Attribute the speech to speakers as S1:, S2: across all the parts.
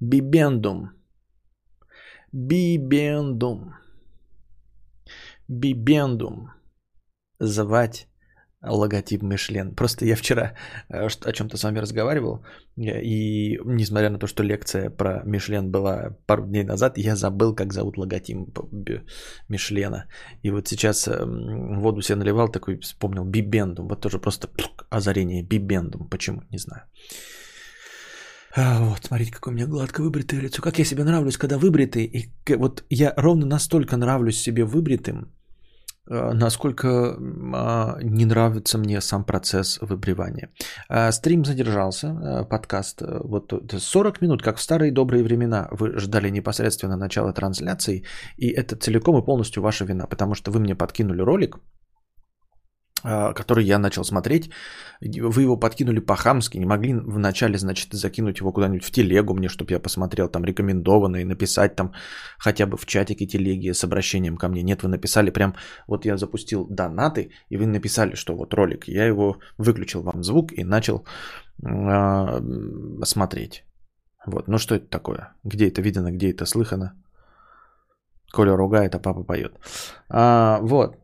S1: Бибендум. Бибендум. Бибендум. Звать логотип Мишлен. Просто я вчера э, о чем-то с вами разговаривал, э, и несмотря на то, что лекция про Мишлен была пару дней назад, я забыл, как зовут логотип Мишлена. И вот сейчас эм, воду себе наливал, такой вспомнил Бибендум. Вот тоже просто озарение Бибендум. Почему? Не знаю. А, вот, смотрите, какое у меня гладко выбритое лицо. Как я себе нравлюсь, когда выбритый. И вот я ровно настолько нравлюсь себе выбритым, Э, насколько а, не нравится мне сам процесс выбривания. А, стрим задержался, э, подкаст, э, вот 40 минут, как в старые добрые времена, вы ждали непосредственно начала трансляции, и это целиком и полностью ваша вина, потому что вы мне подкинули ролик, который я начал смотреть. Вы его подкинули по-хамски, не могли вначале, значит, закинуть его куда-нибудь в телегу мне, чтобы я посмотрел там рекомендованно и написать там хотя бы в чатике телеги с обращением ко мне. Нет, вы написали прям, вот я запустил донаты, и вы написали, что вот ролик. Я его выключил вам звук и начал э, смотреть. Вот, ну что это такое? Где это видно, где это слыхано? Коля ругает, а папа поет. А, вот,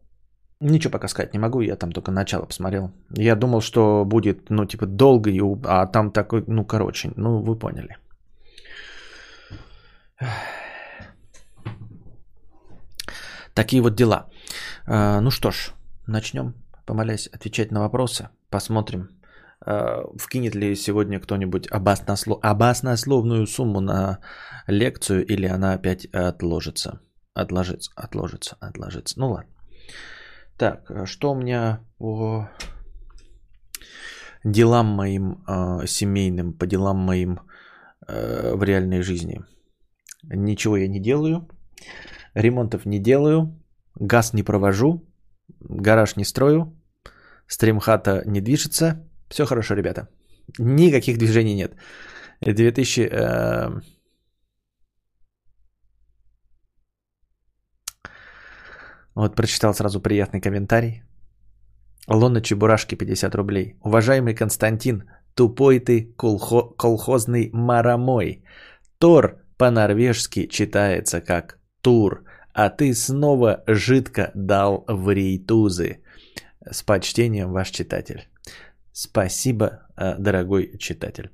S1: Ничего пока сказать не могу, я там только начало посмотрел. Я думал, что будет, ну, типа, долго, а там такой, ну, короче, ну, вы поняли. Такие вот дела. А, ну что ж, начнем, помолясь, отвечать на вопросы. Посмотрим, а, вкинет ли сегодня кто-нибудь обоснословную сумму на лекцию, или она опять отложится. Отложится, отложится, отложится. Ну ладно. Так, э, что у меня по делам моим э, семейным, по делам моим э, в реальной жизни? Ничего я не делаю, ремонтов не делаю, газ не провожу, гараж не строю, стримхата не движется. Все хорошо, ребята. Никаких движений нет. 2000... Э, Вот прочитал сразу приятный комментарий. Лона Чебурашки 50 рублей. Уважаемый Константин, тупой ты колхо- колхозный марамой. Тор по-норвежски читается как тур, а ты снова жидко дал в рейтузы. С почтением, ваш читатель. Спасибо, э, дорогой читатель.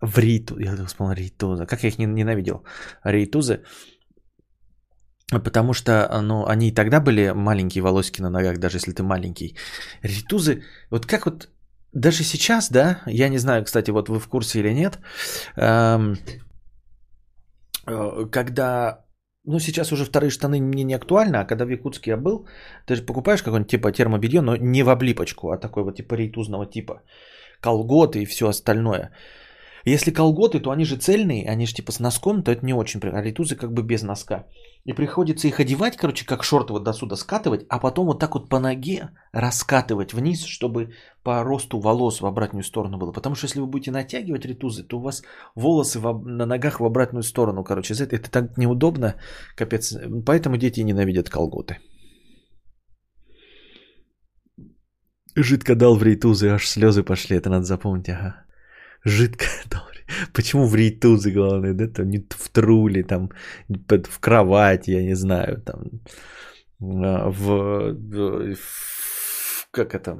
S1: В рейту... Я вспомнил рейтуза. Как я их ненавидел. Рейтузы Потому что ну, они и тогда были маленькие волосики на ногах, даже если ты маленький. Ритузы, вот как вот даже сейчас, да, я не знаю, кстати, вот вы в курсе или нет, эм, э, когда, ну сейчас уже вторые штаны мне не актуально, а когда в Якутске я был, ты же покупаешь какой-нибудь типа термобелье, но не в облипочку, а такой вот типа рейтузного типа, колготы и все остальное. Если колготы, то они же цельные, они же типа с носком, то это не очень приятно. А ритузы как бы без носка. И приходится их одевать, короче, как шорты вот до сюда скатывать, а потом вот так вот по ноге раскатывать вниз, чтобы по росту волос в обратную сторону было. Потому что если вы будете натягивать ритузы, то у вас волосы в, на ногах в обратную сторону, короче. Это, это так неудобно, капец. Поэтому дети ненавидят колготы. Жидко дал в ритузы, аж слезы пошли, это надо запомнить, ага жидкое добре. Почему в рейтузы, главное, да, там не в труле, там в кровати, я не знаю, там а, в, в как это,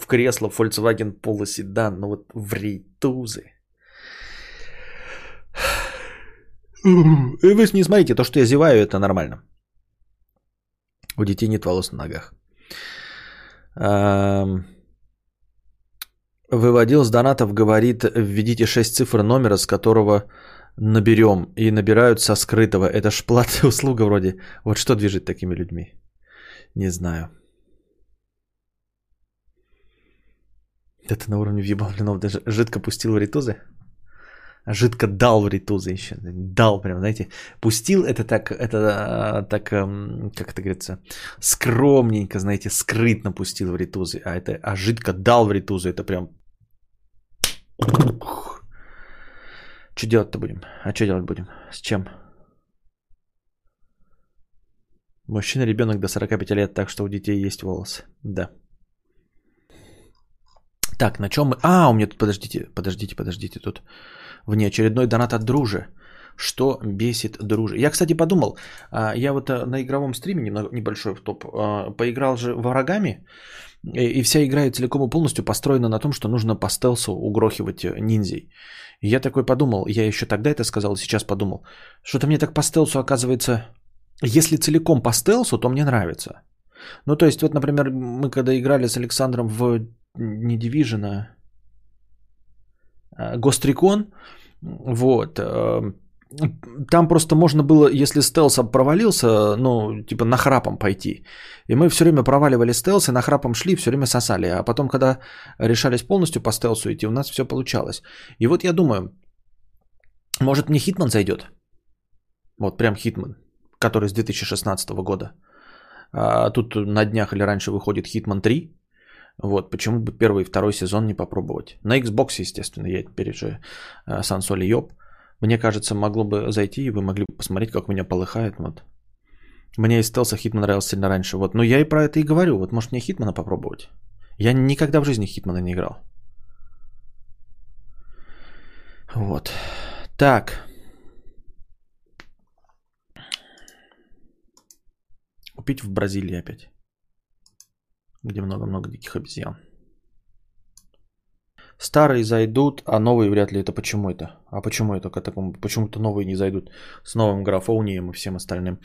S1: в кресло Volkswagen Polo Sedan, но вот в рейтузы. И вы не смотрите, то, что я зеваю, это нормально. У детей нет волос на ногах. Выводил с донатов, говорит, введите 6 цифр номера, с которого наберем. И набирают со скрытого. Это ж платная услуга вроде. Вот что движет такими людьми? Не знаю. Это на уровне въебал блинов даже жидко пустил в ритузы. Жидко дал в ритузы еще. Дал прям, знаете. Пустил это так, это так, как это говорится, скромненько, знаете, скрытно пустил в ритузы. А это, а жидко дал в ритузы, это прям что делать-то будем? А что делать будем? С чем? Мужчина, ребенок до 45 лет, так что у детей есть волосы. Да. Так, на чем мы... А, у меня тут, подождите, подождите, подождите, тут внеочередной донат от дружи. Что бесит дружи. Я, кстати, подумал, а, я вот э, на игровом стриме небольшой в топ а, поиграл же врагами, и вся игра целиком и полностью построена на том, что нужно по стелсу угрохивать э, ниндзей. И я такой подумал, я еще тогда это сказал, сейчас подумал, что-то мне так по стелсу оказывается, если целиком по стелсу, то мне нравится. Ну, то есть, вот, например, мы когда играли с Александром в не Division, а, а Гострикон, вот, э, там просто можно было, если стелс провалился, ну, типа нахрапом пойти. И мы все время проваливали стелс и нахрапом шли, все время сосали. А потом, когда решались полностью по стелсу идти, у нас все получалось. И вот я думаю, может мне Хитман зайдет? Вот прям Hitman, который с 2016 года. А тут на днях или раньше выходит Hitman 3. Вот, почему бы первый и второй сезон не попробовать? На Xbox, естественно, я теперь уже э, с консоли. Мне кажется, могло бы зайти, и вы могли бы посмотреть, как у меня полыхает. Вот. Мне и стелса Hitman нравился сильно раньше. Вот. Но я и про это и говорю. Вот может мне Хитмана попробовать? Я никогда в жизни Хитмана не играл. Вот. Так. Купить в Бразилии опять. Где много-много диких обезьян. Старые зайдут, а новые вряд ли. Это почему это? А почему это к такому? Почему-то новые не зайдут с новым графоунием и всем остальным.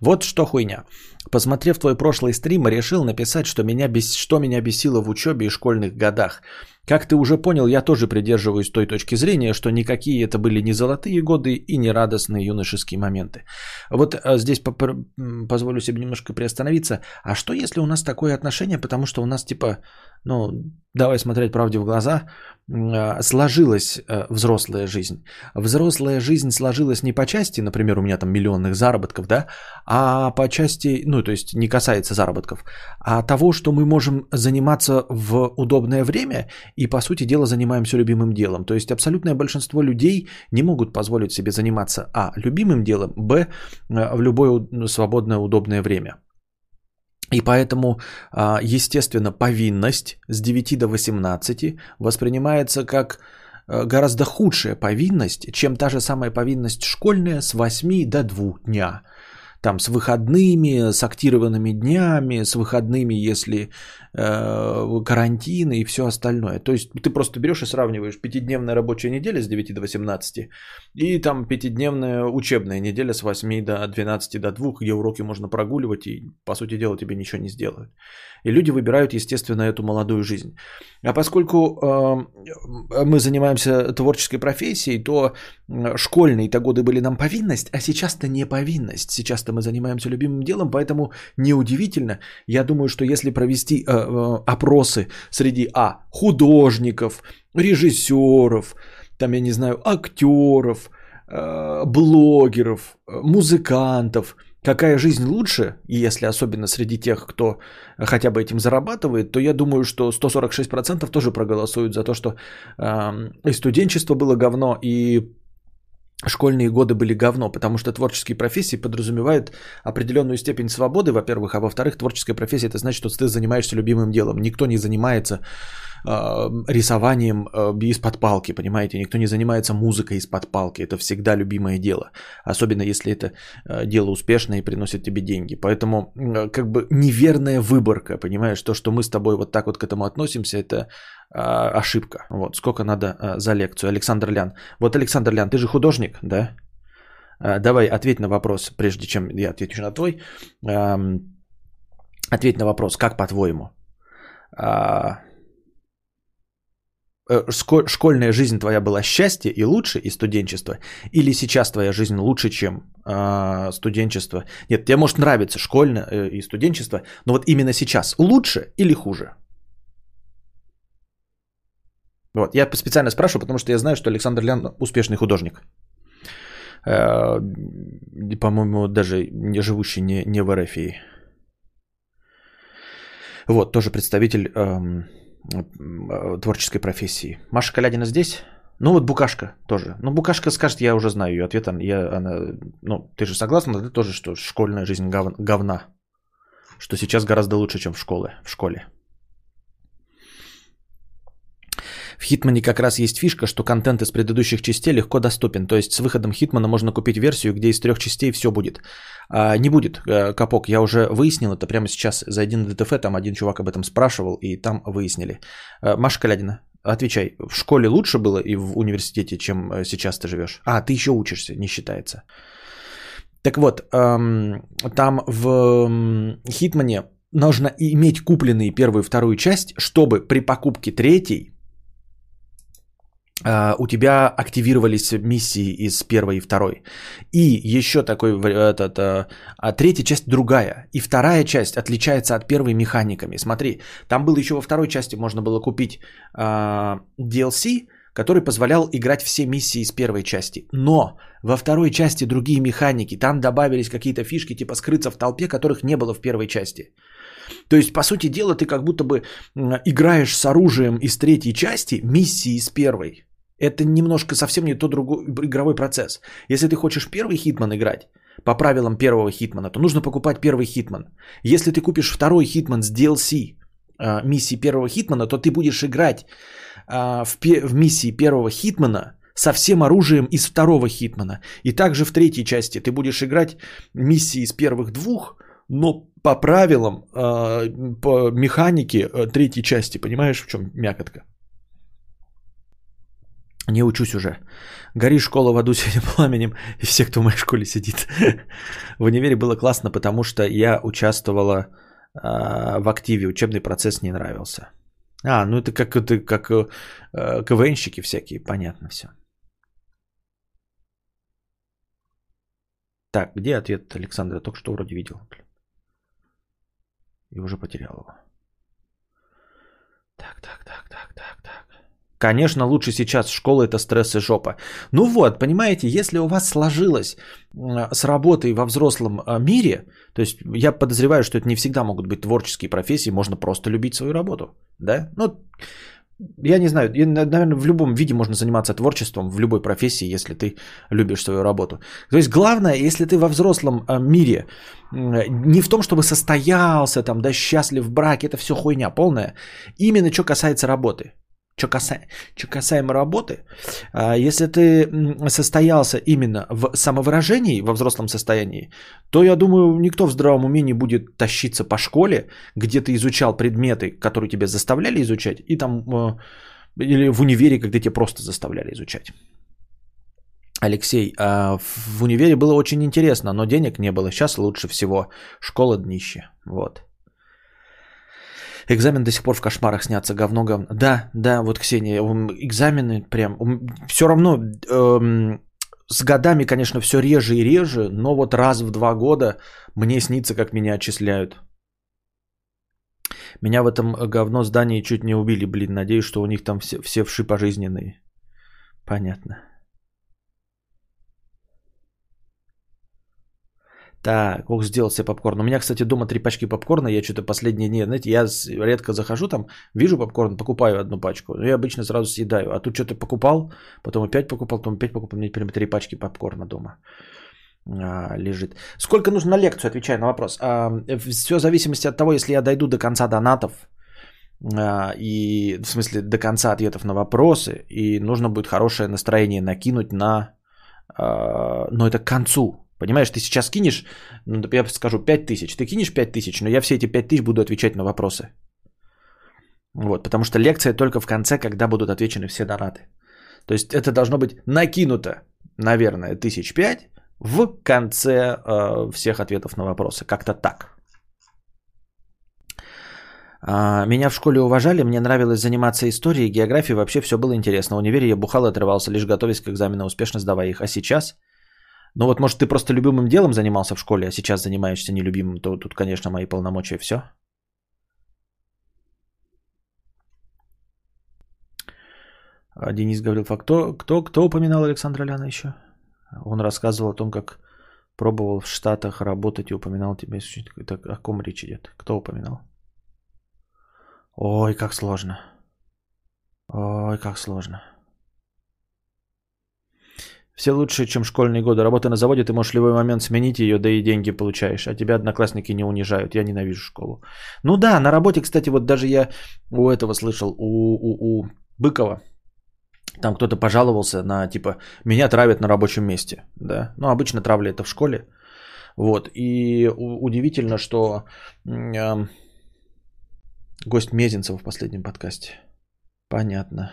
S1: Вот что хуйня. Посмотрев твой прошлый стрим, решил написать, что меня, бес... что меня бесило в учебе и школьных годах. Как ты уже понял, я тоже придерживаюсь той точки зрения, что никакие это были не золотые годы и не радостные юношеские моменты. Вот а, здесь позволю себе немножко приостановиться. А что если у нас такое отношение, потому что у нас типа ну, давай смотреть правде в глаза, сложилась э, взрослая жизнь. Взрослая жизнь сложилась не по части, например, у меня там миллионных заработков, да, а по части, ну, то есть не касается заработков, а того, что мы можем заниматься в удобное время и, по сути дела, занимаемся любимым делом. То есть абсолютное большинство людей не могут позволить себе заниматься, а, любимым делом, б, э, в любое свободное удобное время. И поэтому, а, естественно, повинность с 9 до 18 воспринимается как э, гораздо худшая повинность, чем та же самая повинность школьная с 8 до 2 дня – там с выходными, с актированными днями, с выходными, если э, карантин и все остальное. То есть ты просто берешь и сравниваешь пятидневная рабочая неделя с 9 до 18 и там пятидневная учебная неделя с 8 до 12 до 2, где уроки можно прогуливать и, по сути дела, тебе ничего не сделают. И люди выбирают, естественно, эту молодую жизнь. А поскольку э, мы занимаемся творческой профессией, то школьные-то годы были нам повинность, а сейчас-то не повинность. Сейчас-то мы занимаемся любимым делом, поэтому неудивительно. Я думаю, что если провести э, э, опросы среди А, художников, режиссеров, там, я не знаю, актеров, э, блогеров, э, музыкантов – какая жизнь лучше, и если особенно среди тех, кто хотя бы этим зарабатывает, то я думаю, что 146% тоже проголосуют за то, что э, и студенчество было говно, и школьные годы были говно, потому что творческие профессии подразумевают определенную степень свободы, во-первых, а во-вторых, творческая профессия это значит, что ты занимаешься любимым делом. Никто не занимается э, рисованием э, из-под палки, понимаете? Никто не занимается музыкой из-под палки. Это всегда любимое дело. Особенно если это э, дело успешное и приносит тебе деньги. Поэтому э, как бы неверная выборка, понимаешь? То, что мы с тобой вот так вот к этому относимся, это ошибка. Вот сколько надо э, за лекцию. Александр Лян. Вот Александр Лян, ты же художник, да? Э, давай ответь на вопрос, прежде чем я отвечу на твой. Ответь на вопрос, как по-твоему? А, Э, школьная жизнь твоя была счастье и лучше, и студенчество? Или сейчас твоя жизнь лучше, чем студенчество? Нет, тебе может нравиться школьное э, и студенчество, но вот именно сейчас лучше или хуже? Вот, я специально спрашиваю, потому что я знаю, что Александр Лян успешный художник. Э, по-моему, даже не живущий не, не в РФ. Вот, тоже представитель... Эм, Э, творческой профессии. Маша Калядина здесь? Ну вот Букашка тоже. Ну Букашка скажет, я уже знаю ее ответ. Я, она, ну ты же согласна, ты тоже, что школьная жизнь гов, говна. Что сейчас гораздо лучше, чем в школе. В школе. В Хитмане как раз есть фишка, что контент из предыдущих частей легко доступен. То есть с выходом Хитмана можно купить версию, где из трех частей все будет. А, не будет, э, Капок, я уже выяснил это прямо сейчас. Зайди на ДТФ, там один чувак об этом спрашивал, и там выяснили. Э, Маша Калядина, отвечай, в школе лучше было и в университете, чем э, сейчас ты живешь? А, ты еще учишься, не считается. Так вот, эм, там в Хитмане нужно иметь купленные первую и вторую часть, чтобы при покупке третьей у тебя активировались миссии из первой и второй. И еще такой этот, э, а третья часть другая. И вторая часть отличается от первой механиками. Смотри, там было еще во второй части можно было купить э, DLC, который позволял играть все миссии из первой части. Но во второй части другие механики, там добавились какие-то фишки, типа скрыться в толпе, которых не было в первой части. То есть, по сути дела, ты как будто бы играешь с оружием из третьей части, миссии из первой. Это немножко совсем не тот другой игровой процесс. Если ты хочешь первый Hitman играть, по правилам первого хитмана, то нужно покупать первый Hitman. Если ты купишь второй Hitman с DLC а, миссии первого хитмана, то ты будешь играть а, в, в миссии первого хитмана со всем оружием из второго хитмана. И также в третьей части ты будешь играть миссии из первых двух, но по правилам, а, по механике э, третьей части. Понимаешь, в чем мякотка? Не учусь уже. Гори школа в аду синим пламенем, и все, кто в моей школе сидит. в универе было классно, потому что я участвовала а, в активе, учебный процесс не нравился. А, ну это как, это как э, КВНщики всякие, понятно все. Так, где ответ Александра? Только что вроде видел. И уже потерял его. Так, так, так, так. Конечно, лучше сейчас школа это стресс и жопа. Ну вот, понимаете, если у вас сложилось с работой во взрослом а, мире, то есть я подозреваю, что это не всегда могут быть творческие профессии, можно просто любить свою работу, да? Ну, я не знаю, наверное, в любом виде можно заниматься творчеством, в любой профессии, если ты любишь свою работу. То есть главное, если ты во взрослом а, мире, не в том, чтобы состоялся, там, да, счастлив в браке, это все хуйня полная, именно что касается работы. Что касаемо, касаемо работы, а, если ты состоялся именно в самовыражении, во взрослом состоянии, то я думаю, никто в здравом уме не будет тащиться по школе, где ты изучал предметы, которые тебя заставляли изучать, и там э, или в универе, когда тебя просто заставляли изучать. Алексей, а в универе было очень интересно, но денег не было. Сейчас лучше всего. Школа днище. Вот. Экзамен до сих пор в кошмарах снятся, говно, говно. Да, да, вот Ксения, экзамены прям, все равно эм, с годами, конечно, все реже и реже, но вот раз в два года мне снится, как меня отчисляют. Меня в этом говно здании чуть не убили, блин. Надеюсь, что у них там все, все вши пожизненные. Понятно. Так, ох, сделал себе попкорн. У меня, кстати, дома три пачки попкорна. Я что-то последние дни, знаете, я редко захожу там, вижу попкорн, покупаю одну пачку. Я обычно сразу съедаю. А тут что-то покупал, потом опять покупал, потом опять покупал. У меня прям три пачки попкорна дома а, лежит. Сколько нужно на лекцию, отвечаю на вопрос. А, все в зависимости от того, если я дойду до конца донатов, а, и в смысле до конца ответов на вопросы, и нужно будет хорошее настроение накинуть на... А, но это к концу Понимаешь, ты сейчас кинешь, ну, я скажу 5 тысяч, ты кинешь 5 тысяч, но я все эти 5 тысяч буду отвечать на вопросы. Вот, потому что лекция только в конце, когда будут отвечены все донаты. То есть это должно быть накинуто, наверное, тысяч пять в конце э, всех ответов на вопросы. Как-то так. А, меня в школе уважали, мне нравилось заниматься историей, географией, вообще все было интересно. В универе я бухал и отрывался, лишь готовясь к экзамену, успешно сдавая их. А сейчас ну вот, может, ты просто любимым делом занимался в школе, а сейчас занимаешься нелюбимым, то тут, конечно, мои полномочия все. А Денис говорил, а кто, кто, кто упоминал Александра Ляна еще? Он рассказывал о том, как пробовал в Штатах работать и упоминал тебя. Это о ком речь идет? Кто упоминал? Ой, как сложно. Ой, как сложно. Все лучше, чем школьные годы. Работа на заводе, ты можешь в любой момент сменить ее, да и деньги получаешь. А тебя одноклассники не унижают. Я ненавижу школу. Ну да, на работе, кстати, вот даже я у этого слышал, у, у, у Быкова, Там кто-то пожаловался на, типа, меня травят на рабочем месте, да. Ну, обычно травли это в школе. Вот, и удивительно, что э, гость Мезенцев в последнем подкасте. Понятно.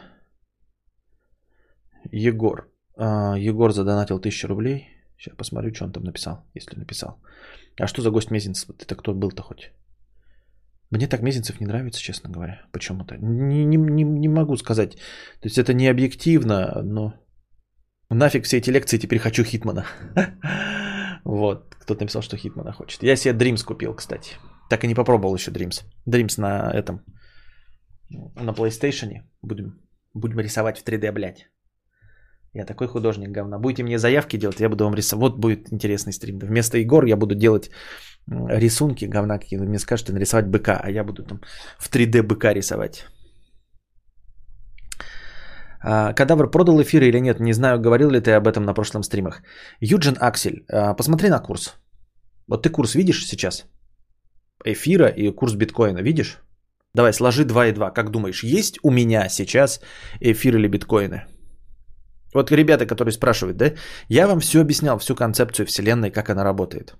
S1: Егор. Э, Егор задонатил 1000 рублей. Сейчас посмотрю, что он там написал, если написал. А что за гость Мезенцев? Это кто был-то хоть? Мне так Мезенцев не нравится, честно говоря. Почему-то. Не, не, не, не могу сказать. То есть это не объективно, но... Нафиг все эти лекции, теперь хочу Хитмана. Вот, кто-то написал, что Хитмана хочет. Я себе Dreams купил, кстати. Так и не попробовал еще Dreams. Dreams на этом, на PlayStation. Будем, будем рисовать в 3D, блядь. Я такой художник говна. Будете мне заявки делать, я буду вам рисовать. Вот будет интересный стрим. Вместо Егор я буду делать рисунки говна какие Вы мне скажете нарисовать быка, а я буду там в 3D быка рисовать. А, кадавр продал эфиры или нет, не знаю, говорил ли ты об этом на прошлом стримах. Юджин Аксель, а, посмотри на курс. Вот ты курс видишь сейчас? Эфира и курс биткоина видишь? Давай, сложи 2 и 2. Как думаешь, есть у меня сейчас эфир или биткоины? Вот ребята, которые спрашивают, да, я вам все объяснял, всю концепцию Вселенной, как она работает.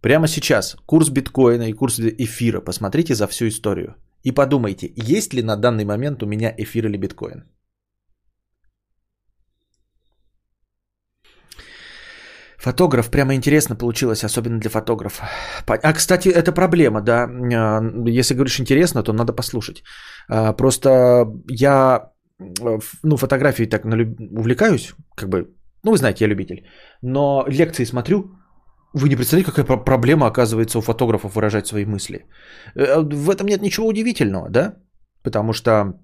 S1: Прямо сейчас курс биткоина и курс эфира, посмотрите за всю историю. И подумайте, есть ли на данный момент у меня эфир или биткоин. Фотограф, прямо интересно получилось, особенно для фотографа. А, кстати, это проблема, да. А, если говоришь интересно, то надо послушать. А, просто я ну, фотографией так увлекаюсь, как бы, ну, вы знаете, я любитель. Но лекции смотрю, вы не представляете, какая проблема оказывается у фотографов выражать свои мысли. Э, в этом нет ничего удивительного, да? Потому что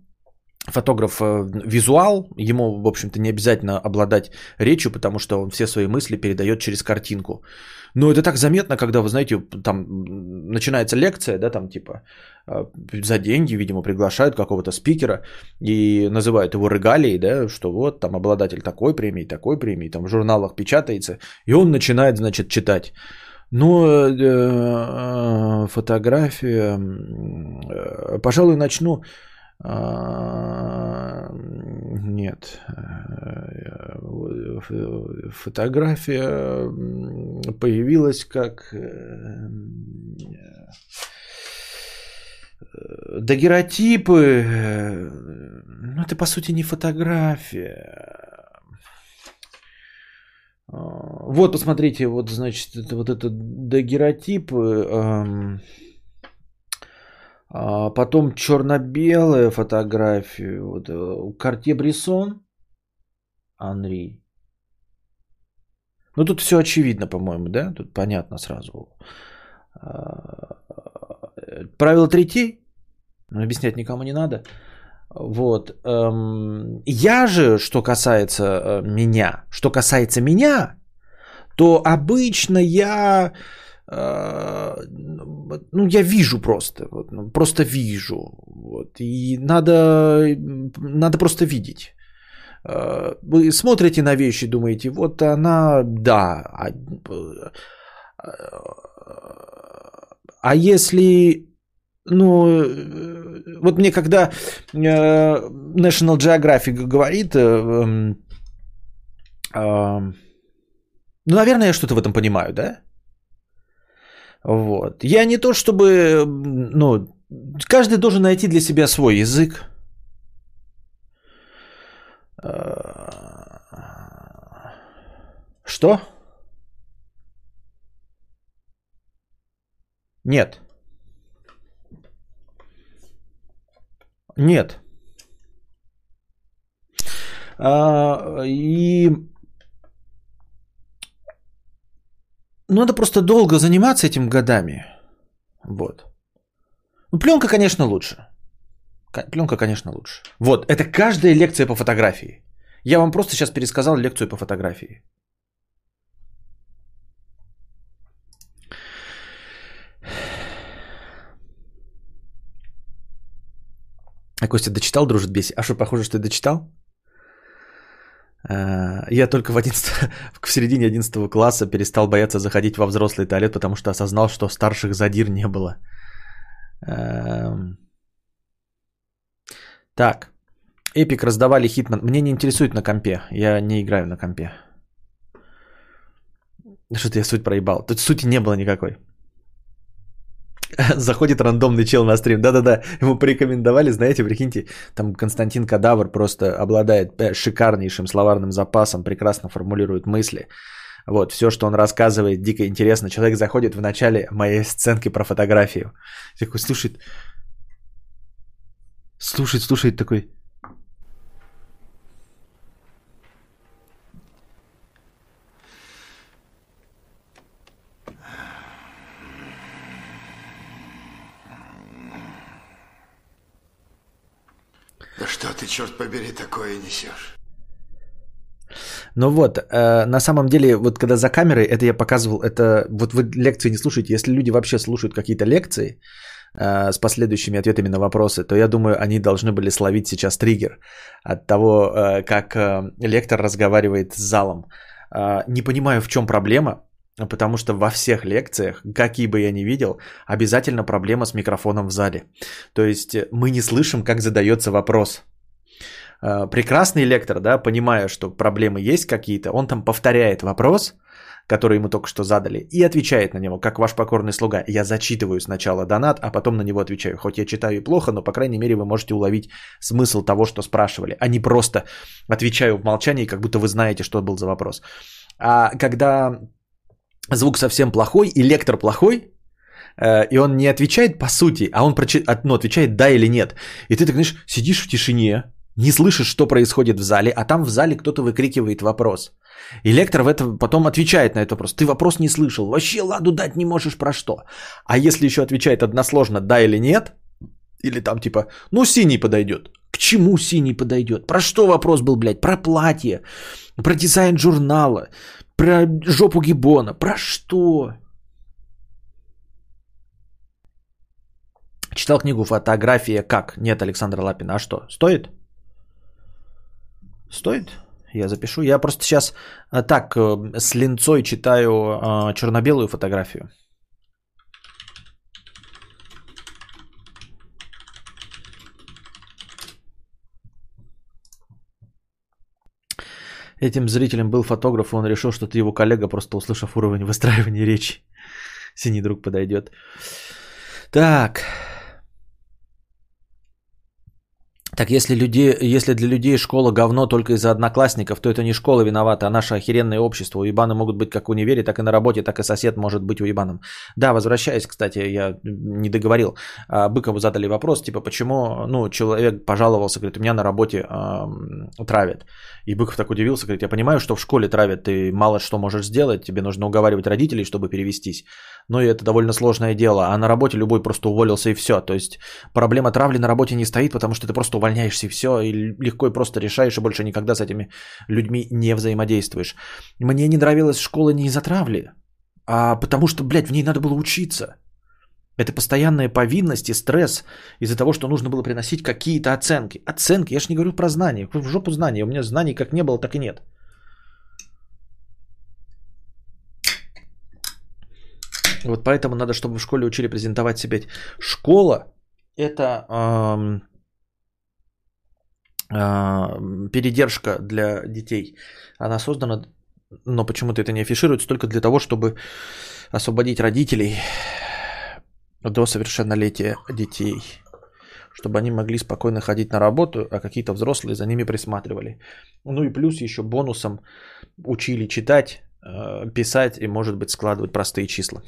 S1: фотограф э, визуал, ему, в общем-то, не обязательно обладать речью, потому что он все свои мысли передает через картинку. Но это так заметно, когда, вы знаете, там начинается лекция, да, там типа э, за деньги, видимо, приглашают какого-то спикера и называют его регалией, да, что вот там обладатель такой премии, такой премии, там в журналах печатается, и он начинает, значит, читать. Ну, э, фотография, пожалуй, начну нет. Фотография появилась как э, дагеротипы. Ну, это по сути не фотография. А, вот, посмотрите, вот, значит, это, вот это дагеротипы. А потом черно-белая фотография. Вот, Картье э, Брисон. Анри. Ну тут все очевидно, по-моему, да? Тут понятно сразу. А, правило третье. Объяснять никому не надо. Вот. Эм, я же, что касается э, меня, что касается меня, то обычно я ну, я вижу просто, вот, ну, просто вижу. Вот, и надо, надо просто видеть. Э, вы смотрите на вещи, думаете, вот она, да. А, а если, ну, вот мне когда National Geographic говорит, эм, ну, наверное, я что-то в этом понимаю, да? Вот. Я не то чтобы, ну, каждый должен найти для себя свой язык. Что? Нет. Нет. А, и надо просто долго заниматься этим годами. Вот. Ну, пленка, конечно, лучше. Пленка, конечно, лучше. Вот, это каждая лекция по фотографии. Я вам просто сейчас пересказал лекцию по фотографии. А Костя дочитал, дружит беси? А что, похоже, что ты дочитал? Э, я только в, 11, в середине 11 класса перестал бояться заходить во взрослый туалет, потому что осознал, что старших задир не было. Эм. Так. Эпик раздавали Хитман. Мне не интересует на компе. Я не играю на компе. Что-то я суть проебал. Тут сути не было никакой. Заходит рандомный чел на стрим. Да-да-да, ему порекомендовали, знаете, прикиньте, там Константин Кадавр просто обладает э, шикарнейшим словарным запасом, прекрасно формулирует мысли. Вот, все, что он рассказывает, дико интересно. Человек заходит в начале моей сценки про фотографию. Такой слушает, слушает, слушает такой,
S2: Да что ты, черт побери, такое несешь?
S1: Ну вот, э, на самом деле, вот когда за камерой, это я показывал, это вот вы лекции не слушаете. Если люди вообще слушают какие-то лекции э, с последующими ответами на вопросы, то я думаю, они должны были словить сейчас триггер от того, э, как э, лектор разговаривает с залом. Э, не понимаю, в чем проблема, Потому что во всех лекциях, какие бы я ни видел, обязательно проблема с микрофоном в зале. То есть э, мы не слышим, как задается вопрос. Э, прекрасный лектор, да, понимая, что проблемы есть какие-то, он там повторяет вопрос, который ему только что задали, и отвечает на него, как ваш покорный слуга. Я зачитываю сначала донат, а потом на него отвечаю. Хоть я читаю и плохо, но, по крайней мере, вы можете уловить смысл того, что спрашивали, а не просто отвечаю в молчании, как будто вы знаете, что был за вопрос. А когда звук совсем плохой и лектор плохой, э, и он не отвечает по сути, а он прочи... ну, отвечает да или нет. И ты так, знаешь, сидишь в тишине, не слышишь, что происходит в зале, а там в зале кто-то выкрикивает вопрос. И лектор в этом потом отвечает на этот вопрос. Ты вопрос не слышал, вообще ладу дать не можешь про что. А если еще отвечает односложно да или нет, или там типа, ну синий подойдет. К чему синий подойдет? Про что вопрос был, блядь? Про платье, про дизайн журнала, про жопу Гибона. Про что? Читал книгу «Фотография как?» Нет, Александра Лапина. А что, стоит? Стоит? Я запишу. Я просто сейчас а, так э, с линцой читаю а, черно-белую фотографию. Этим зрителем был фотограф, и он решил, что ты его коллега, просто услышав уровень выстраивания речи. Синий друг подойдет. Так. Так если, люди, если для людей школа говно только из-за одноклассников, то это не школа виновата, а наше охеренное общество. Уебаны могут быть как в универе, так и на работе, так и сосед может быть уебаном. Да, возвращаясь, кстати, я не договорил. А, Быкову задали вопрос, типа, почему ну, человек пожаловался, говорит, у меня на работе э, травят. И Быков так удивился, говорит, я понимаю, что в школе травят, ты мало что можешь сделать, тебе нужно уговаривать родителей, чтобы перевестись. Но это довольно сложное дело, а на работе любой просто уволился и все. То есть проблема травли на работе не стоит, потому что ты просто увольняешься и все, и легко и просто решаешь, и больше никогда с этими людьми не взаимодействуешь. Мне не нравилась школа не из-за травли, а потому что, блядь, в ней надо было учиться. Это постоянная повинность и стресс из-за того, что нужно было приносить какие-то оценки. Оценки, я же не говорю про знания. В жопу знания. У меня знаний как не было, так и нет. Вот поэтому надо, чтобы в школе учили презентовать себя. Школа – это эм, э, передержка для детей. Она создана, но почему-то это не афишируется, только для того, чтобы освободить родителей до совершеннолетия детей, чтобы они могли спокойно ходить на работу, а какие-то взрослые за ними присматривали. Ну и плюс еще бонусом учили читать, э, писать и, может быть, складывать простые числа.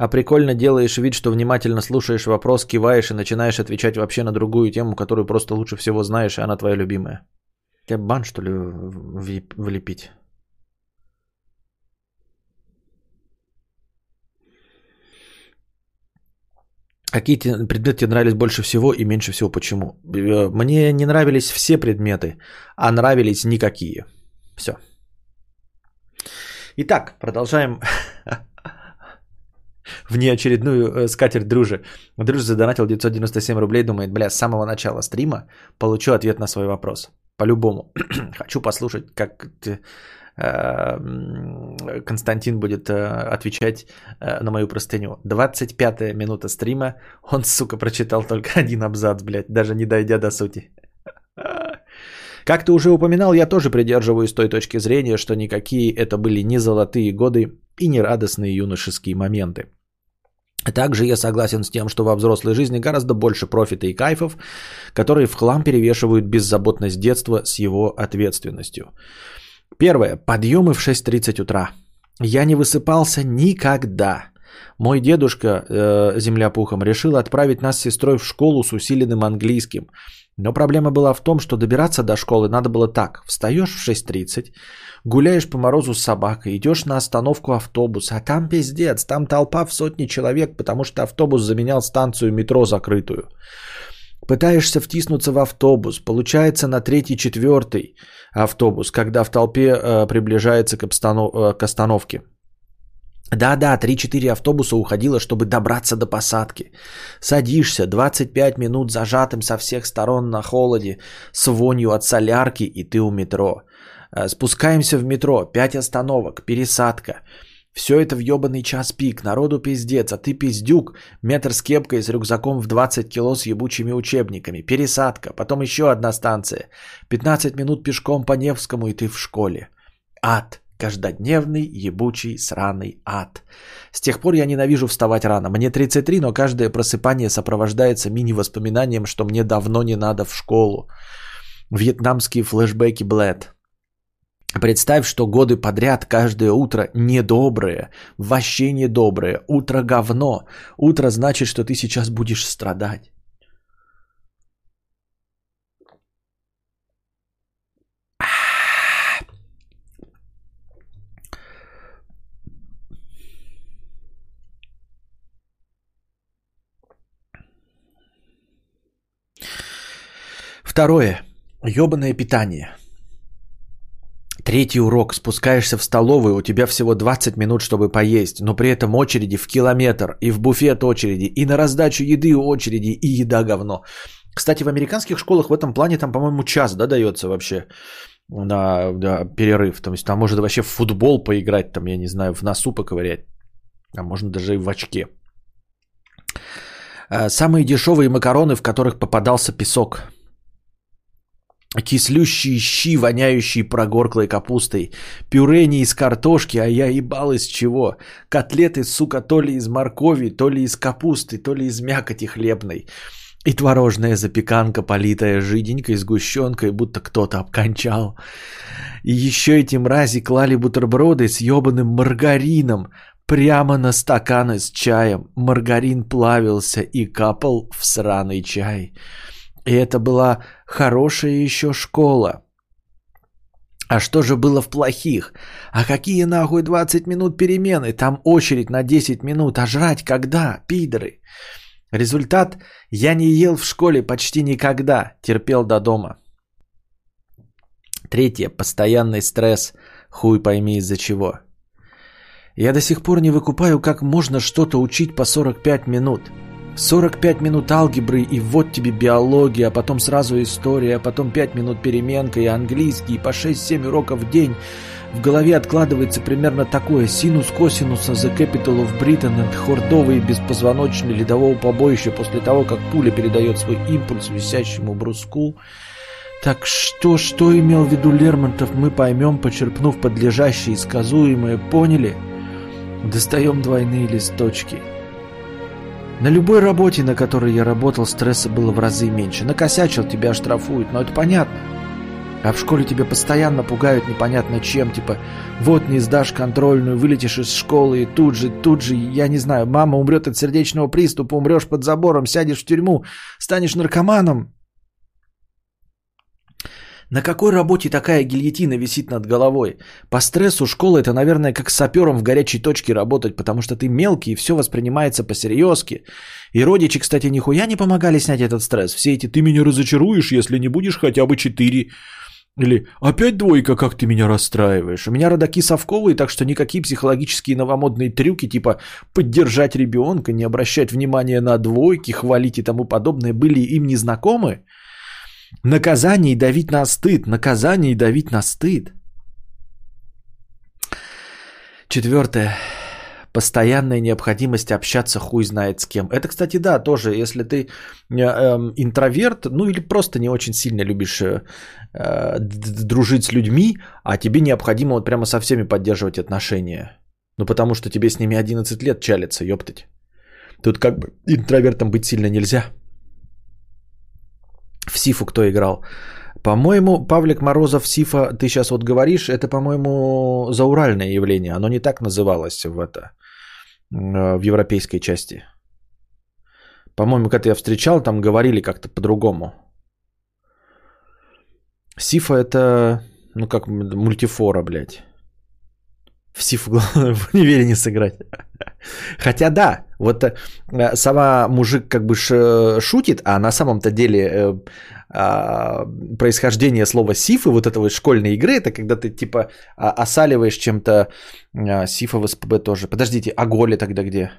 S1: А прикольно делаешь вид, что внимательно слушаешь вопрос, киваешь и начинаешь отвечать вообще на другую тему, которую просто лучше всего знаешь, и она твоя любимая. Тебя бан, что ли, влепить? Какие предметы тебе нравились больше всего и меньше всего почему? Э, мне не нравились все предметы, а нравились никакие. Все. Итак, продолжаем внеочередную э, скатерть дружи. Дружи задонатил 997 рублей, думает, бля, с самого начала стрима получу ответ на свой вопрос. По-любому. Хочу послушать, как ты э, Константин будет э, отвечать на мою простыню. 25 минута стрима. Он, сука, прочитал только один абзац, блядь, даже не дойдя до сути. Как ты уже упоминал, я тоже придерживаюсь той точки зрения, что никакие это были не золотые годы и не радостные юношеские моменты. Также я согласен с тем, что во взрослой жизни гораздо больше профита и кайфов, которые в хлам перевешивают беззаботность детства с его ответственностью. Первое. Подъемы в 6.30 утра. Я не высыпался никогда. Мой дедушка, э, земля пухом, решил отправить нас с сестрой в школу с усиленным английским. Но проблема была в том, что добираться до школы надо было так. Встаешь в 6.30, гуляешь по морозу с собакой, идешь на остановку автобуса, а там пиздец, там толпа в сотни человек, потому что автобус заменял станцию метро закрытую. Пытаешься втиснуться в автобус, получается на третий, четвертый автобус, когда в толпе э, приближается к, обстанов... э, к остановке. Да-да, 3-4 автобуса уходило, чтобы добраться до посадки. Садишься, 25 минут зажатым со всех сторон на холоде, с вонью от солярки, и ты у метро. Э, спускаемся в метро, 5 остановок, пересадка. Все это в ебаный час пик, народу пиздец, а ты пиздюк, метр с кепкой с рюкзаком в 20 кило с ебучими учебниками, пересадка, потом еще одна станция, 15 минут пешком по Невскому и ты в школе. Ад. Каждодневный, ебучий, сраный ад. С тех пор я ненавижу вставать рано. Мне 33, но каждое просыпание сопровождается мини-воспоминанием, что мне давно не надо в школу. Вьетнамские флешбеки Блэд. Представь, что годы подряд каждое утро недоброе, вообще недоброе, утро говно. Утро значит, что ты сейчас будешь страдать. Второе. Ёбаное питание. Третий урок. Спускаешься в столовую, у тебя всего 20 минут, чтобы поесть, но при этом очереди в километр, и в буфет очереди, и на раздачу еды очереди, и еда говно. Кстати, в американских школах в этом плане там, по-моему, час, да, дается вообще на да, перерыв. То есть там можно вообще в футбол поиграть, там, я не знаю, в носу поковырять. А можно даже и в очке. А, самые дешевые макароны, в которых попадался песок – кислющие щи, воняющие прогорклой капустой, пюре не из картошки, а я ебал из чего. Котлеты, сука, то ли из моркови, то ли из капусты, то ли из мякоти хлебной. И творожная запеканка, политая жиденькой сгущенкой, будто кто-то обкончал. И еще эти мрази клали бутерброды с ебаным маргарином прямо на стаканы с чаем. Маргарин плавился и капал в сраный чай. И это была хорошая еще школа. А что же было в плохих? А какие нахуй 20 минут перемены? Там очередь на 10 минут. А жрать когда, пидоры? Результат – я не ел в школе почти никогда. Терпел до дома. Третье – постоянный стресс. Хуй пойми из-за чего. Я до сих пор не выкупаю, как можно что-то учить по 45 минут – 45 минут алгебры и вот тебе биология, а потом сразу история, а потом 5 минут переменка и английский, и по 6-7 уроков в день. В голове откладывается примерно такое. Синус косинуса The Capital of Britain and хордовые беспозвоночные ледового побоища после того, как пуля передает свой импульс висящему бруску. Так что, что имел в виду Лермонтов, мы поймем, почерпнув подлежащее и сказуемое, поняли? Достаем двойные листочки. На любой работе, на которой я работал, стресса было в разы меньше. Накосячил, тебя штрафуют, но это понятно. А в школе тебя постоянно пугают непонятно чем, типа вот не сдашь контрольную, вылетишь из школы и тут же, тут же, я не знаю, мама умрет от сердечного приступа, умрешь под забором, сядешь в тюрьму, станешь наркоманом. На какой работе такая гильотина висит над головой? По стрессу школа это, наверное, как сапером в горячей точке работать, потому что ты мелкий и все воспринимается по-серьезки. И родичи, кстати, нихуя не помогали снять этот стресс. Все эти «ты меня разочаруешь, если не будешь хотя бы четыре». Или «опять двойка, как ты меня расстраиваешь». У меня родаки совковые, так что никакие психологические новомодные трюки, типа поддержать ребенка, не обращать внимания на двойки, хвалить и тому подобное, были им незнакомы. Наказание и давить на стыд. Наказание и давить на стыд. Четвертое. Постоянная необходимость общаться хуй знает с кем. Это, кстати, да, тоже, если ты э, э, интроверт, ну или просто не очень сильно любишь э, дружить с людьми, а тебе необходимо вот прямо со всеми поддерживать отношения. Ну потому что тебе с ними 11 лет чалится, ёптать. Тут как бы интровертом быть сильно нельзя. В Сифу кто играл? По-моему, Павлик Морозов Сифа, ты сейчас вот говоришь, это, по-моему, зауральное явление. Оно не так называлось в это, э, в европейской части. По-моему, когда я встречал, там говорили как-то по-другому. Сифа это, ну как мультифора, блядь. В главное в универе не сыграть. Хотя да, вот э, сама мужик как бы шутит, а на самом-то деле э, а, происхождение слова сифы, вот этого школьной игры, это когда ты типа а, осаливаешь чем-то а, сифа в СПБ тоже. Подождите, а Голя тогда где?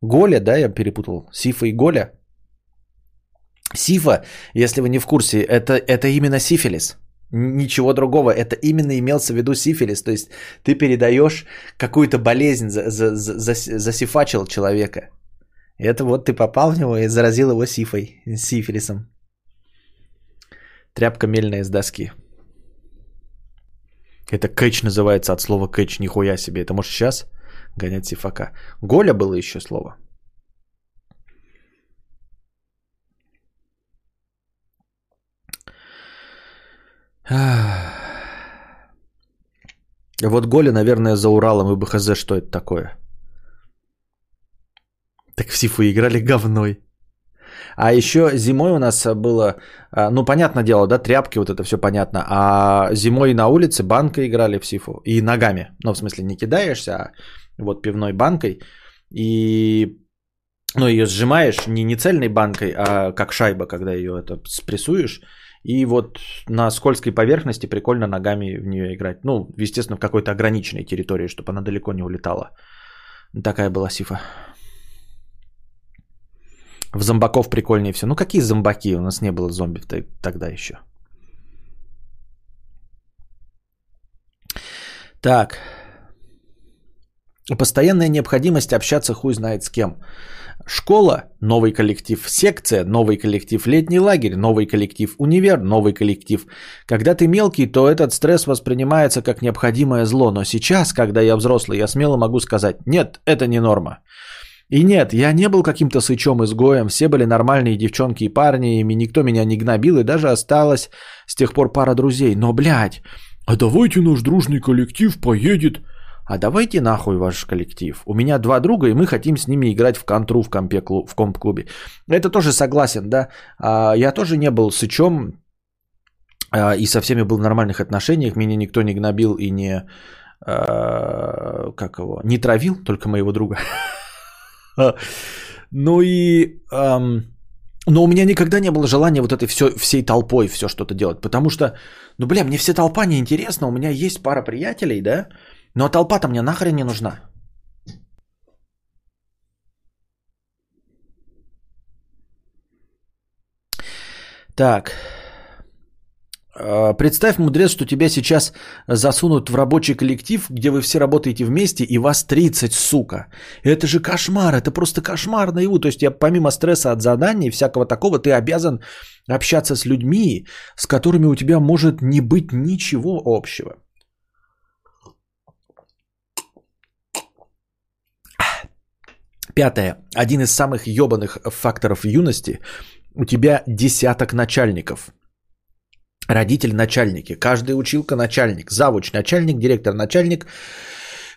S1: Голя, да, я перепутал. Сифа и Голя. Сифа, если вы не в курсе, это, это именно сифилис. Ничего другого. Это именно имелся в виду сифилис. То есть ты передаешь какую-то болезнь, за, за, за, засифачил человека. Это вот ты попал в него и заразил его сифой, сифилисом. Тряпка мельная из доски. Это кэч называется от слова кэч, нихуя себе. Это может сейчас гонять сифака. Голя было еще слово. Вот Голя, наверное, за Уралом и БХЗ, что это такое. Так в Сифу играли говной. А еще зимой у нас было, а, ну, понятное дело, да, тряпки, вот это все понятно. А зимой на улице банкой играли в Сифу. И ногами. Ну, в смысле, не кидаешься, а вот пивной банкой. И ну, ее сжимаешь не, не цельной банкой, а как шайба, когда ее это спрессуешь. И вот на скользкой поверхности прикольно ногами в нее играть. Ну, естественно, в какой-то ограниченной территории, чтобы она далеко не улетала. Такая была сифа. В зомбаков прикольнее все. Ну какие зомбаки? У нас не было зомби тогда еще. Так. Постоянная необходимость общаться хуй знает с кем. Школа – новый коллектив, секция – новый коллектив, летний лагерь – новый коллектив, универ – новый коллектив. Когда ты мелкий, то этот стресс воспринимается как необходимое зло, но сейчас, когда я взрослый, я смело могу сказать – нет, это не норма. И нет, я не был каким-то сычом-изгоем, все были нормальные девчонки и парни, и никто меня не гнобил, и даже осталось с тех пор пара друзей. Но, блядь, а давайте наш дружный коллектив поедет... А давайте нахуй ваш коллектив. У меня два друга, и мы хотим с ними играть в контру в, компе, в комп-клубе. Это тоже согласен, да. А, я тоже не был сычом, а, и со всеми был в нормальных отношениях. Меня никто не гнобил и не... А, как его? Не травил, только моего друга. Ну и... Но у меня никогда не было желания вот этой все, всей толпой все что-то делать. Потому что, ну, бля, мне вся толпа не интересна. У меня есть пара приятелей, да? Но толпа-то мне нахрен не нужна. Так. А, представь, мудрец, что тебя сейчас засунут в рабочий коллектив, где вы все работаете вместе, и вас 30, сука. Это же кошмар, это просто кошмар наяву. То есть я помимо стресса от заданий и всякого такого, ты обязан общаться с людьми, с которыми у тебя может не быть ничего общего. Пятое. Один из самых ебаных факторов юности. У тебя десяток начальников – Родители начальники, каждая училка начальник, завуч начальник, директор начальник,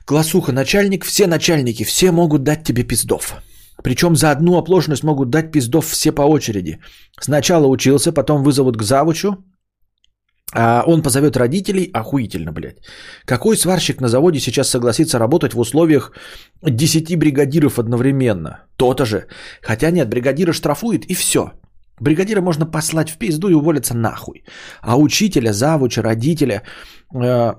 S1: классуха начальник, все начальники, все могут дать тебе пиздов. Причем за одну оплошность могут дать пиздов все по очереди. Сначала учился, потом вызовут к завучу, а он позовет родителей, охуительно, блядь. Какой сварщик на заводе сейчас согласится работать в условиях 10 бригадиров одновременно? То-то же. Хотя нет, бригадира штрафует и все. Бригадира можно послать в пизду и уволиться нахуй. А учителя, завуча, родителя, э,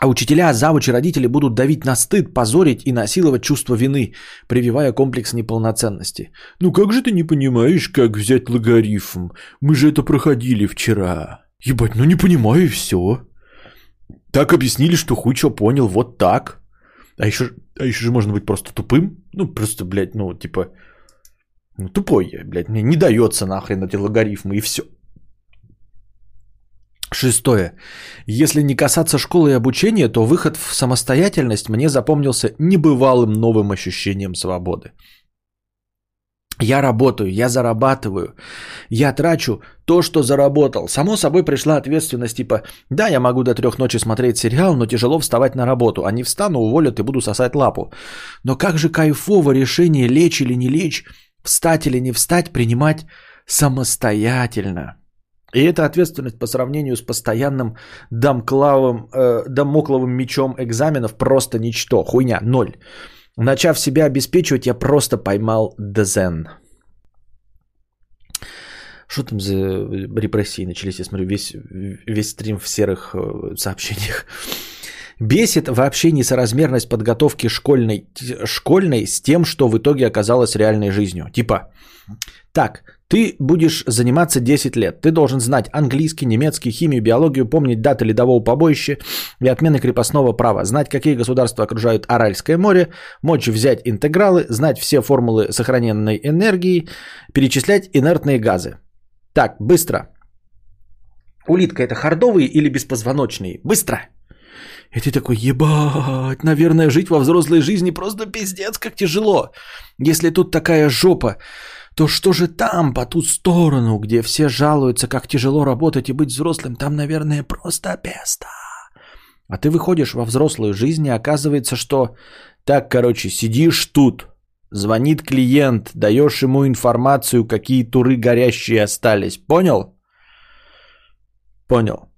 S1: а учителя, завучи, родители будут давить на стыд, позорить и насиловать чувство вины, прививая комплекс неполноценности. Ну как же ты не понимаешь, как взять логарифм? Мы же это проходили вчера. Ебать, ну не понимаю и все. Так объяснили, что хуй что понял, вот так. А еще, а еще же можно быть просто тупым. Ну, просто, блядь, ну, типа, ну, тупой я, блядь, мне не дается нахрен эти логарифмы и все. Шестое. Если не касаться школы и обучения, то выход в самостоятельность мне запомнился небывалым новым ощущением свободы. Я работаю, я зарабатываю, я трачу то, что заработал. Само собой пришла ответственность типа, да, я могу до трех ночи смотреть сериал, но тяжело вставать на работу. Они встану, уволят и буду сосать лапу. Но как же кайфово решение лечь или не лечь, встать или не встать, принимать самостоятельно. И эта ответственность по сравнению с постоянным дамклавым, э, дамокловым мечом экзаменов просто ничто, хуйня, ноль. Начав себя обеспечивать, я просто поймал дзен. Что там за репрессии начались? Я смотрю, весь, весь стрим в серых э, сообщениях. Бесит вообще несоразмерность подготовки школьной, школьной с тем, что в итоге оказалось реальной жизнью. Типа, так, ты будешь заниматься 10 лет. Ты должен знать английский, немецкий, химию, биологию, помнить даты ледового побоища и отмены крепостного права, знать, какие государства окружают Аральское море, мочь взять интегралы, знать все формулы сохраненной энергии, перечислять инертные газы. Так, быстро. Улитка это хардовые или беспозвоночные? Быстро! И ты такой, ебать, наверное, жить во взрослой жизни просто пиздец, как тяжело. Если тут такая жопа, то что же там, по ту сторону, где все жалуются, как тяжело работать и быть взрослым, там, наверное, просто песто. А ты выходишь во взрослую жизнь, и оказывается, что так, короче, сидишь тут, звонит клиент, даешь ему информацию, какие туры горящие остались. Понял? Понял.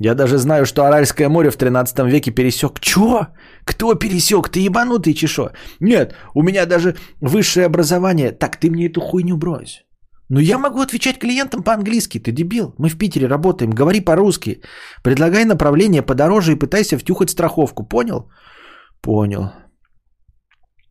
S1: Я даже знаю, что Аральское море в 13 веке пересек. Чё? Кто пересек? Ты ебанутый чешо? Нет, у меня даже высшее образование. Так, ты мне эту хуйню брось. Ну я могу отвечать клиентам по-английски, ты дебил. Мы в Питере работаем, говори по-русски. Предлагай направление подороже и пытайся втюхать страховку, понял? Понял.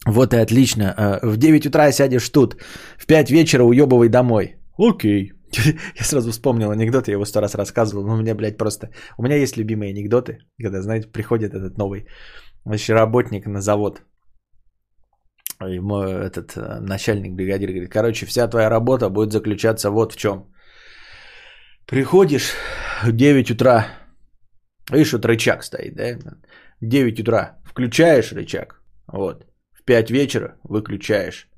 S1: Вот и отлично. Э, в 9 утра сядешь тут, в 5 вечера уебывай домой. Окей. Я сразу вспомнил анекдот, я его сто раз рассказывал, но у меня, блядь, просто... У меня есть любимые анекдоты, когда, знаете, приходит этот новый вообще работник на завод. Мой этот э, начальник, бригадир говорит, короче, вся твоя работа будет заключаться вот в чем. Приходишь в 9 утра, видишь, вот рычаг стоит, да? 9 утра включаешь рычаг, вот. В 5 вечера выключаешь.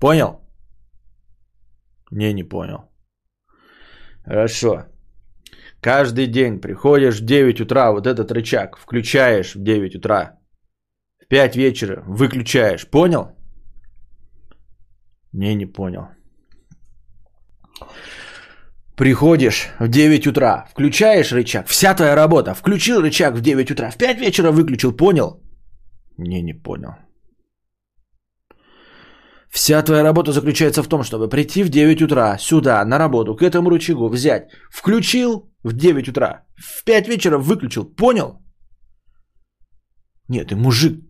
S1: Понял? Не, не понял. Хорошо. Каждый день приходишь в 9 утра, вот этот рычаг включаешь в 9 утра. В 5 вечера выключаешь. Понял? Не, не понял. Приходишь в 9 утра, включаешь рычаг, вся твоя работа, включил рычаг в 9 утра, в 5 вечера выключил, понял? Не, не понял. Вся твоя работа заключается в том, чтобы прийти в 9 утра сюда, на работу, к этому рычагу, взять. Включил в 9 утра, в 5 вечера выключил. Понял? Нет, ты мужик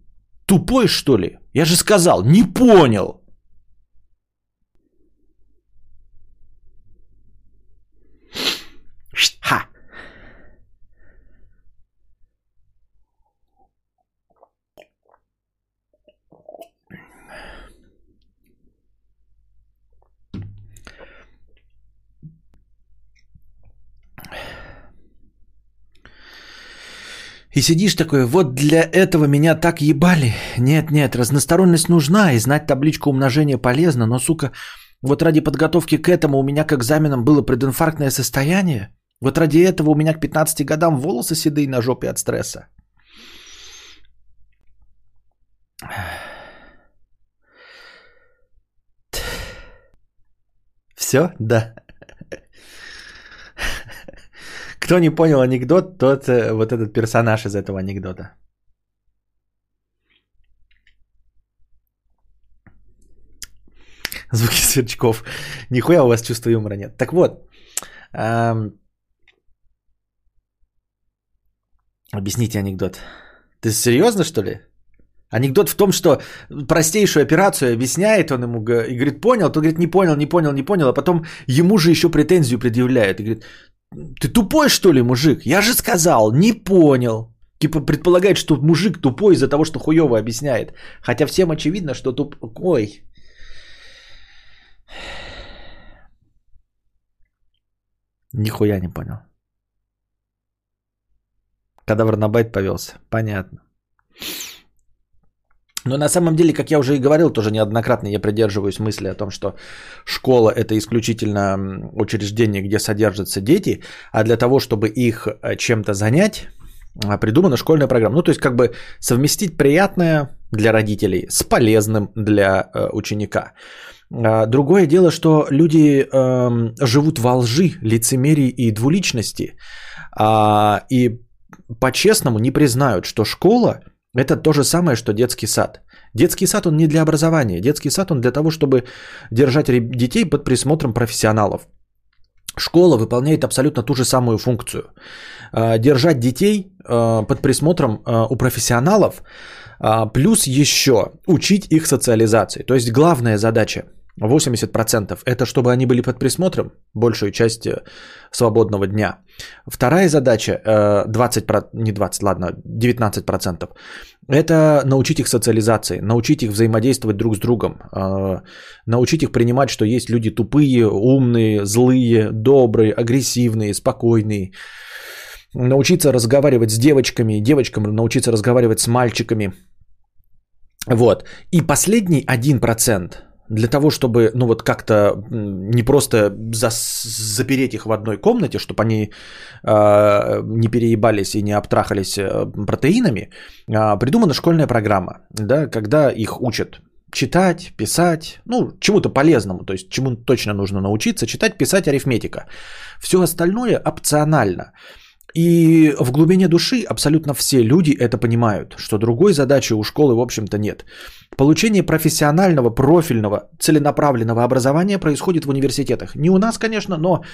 S1: тупой, что ли? Я же сказал, не понял. Ха. И сидишь такой, вот для этого меня так ебали. Нет, нет, разносторонность нужна, и знать табличку умножения полезно, но, сука, вот ради подготовки к этому у меня к экзаменам было прединфарктное состояние. Вот ради этого у меня к 15 годам волосы седые на жопе от стресса. Все? Да. Кто не понял анекдот, тот э, вот этот персонаж из этого анекдота. Звуки сверчков. Нихуя у вас чувства юмора нет. Так вот. Эм... Объясните анекдот. Ты серьезно, что ли? Анекдот в том, что простейшую операцию объясняет, он ему и говорит, понял, то говорит, не понял, не понял, не понял, а потом ему же еще претензию предъявляет. И говорит, ты тупой, что ли, мужик? Я же сказал, не понял. Типа предполагает, что мужик тупой из-за того, что хуево объясняет. Хотя всем очевидно, что тупой. Нихуя не понял. Кадавр на байт повелся. Понятно. Но на самом деле, как я уже и говорил, тоже неоднократно я придерживаюсь мысли о том, что школа это исключительно учреждение, где содержатся дети, а для того, чтобы их э, чем-то занять, а, придумана школьная программа. Ну, то есть, как бы совместить приятное для родителей с полезным для э, ученика. А, другое дело, что люди э, живут во лжи, лицемерии и двуличности, э, и по-честному не признают, что школа это то же самое, что детский сад. Детский сад он не для образования, детский сад он для того, чтобы держать детей под присмотром профессионалов. Школа выполняет абсолютно ту же самую функцию. А, держать детей а, под присмотром а, у профессионалов, плюс еще учить их социализации. То есть главная задача 80% это чтобы они были под присмотром большую часть э, свободного дня. Вторая задача 20, э, не 20, ладно, 19% это научить их социализации, научить их взаимодействовать друг с другом, э, научить их принимать, что есть люди тупые, умные, злые, добрые, агрессивные, спокойные, научиться разговаривать с девочками, девочкам научиться разговаривать с мальчиками. Вот. И последний 1% для того, чтобы, ну вот как-то не просто зас- запереть их в одной комнате, чтобы они э, не переебались и не обтрахались э, протеинами, э, придумана школьная программа, да, когда их учат читать, писать, ну, чему-то полезному, то есть чему точно нужно научиться, читать, писать, арифметика. Все остальное опционально. И в глубине души абсолютно все люди это понимают, что другой задачи у школы, в общем-то, нет. Получение профессионального, профильного, целенаправленного образования происходит в университетах. Не у нас, конечно, но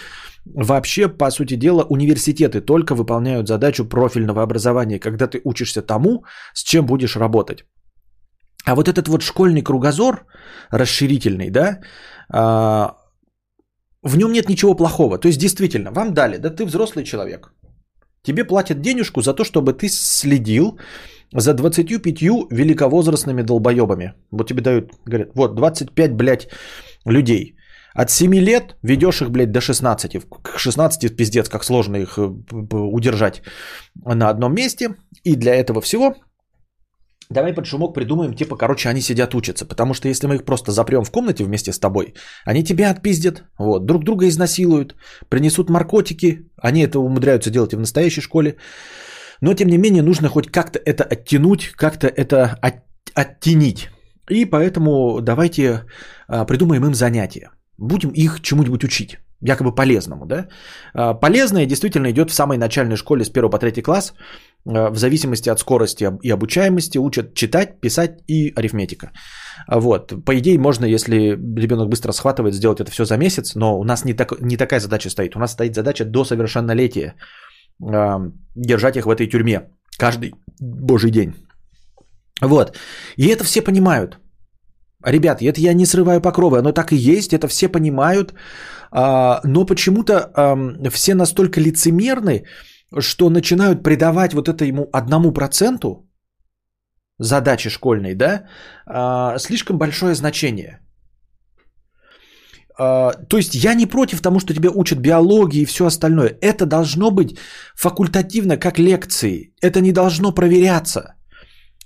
S1: вообще, по сути дела, университеты только выполняют задачу профильного образования, когда ты учишься тому, с чем будешь работать. А вот этот вот школьный кругозор расширительный, да, а, в нем нет ничего плохого. То есть, действительно, вам дали, да ты взрослый человек, Тебе платят денежку за то, чтобы ты следил за 25 великовозрастными долбоебами. Вот тебе дают, говорят, вот 25, блядь, людей. От 7 лет ведешь их, блядь, до 16. К 16 пиздец, как сложно их э, удержать на одном месте. И для этого всего Давай под шумок придумаем, типа, короче, они сидят учатся. Потому что если мы их просто запрем в комнате вместе с тобой, они тебя отпиздят, вот, друг друга изнасилуют, принесут наркотики. Они это умудряются делать и в настоящей школе. Но, тем не менее, нужно хоть как-то это оттянуть, как-то это от, оттенить. И поэтому давайте а, придумаем им занятия. Будем их чему-нибудь учить якобы полезному, да? А, полезное действительно идет в самой начальной школе с 1 по 3 класс, в зависимости от скорости и обучаемости, учат читать, писать и арифметика. Вот. По идее, можно, если ребенок быстро схватывает, сделать это все за месяц, но у нас не, так, не такая задача стоит. У нас стоит задача до совершеннолетия держать их в этой тюрьме каждый божий день. Вот. И это все понимают. Ребят, это я не срываю покровы, оно так и есть, это все понимают, а, но почему-то все настолько лицемерны, что начинают придавать вот этому одному проценту задачи школьной, да, а, слишком большое значение. А, то есть я не против тому, что тебя учат биологии и все остальное. Это должно быть факультативно, как лекции. Это не должно проверяться.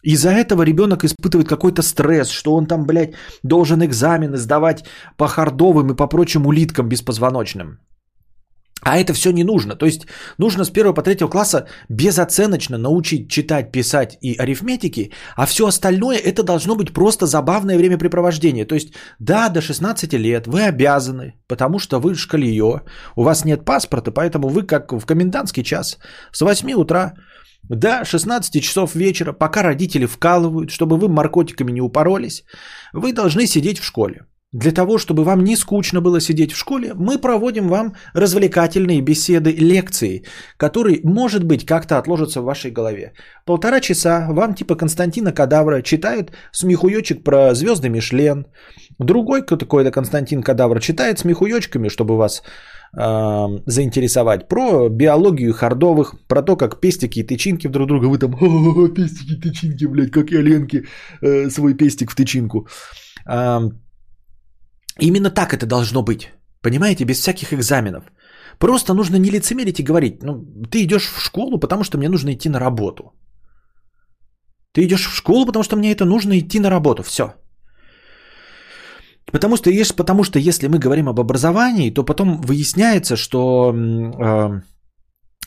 S1: Из-за этого ребенок испытывает какой-то стресс, что он там, блядь, должен экзамены сдавать по хардовым и по прочим улиткам беспозвоночным. А это все не нужно. То есть нужно с 1 по 3 класса безоценочно научить читать, писать и арифметики, а все остальное это должно быть просто забавное времяпрепровождение. То есть да, до 16 лет вы обязаны, потому что вы школье, у вас нет паспорта, поэтому вы как в комендантский час с 8 утра до 16 часов вечера, пока родители вкалывают, чтобы вы наркотиками не упоролись, вы должны сидеть в школе. Для того, чтобы вам не скучно было сидеть в школе, мы проводим вам развлекательные беседы, лекции, которые, может быть, как-то отложатся в вашей голове. Полтора часа вам типа Константина Кадавра читают смехуёчек про звезды Мишлен. Другой какой-то Константин Кадавр читает смехуёчками, чтобы вас э, заинтересовать. Про биологию хардовых, про то, как пестики и тычинки друг друга. Вы там, пестики, тычинки, блядь, как я Ленке э, свой пестик в тычинку. Э, именно так это должно быть. Понимаете, без всяких экзаменов. Просто нужно не лицемерить и говорить, ну, ты идешь в школу, потому что мне нужно идти на работу. Ты идешь в школу, потому что мне это нужно идти на работу. Все. Потому что, потому что если мы говорим об образовании, то потом выясняется, что э,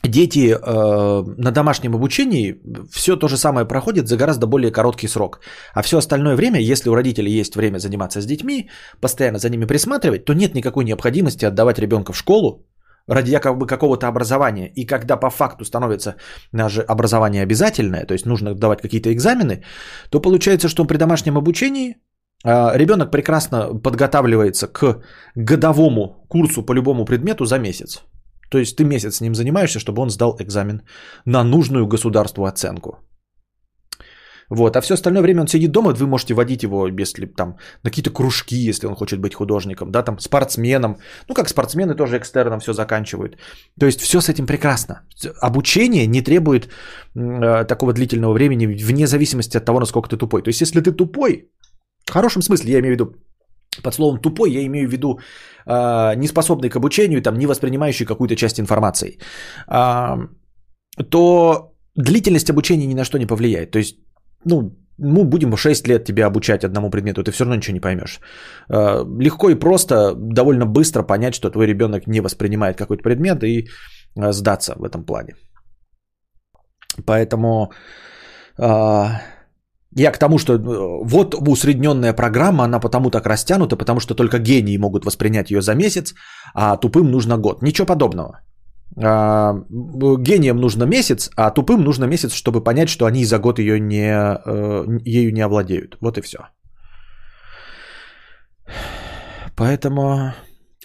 S1: дети э, на домашнем обучении все то же самое проходят за гораздо более короткий срок. А все остальное время, если у родителей есть время заниматься с детьми, постоянно за ними присматривать, то нет никакой необходимости отдавать ребенка в школу, ради якобы какого-то образования, и когда по факту становится наше образование обязательное, то есть нужно давать какие-то экзамены, то получается, что при домашнем обучении а, ребенок прекрасно подготавливается к годовому курсу по любому предмету за месяц. То есть ты месяц с ним занимаешься, чтобы он сдал экзамен на нужную государству оценку. Вот, а все остальное время он сидит дома, вы можете водить его, если там на какие-то кружки, если он хочет быть художником, да, там спортсменом. Ну, как спортсмены тоже экстерном все заканчивают. То есть все с этим прекрасно. Обучение не требует э, такого длительного времени вне зависимости от того, насколько ты тупой. То есть если ты тупой, в хорошем смысле я имею в виду, под словом тупой я имею в виду э, неспособный к обучению, там, не воспринимающий какую-то часть информации, э, то длительность обучения ни на что не повлияет. То есть ну, мы будем 6 лет тебя обучать одному предмету, ты все равно ничего не поймешь. Э, легко и просто, довольно быстро понять, что твой ребенок не воспринимает какой-то предмет и э, сдаться в этом плане. Поэтому э, я к тому, что вот усредненная программа, она потому так растянута, потому что только гении могут воспринять ее за месяц, а тупым нужно год. Ничего подобного. А, гениям нужно месяц, а тупым нужно месяц, чтобы понять, что они за год ее не, э, ею не овладеют. Вот и все. Поэтому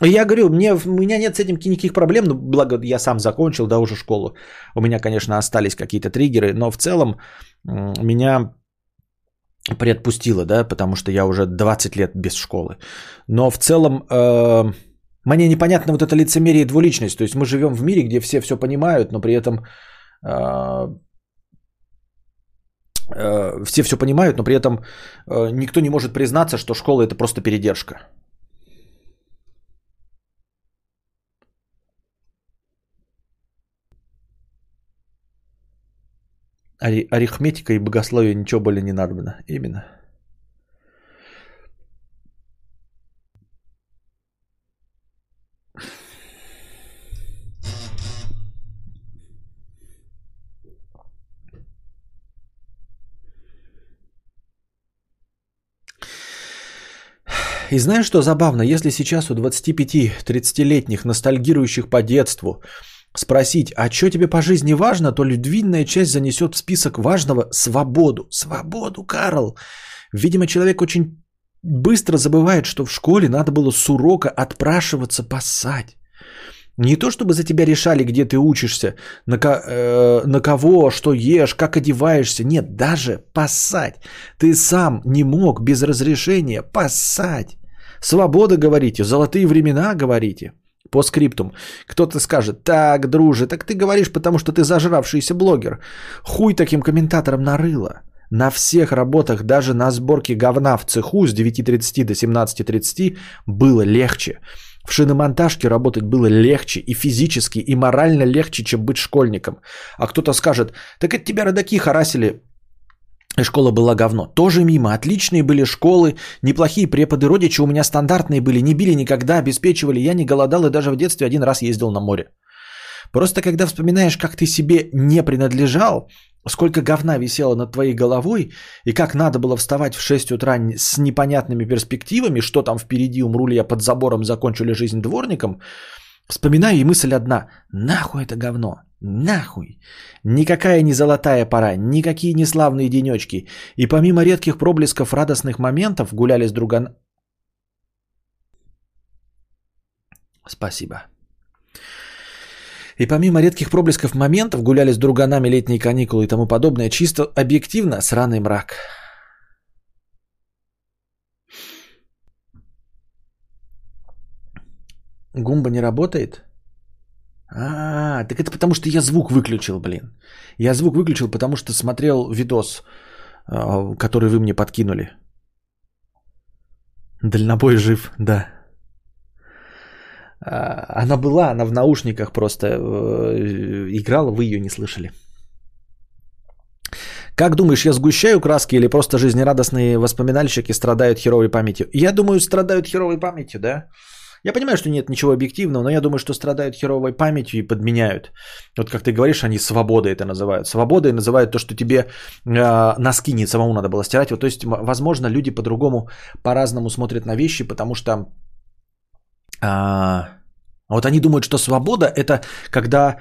S1: я говорю, мне, у меня нет с этим никаких проблем, но благо я сам закончил, да, уже школу. У меня, конечно, остались какие-то триггеры, но в целом меня приотпустило, да, потому что я уже 20 лет без школы. Но в целом э, мне непонятно вот это лицемерие и двуличность. То есть мы живем в мире, где все все понимают, но при этом э, э, все все понимают, но при этом э, никто не может признаться, что школа это просто передержка. Арифметика и богословие ничего более не надо. Именно. И знаешь, что забавно? Если сейчас у 25-30-летних, ностальгирующих по детству, спросить, а что тебе по жизни важно, то львиная часть занесет в список важного свободу. Свободу, Карл. Видимо, человек очень быстро забывает, что в школе надо было с урока отпрашиваться поссать. Не то, чтобы за тебя решали, где ты учишься, на, э, на кого, что ешь, как одеваешься. Нет, даже поссать. Ты сам не мог без разрешения поссать. Свобода, говорите, золотые времена, говорите. По скриптум. Кто-то скажет, так, друже, так ты говоришь, потому что ты зажравшийся блогер. Хуй таким комментатором нарыло. На всех работах, даже на сборке говна в цеху с 9.30 до 17.30 было легче. В шиномонтажке работать было легче и физически, и морально легче, чем быть школьником. А кто-то скажет, так это тебя родаки харасили школа была говно. Тоже мимо. Отличные были школы, неплохие преподы, родичи у меня стандартные были, не били никогда, обеспечивали. Я не голодал и даже в детстве один раз ездил на море. Просто когда вспоминаешь, как ты себе не принадлежал, сколько говна висело над твоей головой, и как надо было вставать в 6 утра с непонятными перспективами, что там впереди, умру ли я под забором, закончу ли жизнь дворником, вспоминаю и мысль одна. Нахуй это говно? Нахуй. Никакая не золотая пора, никакие не славные денечки. И помимо редких проблесков радостных моментов гуляли с друган... Спасибо. И помимо редких проблесков моментов гуляли с друганами летние каникулы и тому подобное, чисто объективно сраный мрак. Гумба не работает? А, так это потому, что я звук выключил, блин. Я звук выключил, потому что смотрел видос, а, который вы мне подкинули. Дальнобой жив, да. А, она была, она в наушниках просто э, играла, вы ее не слышали. Как думаешь, я сгущаю краски или просто жизнерадостные воспоминальщики страдают херовой памятью? Я думаю, страдают херовой памятью, да? Я понимаю, что нет ничего объективного, но я думаю, что страдают херовой памятью и подменяют. Вот как ты говоришь, они свободой это называют. Свободой называют то, что тебе э, носки не самому надо было стирать. Вот, то есть, возможно, люди по-другому, по-разному смотрят на вещи, потому что э, вот они думают, что свобода это когда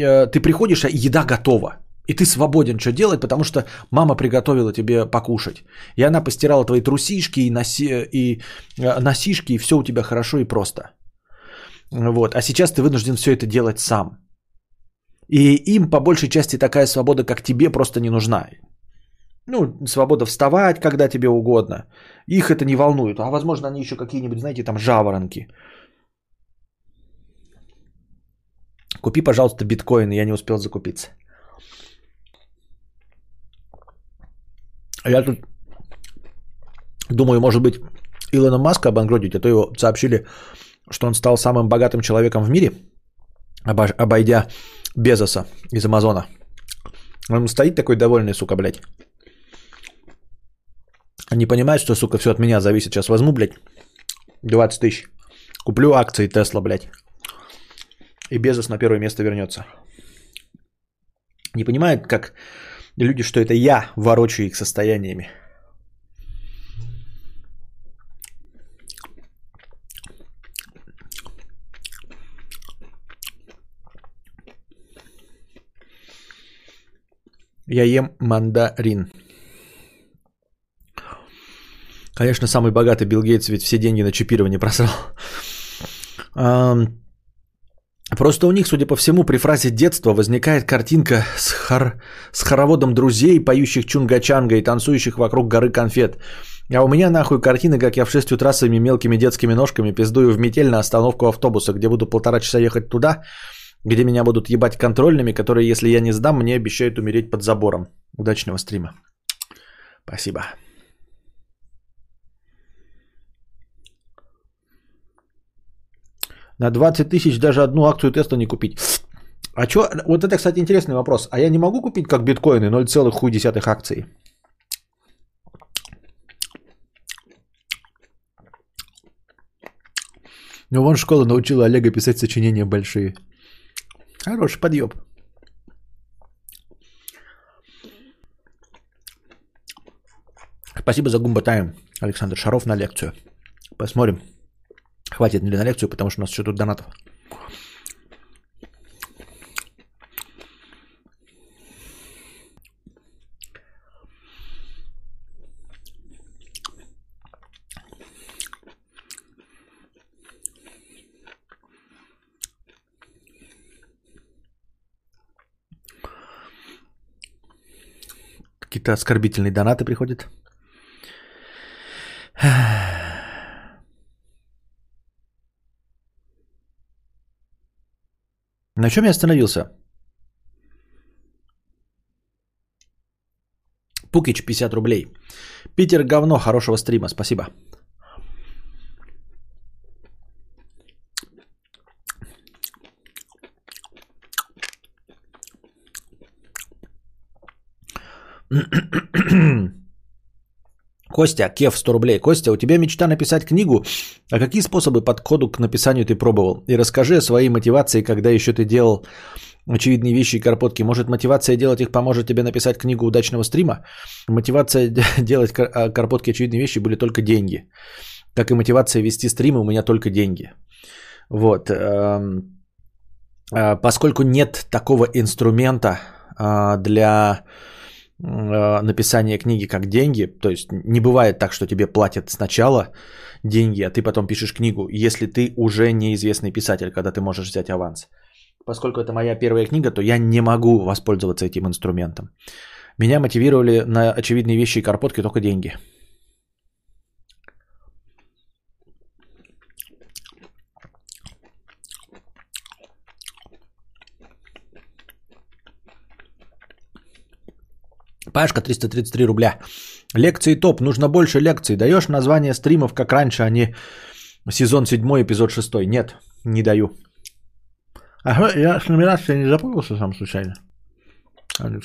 S1: э, ты приходишь, а еда готова. И ты свободен что делать, потому что мама приготовила тебе покушать. И она постирала твои трусишки и, носи, и э, носишки, и все у тебя хорошо и просто. Вот. А сейчас ты вынужден все это делать сам. И им по большей части такая свобода, как тебе, просто не нужна. Ну, свобода вставать, когда тебе угодно. Их это не волнует. А возможно, они еще какие-нибудь, знаете, там жаворонки. Купи, пожалуйста, биткоин, я не успел закупиться. Я тут думаю, может быть, Илона Маска обанкротить, а то его сообщили, что он стал самым богатым человеком в мире, обойдя Безоса из Амазона. Он стоит такой довольный, сука, блядь. Не понимает, что, сука, все от меня зависит. Сейчас возьму, блядь, 20 тысяч. Куплю акции Тесла, блядь. И Безос на первое место вернется. Не понимает, как люди, что это я ворочу их состояниями. Я ем мандарин. Конечно, самый богатый Билл Гейтс ведь все деньги на чипирование просрал. Просто у них, судя по всему, при фразе «детство» возникает картинка с, хор... с хороводом друзей, поющих чунга-чанга и танцующих вокруг горы конфет. А у меня нахуй картина, как я в 6 утра своими мелкими детскими ножками пиздую в метель на остановку автобуса, где буду полтора часа ехать туда, где меня будут ебать контрольными, которые, если я не сдам, мне обещают умереть под забором. Удачного стрима. Спасибо. На 20 тысяч даже одну акцию теста не купить. А что, вот это, кстати, интересный вопрос. А я не могу купить как биткоины 0,1 акций? Ну, вон школа научила Олега писать сочинения большие. Хороший подъеб. Спасибо за гумба тайм, Александр Шаров на лекцию. Посмотрим. Хватит ли на лекцию, потому что у нас еще тут донатов. Какие-то оскорбительные донаты приходят. На чем я остановился? Пукич 50 рублей. Питер говно, хорошего стрима, спасибо. Костя, Кев 100 рублей. Костя, у тебя мечта написать книгу. А какие способы подходу к написанию ты пробовал? И расскажи о своей мотивации, когда еще ты делал очевидные вещи и карпотки. Может, мотивация делать их поможет тебе написать книгу удачного стрима? Мотивация делать а, карпотки очевидные вещи были только деньги. Как и мотивация вести стримы, у меня только деньги. Вот. Эм, а, поскольку нет такого инструмента а, для написание книги как деньги. То есть не бывает так, что тебе платят сначала деньги, а ты потом пишешь книгу, если ты уже неизвестный писатель, когда ты можешь взять аванс. Поскольку это моя первая книга, то я не могу воспользоваться этим инструментом. Меня мотивировали на очевидные вещи и карпотки только деньги. Пашка 333 рубля. Лекции топ. Нужно больше лекций. Даешь название стримов, как раньше, а не сезон 7, эпизод 6? Нет, не даю. Ага, я с нумерацией не запутался сам случайно. А, ну,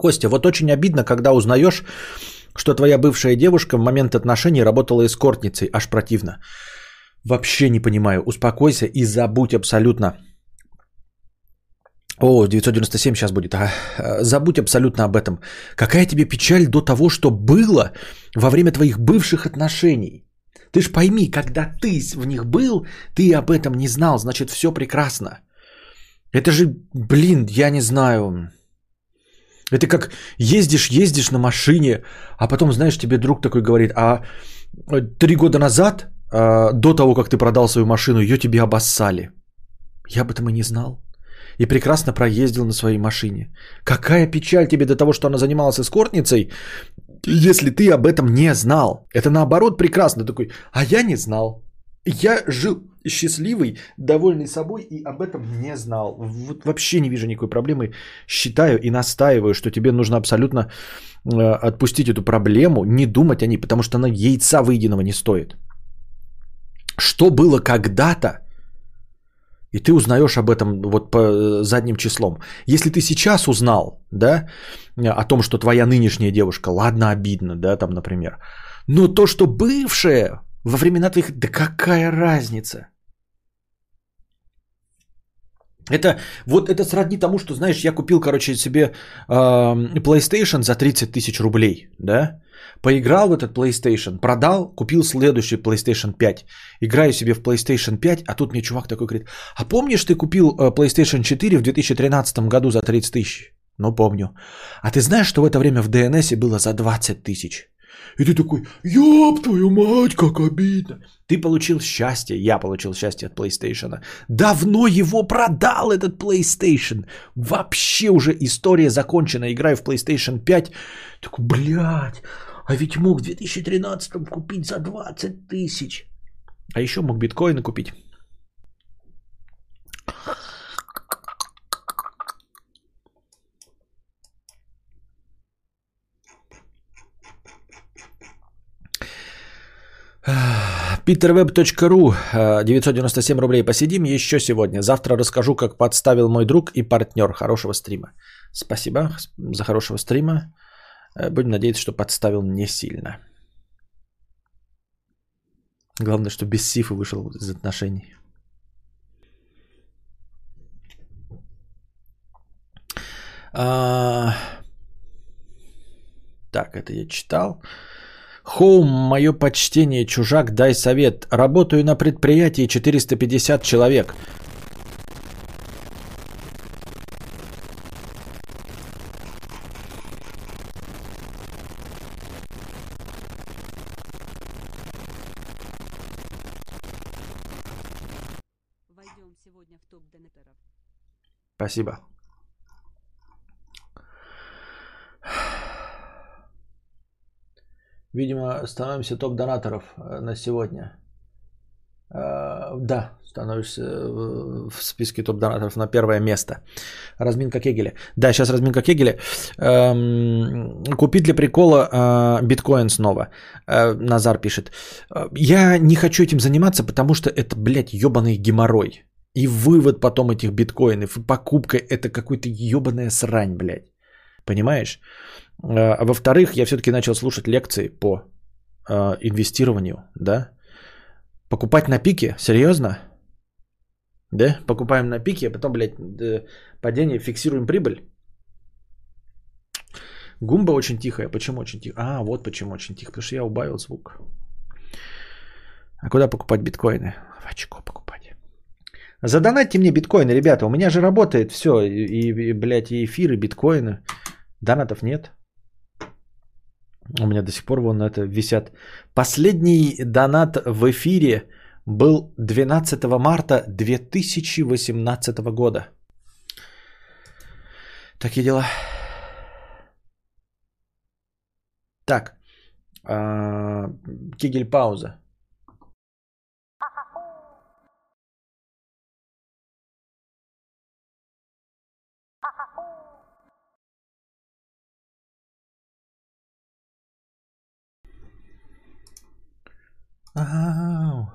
S1: Костя, вот очень обидно, когда узнаешь, что твоя бывшая девушка в момент отношений работала эскортницей. Аж противно. Вообще не понимаю. Успокойся и забудь абсолютно. О, 997 сейчас будет. Ага. Забудь абсолютно об этом. Какая тебе печаль до того, что было во время твоих бывших отношений? Ты ж пойми, когда ты в них был, ты об этом не знал, значит все прекрасно. Это же, блин, я не знаю. Это как ездишь, ездишь на машине, а потом, знаешь, тебе друг такой говорит, а э, три года назад, а, до того, как ты продал свою машину, ее тебе обоссали. Я об этом и не знал. И прекрасно проездил на своей машине. Какая печаль тебе до того, что она занималась эскортницей, если ты об этом не знал. Это наоборот прекрасно. Такой, а я не знал. Я жил счастливый, довольный собой и об этом не знал. Вот вообще не вижу никакой проблемы. Считаю и настаиваю, что тебе нужно абсолютно э, отпустить эту проблему, не думать о ней, потому что она яйца выеденного не стоит. Что было когда-то, и ты узнаешь об этом вот по э, задним числом. Если ты сейчас узнал, да, о том, что твоя нынешняя девушка, ладно, обидно, да, там, например, но то, что бывшая во времена твоих... Да какая разница? Это вот это сродни тому, что, знаешь, я купил, короче, себе э, PlayStation за 30 тысяч рублей, да? Поиграл в этот PlayStation, продал, купил следующий PlayStation 5. Играю себе в PlayStation 5, а тут мне чувак такой говорит, а помнишь, ты купил э, PlayStation 4 в 2013 году за 30 тысяч? Ну, помню. А ты знаешь, что в это время в DNS было за 20 тысяч? И ты такой, ёб твою мать, как обидно. Ты получил счастье, я получил счастье от PlayStation. Давно его продал этот PlayStation. Вообще уже история закончена. Играю в PlayStation 5. Такой, блядь, а ведь мог в 2013 купить за 20 тысяч. А еще мог биткоины купить. peterweb.ru 997 рублей. Посидим еще сегодня. Завтра расскажу, как подставил мой друг и партнер. Хорошего стрима. Спасибо за хорошего стрима. Э, будем надеяться, что подставил не сильно. Главное, что без сифа вышел из отношений. А... Так, это я читал. Хоум, мое почтение, чужак, дай совет. Работаю на предприятии 450 человек. Войдем сегодня в топ Спасибо. Видимо, становимся топ-донаторов э, на сегодня. Э, да, становишься в списке топ-донаторов на первое место. Разминка Кегеля. Да, сейчас разминка Кегеля. Эм, купить для прикола э, биткоин снова. Назар пишет. Я не хочу этим заниматься, потому что это, блядь, ебаный геморрой. И вывод потом этих биткоинов, и покупка это какой-то ебаная срань, блядь. Понимаешь? Э, а во-вторых, я все-таки начал слушать лекции по э, инвестированию, да. Покупать на пике? Серьезно? Да? Покупаем на пике, а потом, блядь, падение, фиксируем прибыль? Гумба очень тихая. Почему очень тихо? А, вот почему очень тихо. Потому что я убавил звук. А куда покупать биткоины? В очко покупать. Задонатьте мне биткоины, ребята. У меня же работает все. И, и блядь, и эфиры, биткоины. Донатов нет. У меня до сих пор вон это висят. Последний донат в эфире был 12 марта 2018 года. Такие дела. Так. А, Кигель пауза. Oh,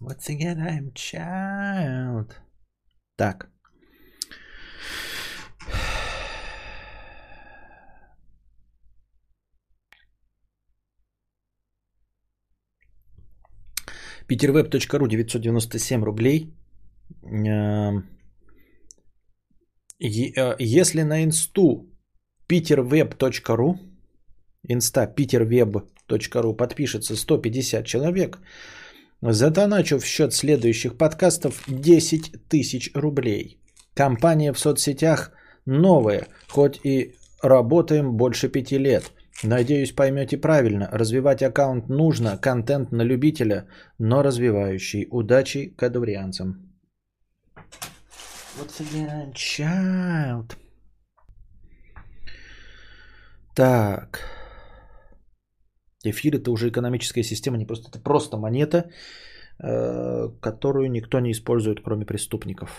S1: once again I'm child. Так. Питервеб.ру 997 рублей. Эм, э, если на инсту peterweb.ru инста peterweb.ru подпишется 150 человек, затоначу в счет следующих подкастов 10 тысяч рублей. Компания в соцсетях новая, хоть и работаем больше пяти лет. Надеюсь, поймете правильно. Развивать аккаунт нужно, контент на любителя, но развивающий. Удачи кадаврианцам. What's again, child? Так. Эфир это уже экономическая система, не просто это просто монета, э, которую никто не использует, кроме преступников.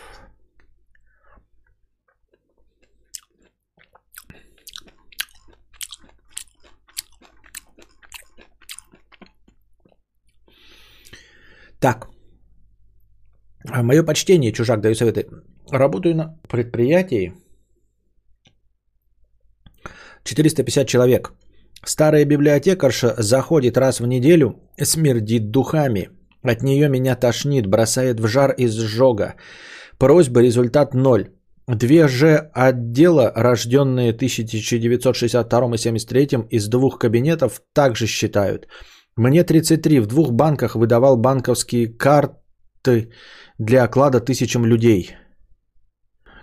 S1: Так. Мое почтение, чужак, даю советы. Работаю на предприятии. 450 человек. Старая библиотекарша заходит раз в неделю, смердит духами. От нее меня тошнит, бросает в жар из сжога. Просьба, результат ноль. Две же отдела, рожденные 1962 и 73 из двух кабинетов, также считают – мне 33, в двух банках выдавал банковские карты для оклада тысячам людей.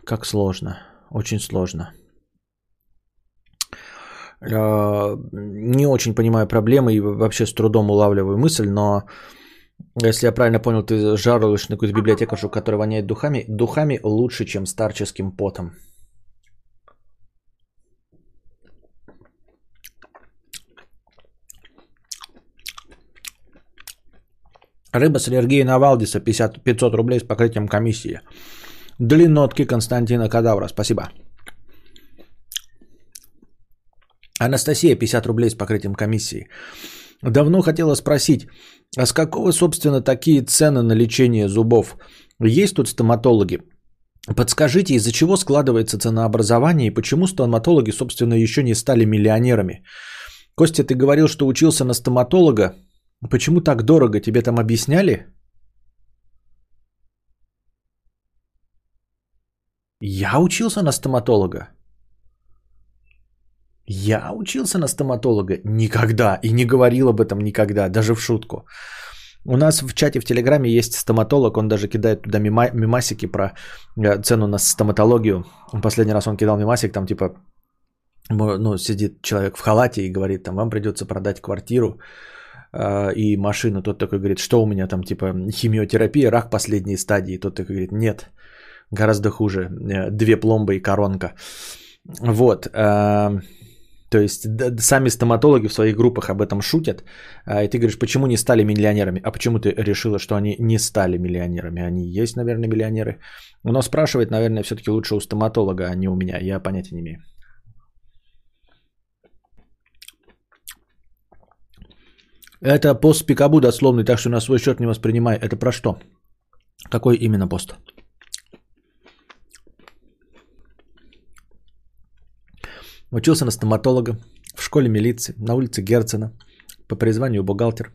S1: Как сложно, очень сложно. Э, не очень понимаю проблемы и вообще с трудом улавливаю мысль, но если я правильно понял, ты жаруешь на какую-то библиотекаршу, которая воняет духами. Духами лучше, чем старческим потом. Рыба с аллергией на Валдиса 50, 500 рублей с покрытием комиссии. Длиннотки Константина Кадавра. Спасибо. Анастасия 50 рублей с покрытием комиссии. Давно хотела спросить, а с какого, собственно, такие цены на лечение зубов? Есть тут стоматологи? Подскажите, из-за чего складывается ценообразование и почему стоматологи, собственно, еще не стали миллионерами? Костя, ты говорил, что учился на стоматолога. Почему так дорого? Тебе там объясняли? Я учился на стоматолога. Я учился на стоматолога никогда и не говорил об этом никогда, даже в шутку. У нас в чате в Телеграме есть стоматолог, он даже кидает туда мима- мимасики про э, цену на стоматологию. Последний раз он кидал мимасик, там типа, ну, сидит человек в халате и говорит, там, вам придется продать квартиру, а, и машину, тот такой говорит, что у меня там, типа, химиотерапия, рак последней стадии. Тот такой говорит, нет, гораздо хуже, э, две пломбы и коронка. Вот, а, то есть сами стоматологи в своих группах об этом шутят. А, и ты говоришь, почему не стали миллионерами? А почему ты решила, что они не стали миллионерами? Они есть, наверное, миллионеры. Но спрашивать, наверное, все-таки лучше у стоматолога, а не у меня. Я понятия не имею. Это пост Пикабу дословный, так что на свой счет не воспринимай. Это про что? Какой именно пост? Учился на стоматолога в школе милиции на улице Герцена по призванию бухгалтер.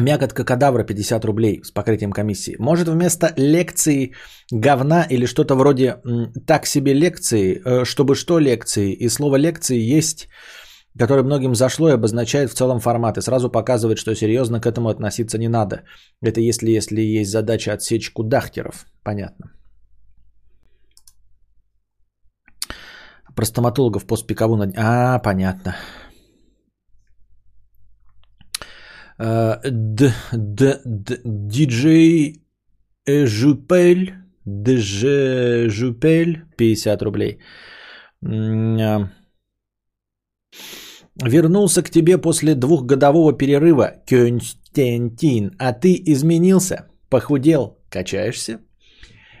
S1: Мякотка кадавра 50 рублей с покрытием комиссии. Может вместо лекции говна или что-то вроде так себе лекции, э, чтобы что лекции. И слово лекции есть, которое многим зашло и обозначает в целом формат. И сразу показывает, что серьезно к этому относиться не надо. Это если, если есть задача отсечь кудахтеров. Понятно. Про стоматологов пост пикову. А, понятно. Диджей Жупель Дежупель 50 рублей. А, вернулся к тебе после двухгодового перерыва, Константин, а ты изменился, похудел, качаешься?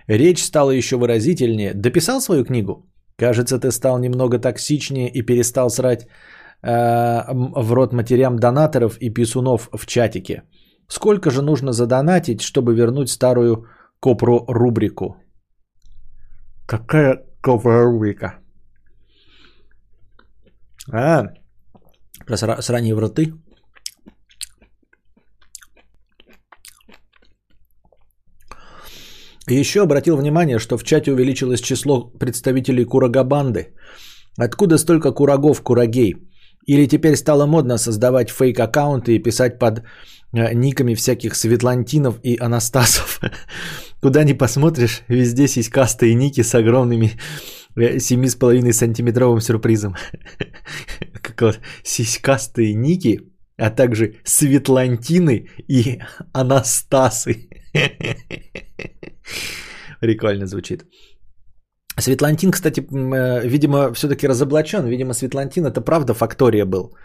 S1: Речь стала еще выразительнее. Дописал свою книгу? Кажется, ты стал немного токсичнее и перестал срать э, в рот матерям донаторов и писунов в чатике. Сколько же нужно задонатить, чтобы вернуть старую копро-рубрику? Какая копро-рубрика? А, про срание в роты. Еще обратил внимание, что в чате увеличилось число представителей Курагабанды. Откуда столько курагов, курагей? Или теперь стало модно создавать фейк-аккаунты и писать под э, никами всяких Светлантинов и Анастасов? Куда ни посмотришь, везде сиськастые ники с огромными 7,5 э, сантиметровым сюрпризом. Как вот сиськастые ники, а также Светлантины и Анастасы. Прикольно звучит. Светлантин, кстати, э, видимо, все-таки разоблачен. Видимо, Светлантин это правда фактория был.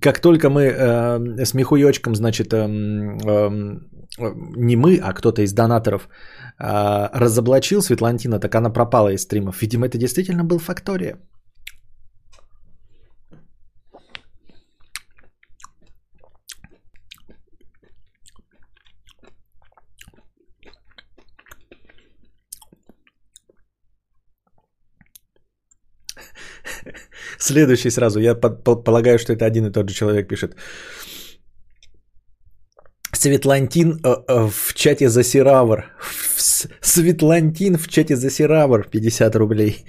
S1: Как только мы э, с Михуечком, значит, э, э, не мы, а кто-то из донаторов э, разоблачил Светлантина, так она пропала из стримов. Видимо, это действительно был фактория. Следующий сразу. Я полагаю, что это один и тот же человек пишет. Светлантин э, э, в чате за Сиравр. Светлантин в чате за Сиравр. 50 рублей.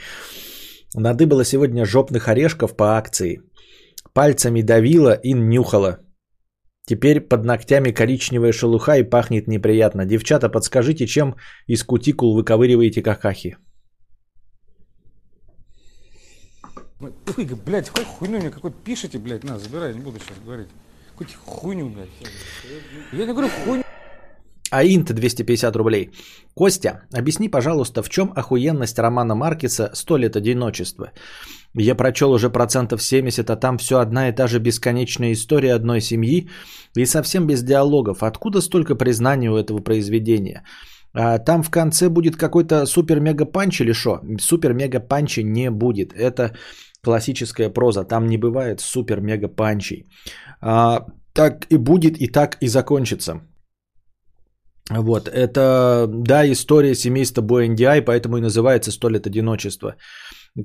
S1: Надыбала сегодня жопных орешков по акции. Пальцами давила и нюхала. Теперь под ногтями коричневая шелуха и пахнет неприятно. Девчата, подскажите, чем из кутикул выковыриваете какахи?
S3: Ой, блядь, какой хуйню мне какой пишете, блядь, на, забирай, не буду сейчас говорить. Какую хуйню, блядь. Я не говорю хуйню.
S1: Аинт 250 рублей. Костя, объясни, пожалуйста, в чем охуенность романа Маркиса «Сто лет одиночества»? Я прочел уже процентов 70, а там все одна и та же бесконечная история одной семьи и совсем без диалогов. Откуда столько признания у этого произведения? А там в конце будет какой-то супер-мега-панч или что? Супер-мега-панча не будет. Это классическая проза, там не бывает супер-мега панчей. А, так и будет, и так и закончится. Вот, это, да, история семейства Буэндиай, поэтому и называется «Сто лет одиночества».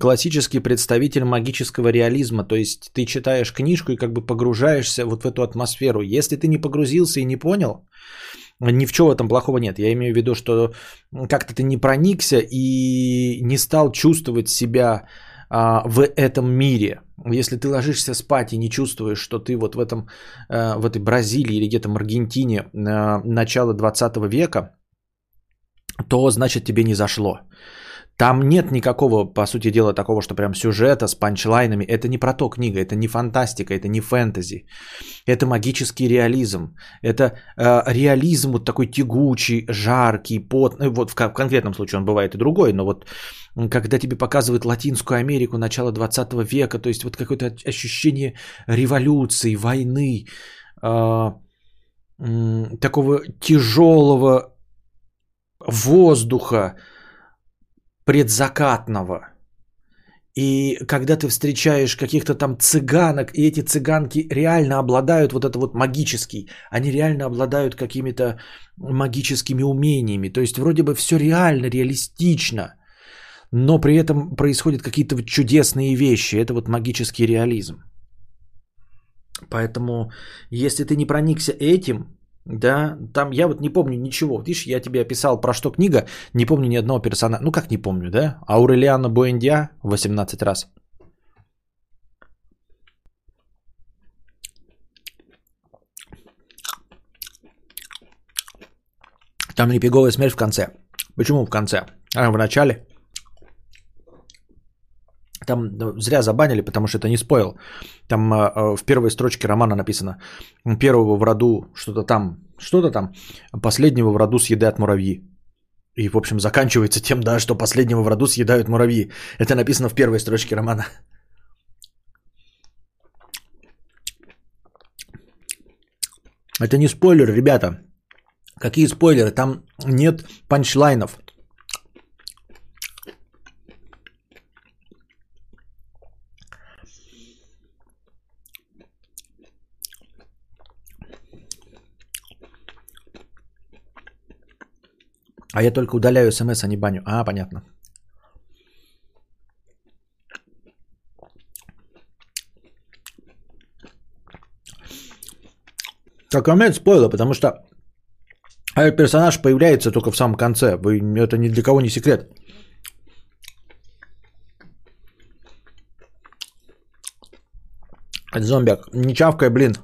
S1: Классический представитель магического реализма, то есть ты читаешь книжку и как бы погружаешься вот в эту атмосферу. Если ты не погрузился и не понял, ни в чем в этом плохого нет. Я имею в виду, что как-то ты не проникся и не стал чувствовать себя а, в этом мире. Если ты ложишься спать и не чувствуешь, что ты вот в, этом, а, в этой Бразилии или где-то в Аргентине а, начала 20 века, то значит тебе не зашло. Там нет никакого, по сути дела, такого, что прям сюжета с панчлайнами. Это не про то книга, это не фантастика, это не фэнтези. Это магический реализм. Это э, реализм вот такой тягучий, жаркий, пот. Ну, вот в, в конкретном случае он бывает и другой, но вот когда тебе показывают Латинскую Америку начала 20 века, то есть вот какое-то ощущение революции, войны, э, э, такого тяжелого воздуха, предзакатного. И когда ты встречаешь каких-то там цыганок, и эти цыганки реально обладают вот это вот магический, они реально обладают какими-то магическими умениями. То есть вроде бы все реально, реалистично, но при этом происходят какие-то чудесные вещи. Это вот магический реализм. Поэтому, если ты не проникся этим, да, там я вот не помню ничего. Видишь, я тебе описал про что книга, не помню ни одного персонажа. Ну как не помню, да? Аурелиана Буэндиа 18 раз. Там не пиговая смерть в конце. Почему в конце? А в начале. Там ну, зря забанили, потому что это не спойл. Там э, в первой строчке романа написано первого в роду что-то там, что-то там, последнего в роду съедают муравьи. И, в общем, заканчивается тем, да, что последнего в роду съедают муравьи. Это написано в первой строчке романа. Это не спойлер, ребята. Какие спойлеры? Там нет панчлайнов. А я только удаляю смс, а не баню. А, понятно. Так, момент спойла, потому что этот персонаж появляется только в самом конце. Вы, это ни для кого не секрет. Зомбик, не чавкай, блин.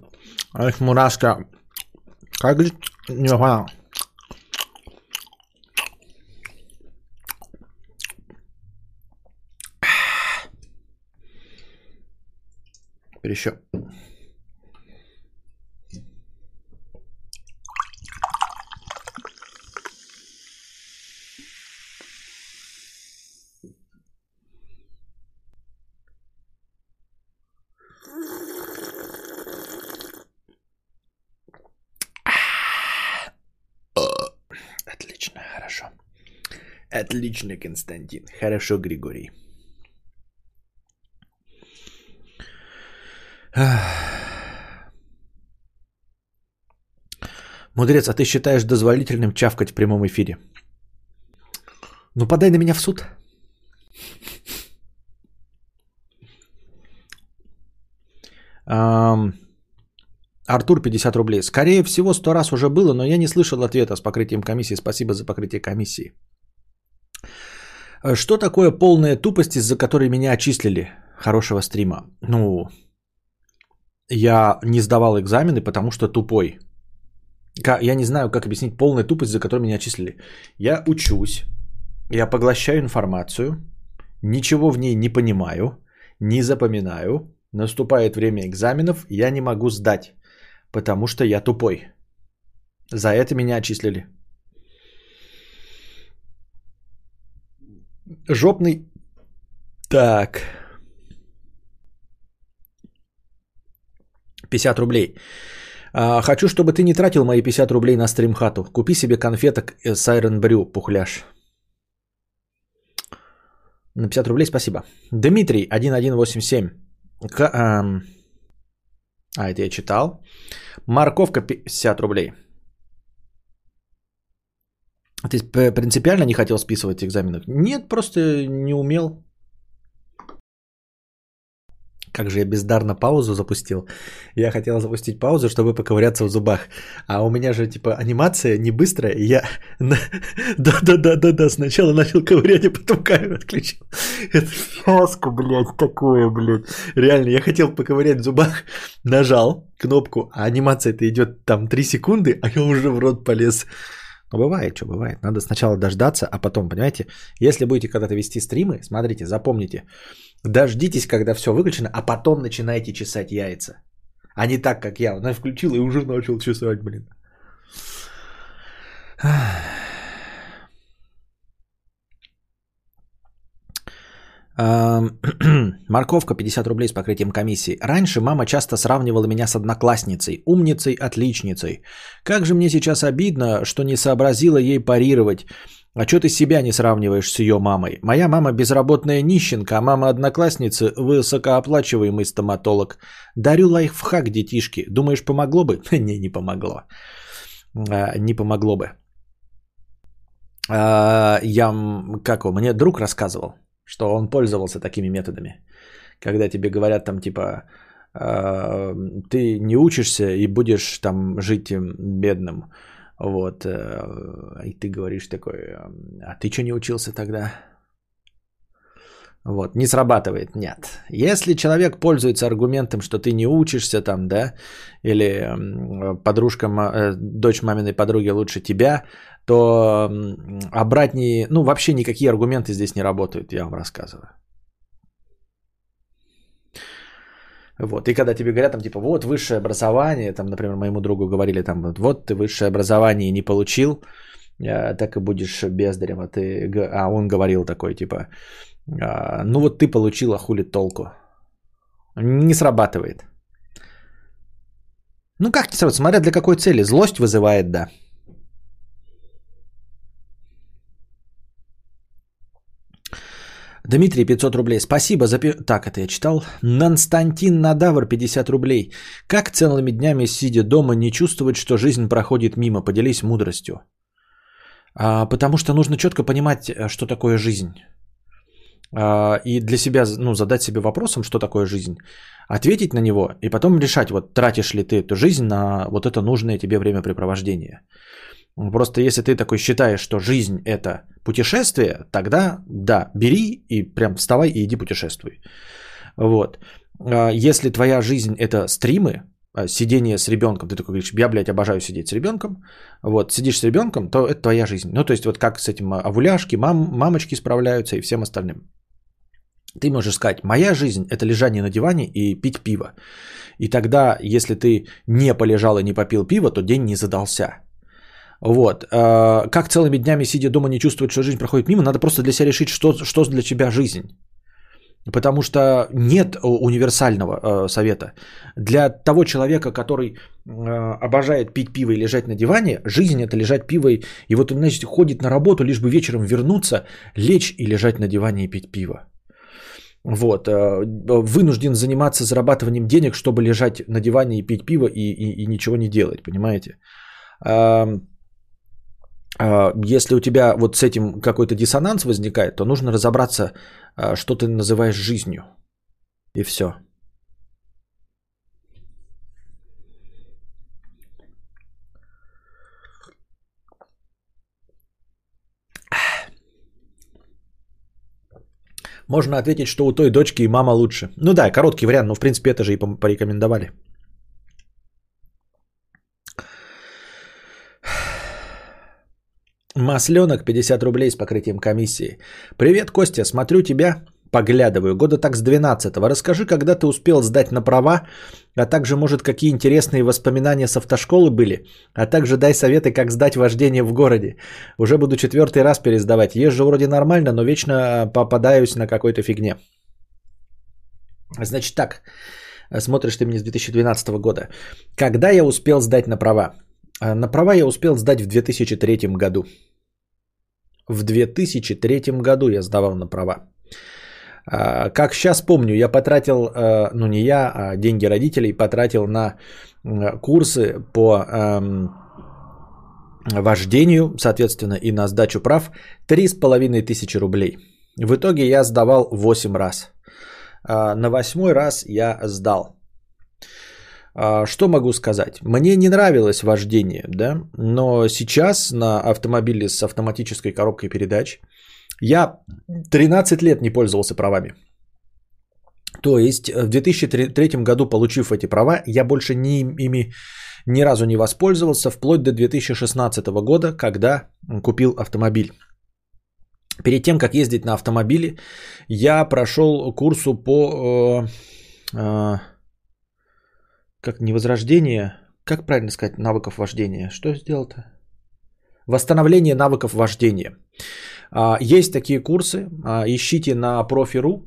S1: Эх, мурашка. Как не понял. Теперь еще. Отлично, хорошо. Отлично, Константин. Хорошо, Григорий. Мудрец, а ты считаешь дозволительным чавкать в прямом эфире? Ну, подай на меня в суд. Артур, 50 рублей. Скорее всего, сто раз уже было, но я не слышал ответа с покрытием комиссии. Спасибо за покрытие комиссии. Э, Что такое полная тупость, из-за которой меня отчислили? Хорошего стрима. Ну, я не сдавал экзамены, потому что тупой. Я не знаю, как объяснить полную тупость, за которую меня отчислили. Я учусь, я поглощаю информацию, ничего в ней не понимаю, не запоминаю, наступает время экзаменов, я не могу сдать, потому что я тупой. За это меня отчислили. Жопный. Так. 50 рублей. А, хочу, чтобы ты не тратил мои 50 рублей на стримхату. Купи себе конфеток с Iron Brew, пухляш. На 50 рублей спасибо. Дмитрий, 1187. К- ам, А, это я читал. Морковка 50 рублей. Ты принципиально не хотел списывать экзамены? Нет, просто не умел. Как же я бездарно паузу запустил. Я хотел запустить паузу, чтобы поковыряться в зубах. А у меня же типа анимация не быстрая. и Я да-да-да-да-да сначала начал ковырять, а потом камеру отключил. Это фиаско, блядь, такое, блядь. Реально, я хотел поковырять в зубах, нажал кнопку, а анимация-то идет там 3 секунды, а я уже в рот полез. Ну, бывает, что бывает. Надо сначала дождаться, а потом, понимаете, если будете когда-то вести стримы, смотрите, запомните, дождитесь, когда все выключено, а потом начинайте чесать яйца. А не так, как я. Она включила и уже начал чесать, блин. Морковка 50 рублей с покрытием комиссии. Раньше мама часто сравнивала меня с одноклассницей, умницей, отличницей. Как же мне сейчас обидно, что не сообразила ей парировать. А что ты себя не сравниваешь с ее мамой? Моя мама безработная нищенка, а мама одноклассницы высокооплачиваемый стоматолог. Дарю лайфхак детишки. Думаешь, помогло бы? Не, не помогло. А, Не помогло бы. А, Я, как его, мне друг рассказывал, что он пользовался такими методами. Когда тебе говорят там типа, а, ты не учишься и будешь там жить бедным. Вот. э, И ты говоришь такой, э, а ты что не учился тогда? Вот, не срабатывает, нет. Если человек пользуется аргументом, что ты не учишься там, да, или подружка, э, дочь маминой подруги лучше тебя, то м, обратнее, ну вообще никакие аргументы здесь не работают, я вам рассказываю. Вот, и когда тебе говорят, там, типа, вот высшее образование, там, например, моему другу говорили, там, вот ты высшее образование не получил, э, так и будешь бездарем. А, ты, а он говорил такой, типа, а, ну вот ты получила, хули толку. Не срабатывает. Ну как не срабатывает? Смотря для какой цели. Злость вызывает, да. Дмитрий, 500 рублей. Спасибо за... Так, это я читал. Нанстантин Надавр, 50 рублей. Как целыми днями, сидя дома, не чувствовать, что жизнь проходит мимо? Поделись мудростью. А, потому что нужно четко понимать, э, что такое жизнь. А, и для себя, ну, задать себе вопросом, что такое жизнь. Ответить на него и потом решать, вот тратишь ли ты эту жизнь на вот это нужное тебе времяпрепровождение. Просто если ты такой считаешь, что жизнь это путешествие, тогда да, бери и прям вставай и иди путешествуй. Вот. А Если твоя жизнь это стримы, а, сидение с ребенком, ты такой говоришь, я, блядь, обожаю сидеть с ребенком, вот, сидишь с ребенком, то это твоя жизнь. Ну, то есть вот как с этим а, овуляшки, мам, мамочки справляются и всем остальным. Ты можешь сказать, моя жизнь – это лежание на диване и пить пиво. И тогда, если ты не полежал и не попил пиво, то день не задался. Вот. А, Как целыми днями, сидя дома, не чувствовать, что жизнь проходит мимо, надо просто для себя решить, что, что для тебя жизнь. Потому что нет универсального э, совета. Для того человека, который э, обожает пить пиво и лежать на диване, жизнь это лежать пиво. И, вот он, значит, ходит на работу, лишь бы вечером вернуться, лечь и лежать на диване и пить пиво. Вот, вынужден заниматься зарабатыванием денег, чтобы лежать на диване и пить пиво и, и, и ничего не делать, понимаете? А, Если у тебя вот с этим какой-то диссонанс возникает, то нужно разобраться, а, что ты называешь жизнью. И все. Можно ответить, что у той дочки и мама лучше. Ну да, короткий вариант, но в принципе это же и порекомендовали. Масленок 50 рублей с покрытием комиссии. Привет, Костя, смотрю тебя, поглядываю, года так с 12-го. Расскажи, когда ты успел сдать на права, а также, может, какие интересные воспоминания с автошколы были, а также дай советы, как сдать вождение в городе. Уже буду четвертый раз пересдавать. Езжу вроде нормально, но вечно попадаюсь на какой-то фигне. Значит так, смотришь ты меня с 2012 года. Когда я успел сдать на права? А, На права я успел сдать в 2003 году. В 2003 году я сдавал на права. А, Как сейчас помню, я потратил, э, ну не я, а деньги родителей потратил на курсы по вождению, соответственно, и на сдачу прав 3,5 тысячи рублей. В итоге я сдавал 8 раз. А, На восьмой раз я сдал. А, Что могу сказать? Мне не нравилось вождение, да, но сейчас на автомобиле с автоматической коробкой передач я 13 лет не пользовался правами. То есть в 2003 году, получив эти права, я больше ни, ими ни разу не воспользовался, вплоть до 2016 года, когда купил автомобиль. Перед тем, как ездить на автомобиле, я прошел курсу по э, э, как не возрождение, как правильно сказать, навыков вождения. Что сделал-то? Восстановление навыков вождения. А, Есть такие курсы, а, ищите на профи.ру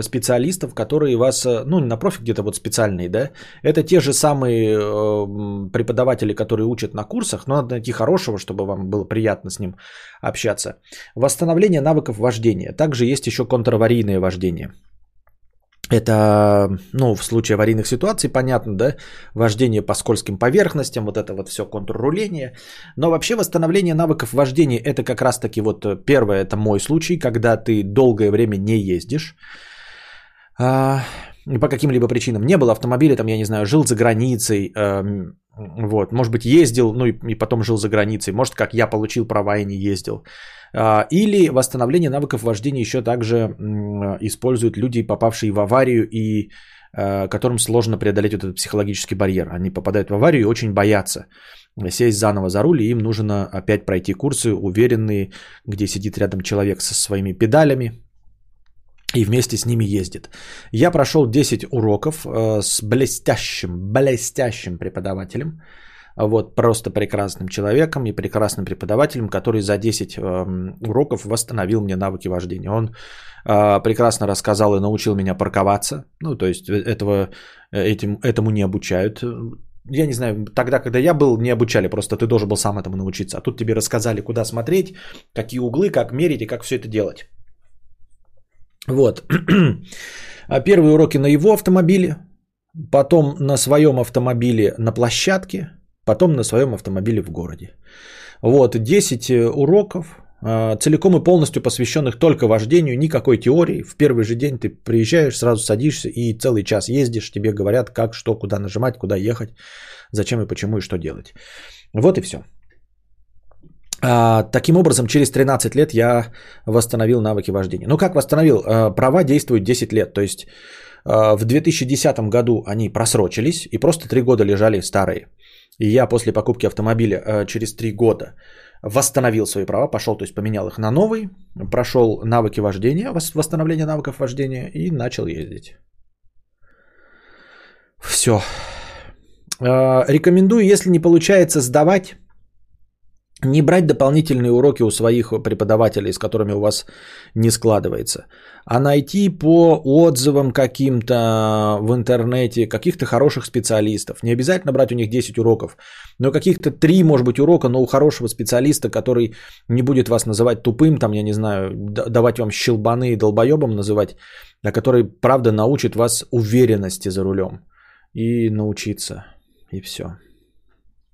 S1: специалистов, которые вас, э, ну не на профи где-то вот специальные, да, это те же самые э, преподаватели, которые учат на курсах, но надо найти хорошего, чтобы вам было приятно с ним общаться. Восстановление навыков вождения. Также есть еще контраварийное вождение. Это, ну, в случае аварийных ситуаций, понятно, да, вождение по скользким поверхностям, вот это вот все контрруление. Но вообще восстановление навыков вождения, это как раз-таки вот первое, это мой случай, когда ты долгое время не ездишь. А, по каким-либо причинам. Не было автомобиля, там, я не знаю, жил за границей, эм, вот, может быть, ездил, ну и потом жил за границей, может, как я получил права и не ездил. А, Или восстановление навыков вождения еще также используют люди, попавшие в аварию и э, которым сложно преодолеть вот этот психологический барьер. Они попадают в аварию и очень боятся сесть заново за руль, и им нужно опять пройти курсы, уверенные, где сидит рядом человек со своими педалями, и вместе с ними ездит. Я прошел 10 уроков э, с блестящим, блестящим преподавателем. Вот просто прекрасным человеком и прекрасным преподавателем, который за 10 э, уроков восстановил мне навыки вождения. Он э, прекрасно рассказал и научил меня парковаться. Ну, то есть этого, этим, этому не обучают. Я не знаю, тогда, когда я был, не обучали, просто ты должен был сам этому научиться. А тут тебе рассказали, куда смотреть, какие углы, как мерить и как все это делать. Вот. А первые уроки на его автомобиле, потом на своем автомобиле на площадке, потом на своем автомобиле в городе. Вот, 10 э, уроков, а, целиком и полностью посвященных только вождению, никакой теории. В первый же день ты приезжаешь, сразу садишься и целый час ездишь, тебе говорят, как, что, куда нажимать, куда ехать, зачем и почему и что делать. Вот и все. А, таким образом, через 13 лет я восстановил навыки вождения. Ну как восстановил? А, права действуют 10 лет. То есть в 2010 году они просрочились и просто 3 года лежали старые. И я после покупки автомобиля а, через 3 года восстановил свои права, пошел, то есть поменял их на новый, прошел навыки вождения, восстановление навыков вождения и начал ездить. Все. А, рекомендую, если не получается сдавать, не брать дополнительные уроки у своих преподавателей, с которыми у вас не складывается, а найти по отзывам каким-то в интернете каких-то хороших специалистов. Не обязательно брать у них 10 уроков, но каких-то 3, может быть, урока, но у хорошего специалиста, который не будет вас называть тупым, там, я не знаю, давать вам щелбаны и долбоебом называть, а который, правда, научит вас уверенности за рулем и научиться. И все.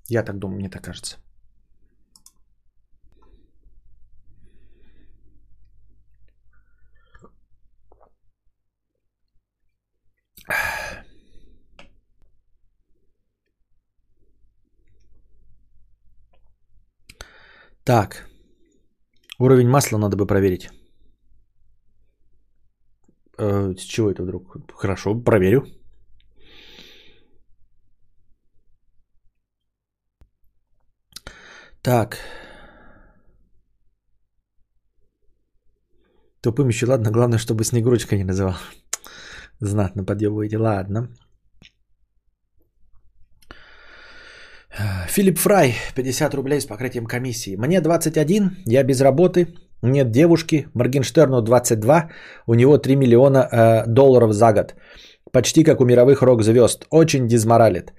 S1: Я так думаю, мне так кажется. Так. Уровень масла надо бы проверить. Э, с чего это вдруг? Хорошо, проверю. Так. Тупым еще ладно, главное, чтобы Снегурочка не называл. Знатно подъебываете. Ладно. Филипп Фрай, 50 рублей с покрытием комиссии. Мне 21, я без работы, нет девушки. Моргенштерну 22, у него 3 миллиона э, долларов за год. Почти как у мировых рок-звезд. Очень дизморалит.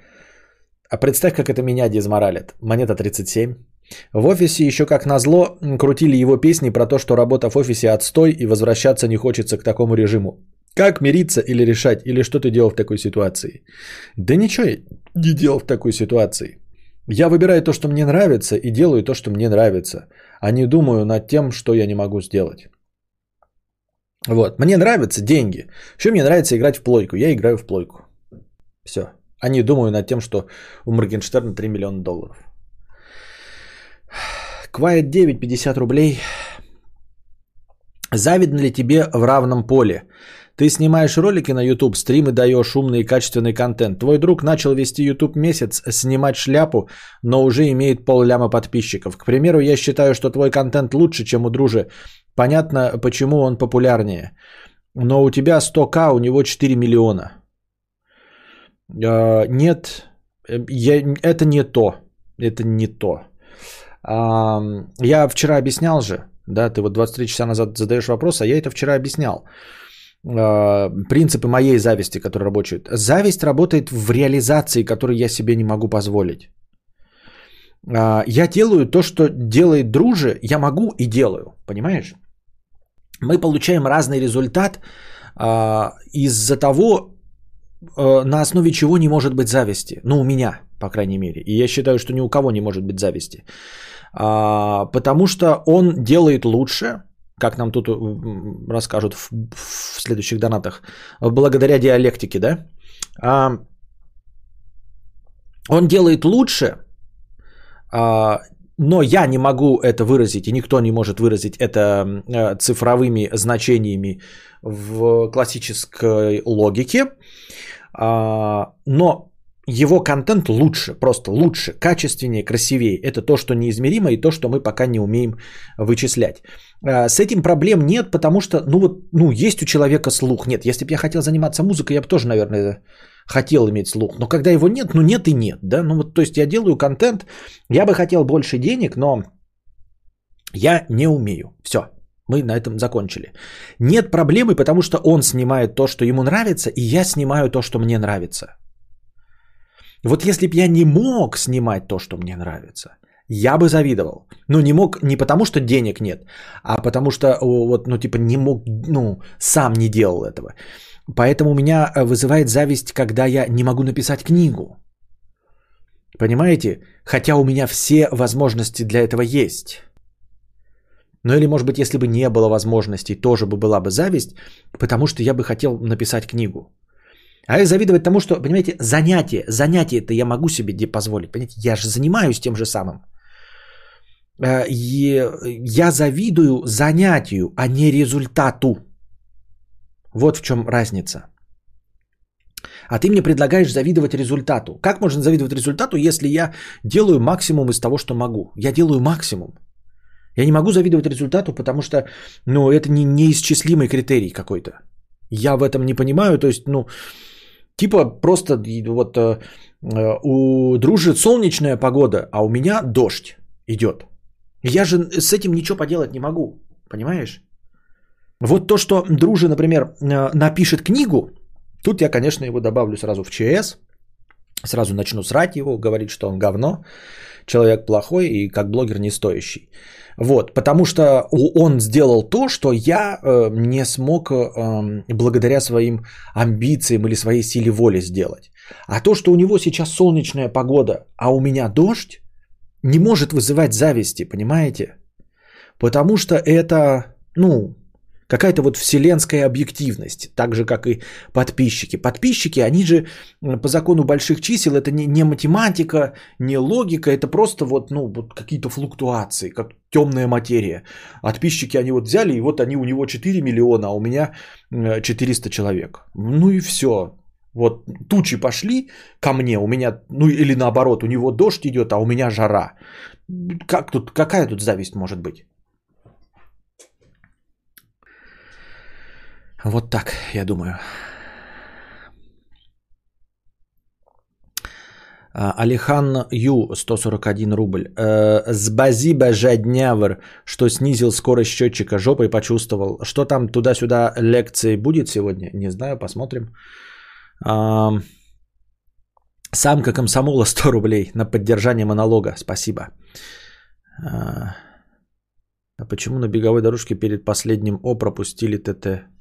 S1: А представь, как это меня дизморалит. Монета 37. В офисе еще как назло крутили его песни про то, что работа в офисе отстой и возвращаться не хочется к такому режиму. Как мириться или решать, или что ты делал в такой ситуации? Да ничего я не делал в такой ситуации. Я выбираю то, что мне нравится, и делаю то, что мне нравится, а не думаю над тем, что я не могу сделать. Вот. Мне нравятся деньги. Еще мне нравится играть в плойку. Я играю в плойку. Все. А не думаю над тем, что у Моргенштерна 3 миллиона долларов. Quiet 9, 50 рублей. Завидно ли тебе в равном поле? Ты снимаешь ролики на YouTube, стримы даешь умный и качественный контент. Твой друг начал вести YouTube месяц, снимать шляпу, но уже имеет полляма подписчиков. К примеру, я считаю, что твой контент лучше, чем у дружи. Понятно, почему он популярнее. Но у тебя 100к, у него 4 миллиона. Э, нет, я, это не то. Это не то. Я вчера объяснял же, да, ты вот 23 часа назад задаешь вопрос, а я это вчера объяснял. А, принципы моей зависти, которые работают. Зависть работает в реализации, которую я себе не могу позволить. А, я делаю то, что делает друже, я могу и делаю, понимаешь? Мы получаем разный результат а, из-за того, на основе чего не может быть зависти. Ну, у меня, по крайней мере. И я считаю, что ни у кого не может быть зависти. Потому что он делает лучше, как нам тут расскажут в, в следующих донатах, благодаря диалектике, да, а, он делает лучше, а, но я не могу это выразить, и никто не может выразить это а, цифровыми значениями в классической логике, а, но его контент лучше, просто лучше, качественнее, красивее. Это то, что неизмеримо и то, что мы пока не умеем вычислять. А, с этим проблем нет, потому что, ну вот, ну, есть у человека слух. Нет, если бы я хотел заниматься музыкой, я бы тоже, наверное, хотел иметь слух. Но когда его нет, ну нет и нет, да. Ну вот, то есть я делаю контент, я бы хотел больше денег, но я не умею. Все, мы на этом закончили. Нет проблемы, потому что он снимает то, что ему нравится, и я снимаю то, что мне нравится. Вот если бы я не мог снимать то, что мне нравится, я бы завидовал. Но не мог не потому, что денег нет, а потому что вот, ну, типа, не мог, ну, сам не делал этого. Поэтому меня э, вызывает зависть, когда я не могу написать книгу. Понимаете? Хотя у меня все возможности для этого есть. Ну или, может быть, если бы не было возможностей, тоже бы была бы зависть, потому что я бы хотел написать книгу. А я завидовать тому, что, понимаете, занятие, занятие это я могу себе позволить. Понимаете, я же занимаюсь тем же самым. Э, и я завидую занятию, а не результату. Вот в чем разница. А ты мне предлагаешь завидовать результату. Как можно завидовать результату, если я делаю максимум из того, что могу? Я делаю максимум. Я не могу завидовать результату, потому что ну, это не неисчислимый критерий какой-то. Я в этом не понимаю. То есть, ну, типа просто вот э, э, у дружит солнечная погода, а у меня дождь идет. Я же с этим ничего поделать не могу. Понимаешь? Вот то, что Дружи, например, э, напишет книгу, тут я, конечно, его добавлю сразу в ЧС, сразу начну срать его, говорить, что он говно, человек плохой и как блогер не стоящий. Вот, потому что он сделал то, что я э, не смог э, благодаря своим амбициям или своей силе воли сделать. А то, что у него сейчас солнечная погода, а у меня дождь, не может вызывать зависти, понимаете? Потому что это, ну, какая-то вот вселенская объективность, так же как и подписчики. Подписчики, они же по закону больших чисел, это не, не математика, не логика, это просто вот, ну, вот какие-то флуктуации, как темная материя. Подписчики они вот взяли, и вот они у него 4 миллиона, а у меня 400 человек. Ну и все. Вот тучи пошли ко мне, у меня, ну или наоборот, у него дождь идет, а у меня жара. Как тут, какая тут зависть может быть? Вот так, я думаю. А, Алихан Ю, 141 рубль. Э, Сбазиба жаднявр, что снизил скорость счетчика жопой, почувствовал. Что там туда-сюда лекции будет сегодня? Не знаю, посмотрим. Самка комсомола 100 рублей на поддержание монолога. Спасибо. А, а почему на беговой дорожке перед последним О пропустили ТТ?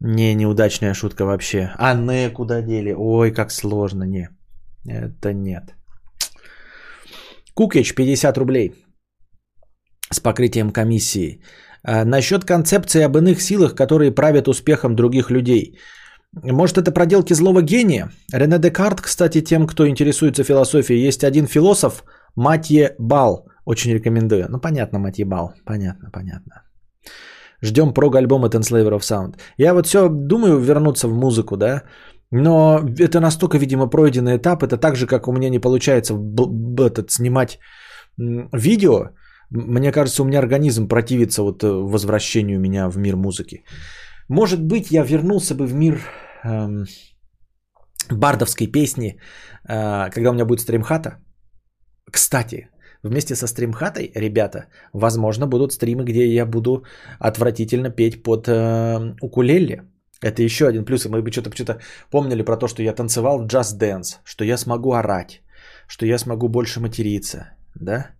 S1: Не, неудачная шутка вообще. А не куда дели? Ой, как сложно. Не, это нет. Кукич, 50 рублей с покрытием комиссии. А, насчет концепции об иных силах, которые правят успехом других людей. Может, это проделки злого гения? Рене Декарт, кстати, тем, кто интересуется философией, есть один философ, Матье Бал. Очень рекомендую. Ну, понятно, Матье Бал. Понятно, понятно. Ждем прог-альбома Ten Slaver of Sound. Я вот все думаю вернуться в музыку, да, но это настолько, видимо, пройденный этап. Это так же, как у меня не получается этот, снимать видео, мне кажется, у меня организм противится вот э, возвращению меня в мир музыки. Может быть, я вернулся бы в мир эм, бардовской песни, э, когда у меня будет стримхата. Кстати, вместе со стримхатой, ребята, возможно, будут стримы, где я буду отвратительно петь под э, укулеле. Это еще один плюс. И мы бы что-то что помнили про то, что я танцевал Just Dance, что я смогу орать, что я смогу больше материться, да?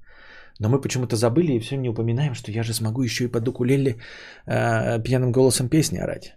S1: Но мы почему-то забыли и все не упоминаем, что я же смогу еще и под укулеле э, пьяным голосом песни орать.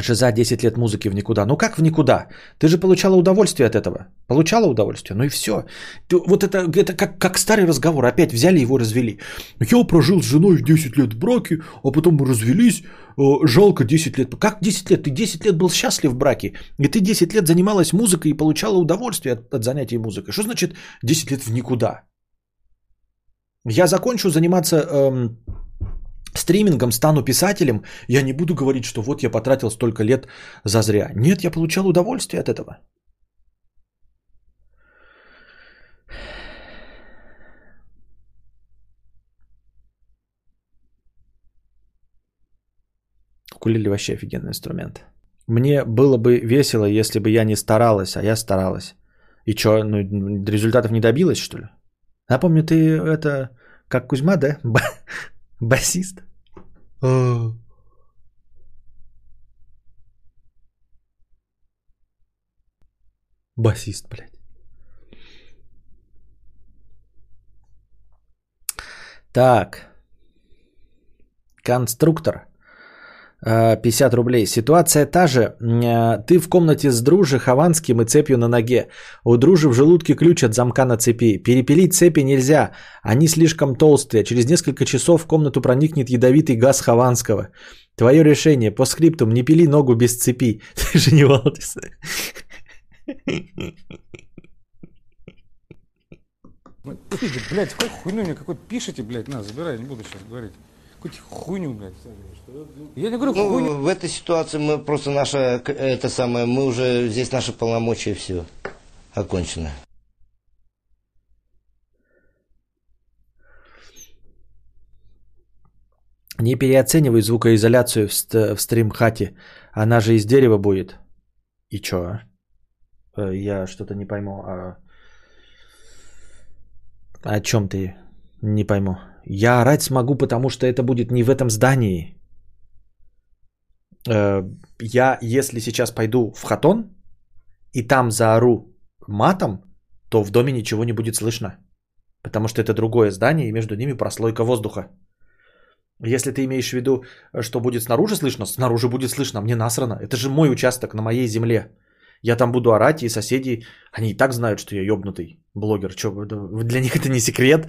S1: Жиза 10 лет музыки в никуда. Ну как в никуда? Ты же получала удовольствие от этого. Получала удовольствие. Ну и все. Ты, вот это, это как, как старый разговор. Опять взяли его развели. Я прожил с женой 10 лет в браке, а потом мы развелись. Э, жалко 10 лет. Как 10 лет? Ты 10 лет был счастлив в браке. И ты 10 лет занималась музыкой и получала удовольствие от, от занятий музыкой. Что значит 10 лет в никуда? Я закончу заниматься эм, стримингом, стану писателем, я не буду говорить, что вот я потратил столько лет зазря. Нет, я получал удовольствие от этого. Укулеле вообще офигенный инструмент. Мне было бы весело, если бы я не старалась, а я старалась. И что, ну, результатов не добилась, что ли? Напомню, ты это, как Кузьма, да? Басист? А. Басист, блядь. Так. Конструктор. 50 рублей. Ситуация та же. Э, ты в комнате с дружи Хованским и цепью на ноге. У дружи в желудке ключ от замка на цепи. Перепилить цепи нельзя. Они слишком толстые. Через несколько часов в комнату проникнет ядовитый газ Хованского. Твое решение. По скриптум. Не пили ногу без цепи. Ты же не волнуйся.
S3: Блять, какой хуйню мне какой пишите, блядь, на, забирай, не буду сейчас говорить. Какую-то хуйню, блядь.
S4: Я не говорю, ну, хуйню. В этой ситуации мы просто наша, это самое, мы уже, здесь наши полномочия все окончено.
S1: Не переоценивай звукоизоляцию в, ст- в стрим-хате. Она же из дерева будет. И чё? Э, я что-то не пойму. А... О чем ты? Не пойму. Я орать смогу, потому что это будет не в этом здании. Э, я, если сейчас пойду в хатон и там заору матом, то в доме ничего не будет слышно. Потому что это другое здание, и между ними прослойка воздуха. Если ты имеешь в виду, что будет снаружи слышно, снаружи будет слышно, мне насрано. Это же мой участок на моей земле. Я там буду орать, и соседи, они и так знают, что я ёбнутый блогер. Чё, для них это не секрет.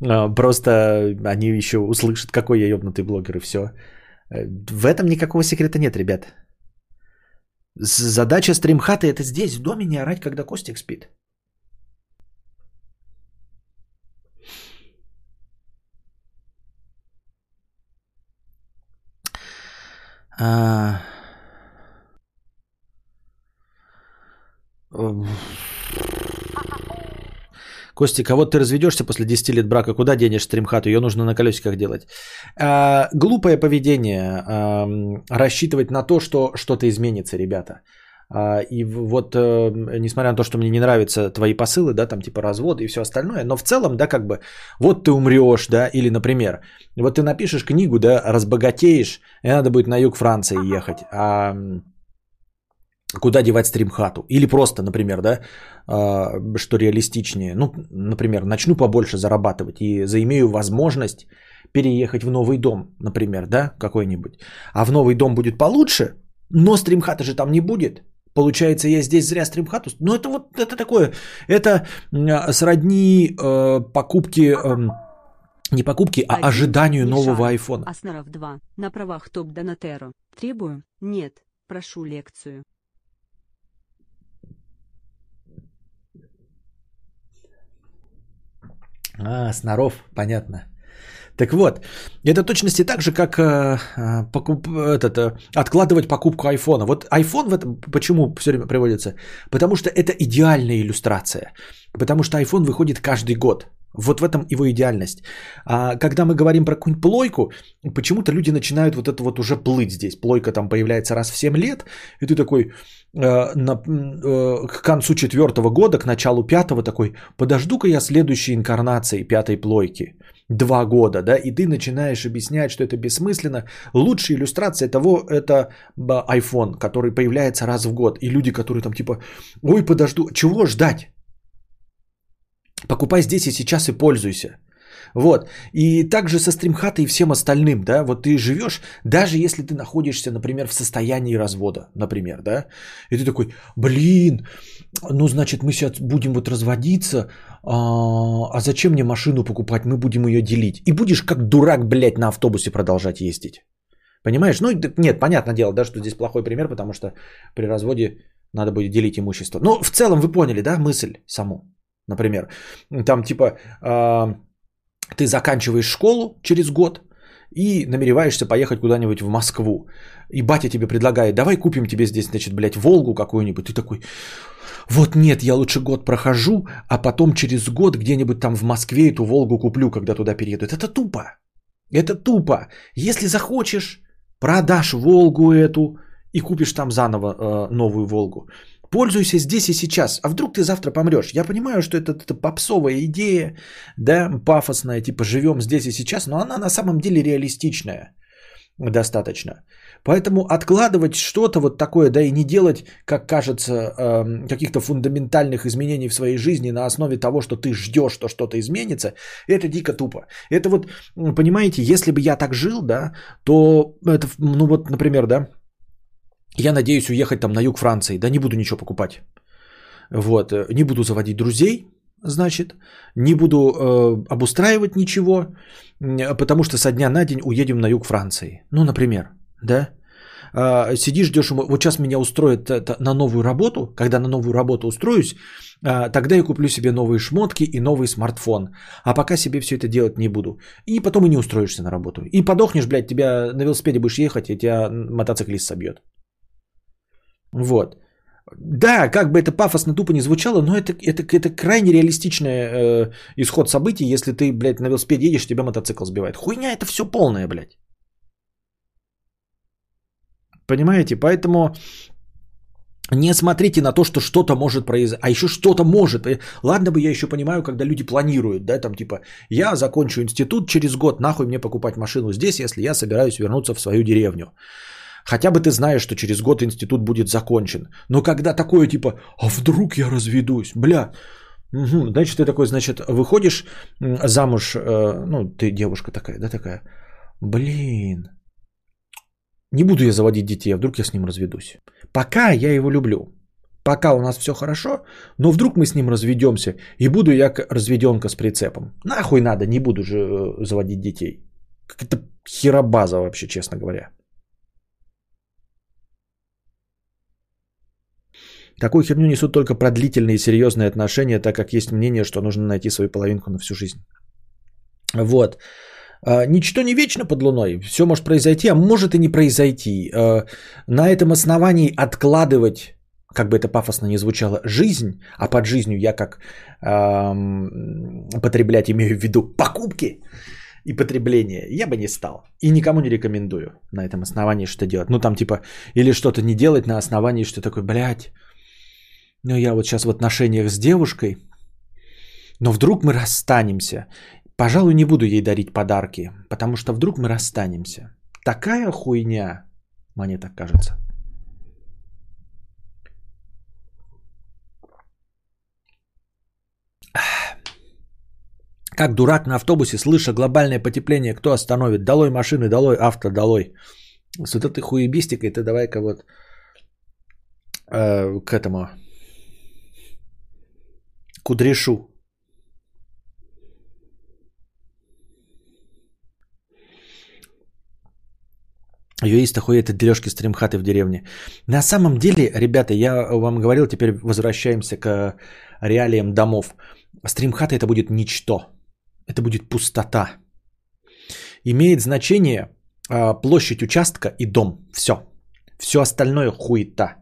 S1: А, просто они еще услышат, какой я ёбнутый блогер, и все. Э, в этом никакого секрета нет, ребят. Задача стримхата это здесь, в доме, не орать, когда Костик спит. А... Костик, а вот ты разведешься после 10 лет брака, куда денешь стримхату? Ее нужно на колесиках делать. А, глупое поведение. А, рассчитывать на то, что что-то изменится, ребята. А, и вот, а, несмотря на то, что мне не нравятся твои посылы, да, там типа разводы и все остальное, но в целом, да, как бы, вот ты умрешь, да, или, например, вот ты напишешь книгу, да, разбогатеешь, и надо будет на юг Франции ехать, а куда девать стримхату. Или просто, например, да, а, что реалистичнее. Ну, например, начну побольше зарабатывать и заимею возможность переехать в новый дом, например, да, какой-нибудь. А в новый дом будет получше, но стримхата же там не будет. Получается, я здесь зря стримхату. Ну, это вот, это такое, это сродни э, покупки... Э, не покупки, а Один, ожиданию нового айфона.
S5: Аснаров 2. На правах топ Донатеро. Требую? Нет. Прошу лекцию.
S1: А, Снаров, понятно. Так вот, это точности так же, как э, э покуп, этот, э, откладывать покупку айфона. Вот iPhone в этом почему все время приводится? Потому что это идеальная иллюстрация. Потому что iPhone выходит каждый год. Вот в этом его идеальность. А когда мы говорим про какую-нибудь плойку, почему-то люди начинают вот это вот уже плыть здесь. Плойка там появляется раз в 7 лет, и ты такой э, на, э, к концу четвертого года, к началу пятого такой, подожду-ка я следующей инкарнации пятой плойки. Два года, да, и ты начинаешь объяснять, что это бессмысленно. Лучшая иллюстрация того это iPhone, который появляется раз в год. И люди, которые там типа, ой, подожду, чего ждать? Покупай здесь и сейчас и пользуйся. Вот. И также со стримхатой и всем остальным, да, вот ты живешь, даже если ты находишься, например, в состоянии развода, например, да, и ты такой, блин, ну, значит, мы сейчас будем вот разводиться, а, а зачем мне машину покупать, мы будем ее делить. И будешь как дурак, блядь, на автобусе продолжать ездить. Понимаешь? Ну, нет, понятное дело, да, что здесь плохой пример, потому что при разводе надо будет делить имущество. Но в целом вы поняли, да, мысль саму например. Там типа, э, ты заканчиваешь школу через год и намереваешься поехать куда-нибудь в Москву. И батя тебе предлагает, давай купим тебе здесь, значит, блядь, Волгу какую-нибудь. Ты такой, вот нет, я лучше год прохожу, а потом через год где-нибудь там в Москве эту Волгу куплю, когда туда перееду. Это тупо. Это тупо. Если захочешь, продашь Волгу эту и купишь там заново э, новую Волгу. Пользуйся здесь и сейчас. А вдруг ты завтра помрешь? Я понимаю, что это, это попсовая идея, да, пафосная, типа живем здесь и сейчас, но она на самом деле реалистичная достаточно. Поэтому откладывать что-то вот такое, да и не делать, как кажется, эм, каких-то фундаментальных изменений в своей жизни на основе того, что ты ждешь, что что-то изменится, это дико тупо. Это вот, понимаете, если бы я так жил, да, то это, ну вот, например, да, я надеюсь уехать там на юг Франции, да не буду ничего покупать. Вот, э, не буду заводить друзей, значит, не буду э, обустраивать ничего, потому что со дня на день уедем на юг Франции. Ну, например, да? Э, сидишь, ждешь, вот сейчас меня устроят на новую работу, когда на новую работу устроюсь, э, тогда я куплю себе новые шмотки и новый смартфон. А пока себе все это делать не буду. И потом и не устроишься на работу. И подохнешь, блядь, тебя на велосипеде будешь ехать, и тебя мотоциклист собьет. Вот. Да, как бы это пафосно тупо не звучало, но это, это, это крайне реалистичный э, исход событий, если ты, блядь, на велосипеде едешь, тебя мотоцикл сбивает. Хуйня это все полное, блядь. Понимаете? Поэтому не смотрите на то, что что-то может произойти. А еще что-то может. Ладно бы я еще понимаю, когда люди планируют, да, там типа, я закончу институт через год, нахуй мне покупать машину здесь, если я собираюсь вернуться в свою деревню. Хотя бы ты знаешь, что через год институт будет закончен. Но когда такое типа, а вдруг я разведусь, бля, угу. значит ты такой, значит, выходишь замуж, э, ну ты девушка такая, да такая, блин, не буду я заводить детей, а вдруг я с ним разведусь. Пока я его люблю, пока у нас все хорошо, но вдруг мы с ним разведемся и буду я разведенка с прицепом. Нахуй надо, не буду же э, заводить детей. Какая-то херобаза вообще, честно говоря. Такую херню несут только продлительные и серьезные отношения, так как есть мнение, что нужно найти свою половинку на всю жизнь. Вот. А, ничто не вечно под луной. Все может произойти, а может и не произойти. А, на этом основании откладывать, как бы это пафосно не звучало, жизнь, а под жизнью я как эм, потреблять имею в виду покупки и потребление, я бы не стал. И никому не рекомендую на этом основании что делать. Ну там типа, или что-то не делать на основании, что такое, блядь, ну, я вот сейчас в отношениях с девушкой, но вдруг мы расстанемся. Пожалуй, не буду ей дарить подарки, потому что вдруг мы расстанемся. Такая хуйня, мне так кажется. Как дурак на автобусе, слыша глобальное потепление, кто остановит? Долой машины, долой авто, долой. С вот этой хуебистикой ты давай-ка вот э, к этому Кудряшу. Юиста ходит дележки стримхаты в деревне. На самом деле, ребята, я вам говорил, теперь возвращаемся к реалиям домов. Стримхата это будет ничто. Это будет пустота. Имеет значение а, площадь участка и дом. Все. Все остальное хуета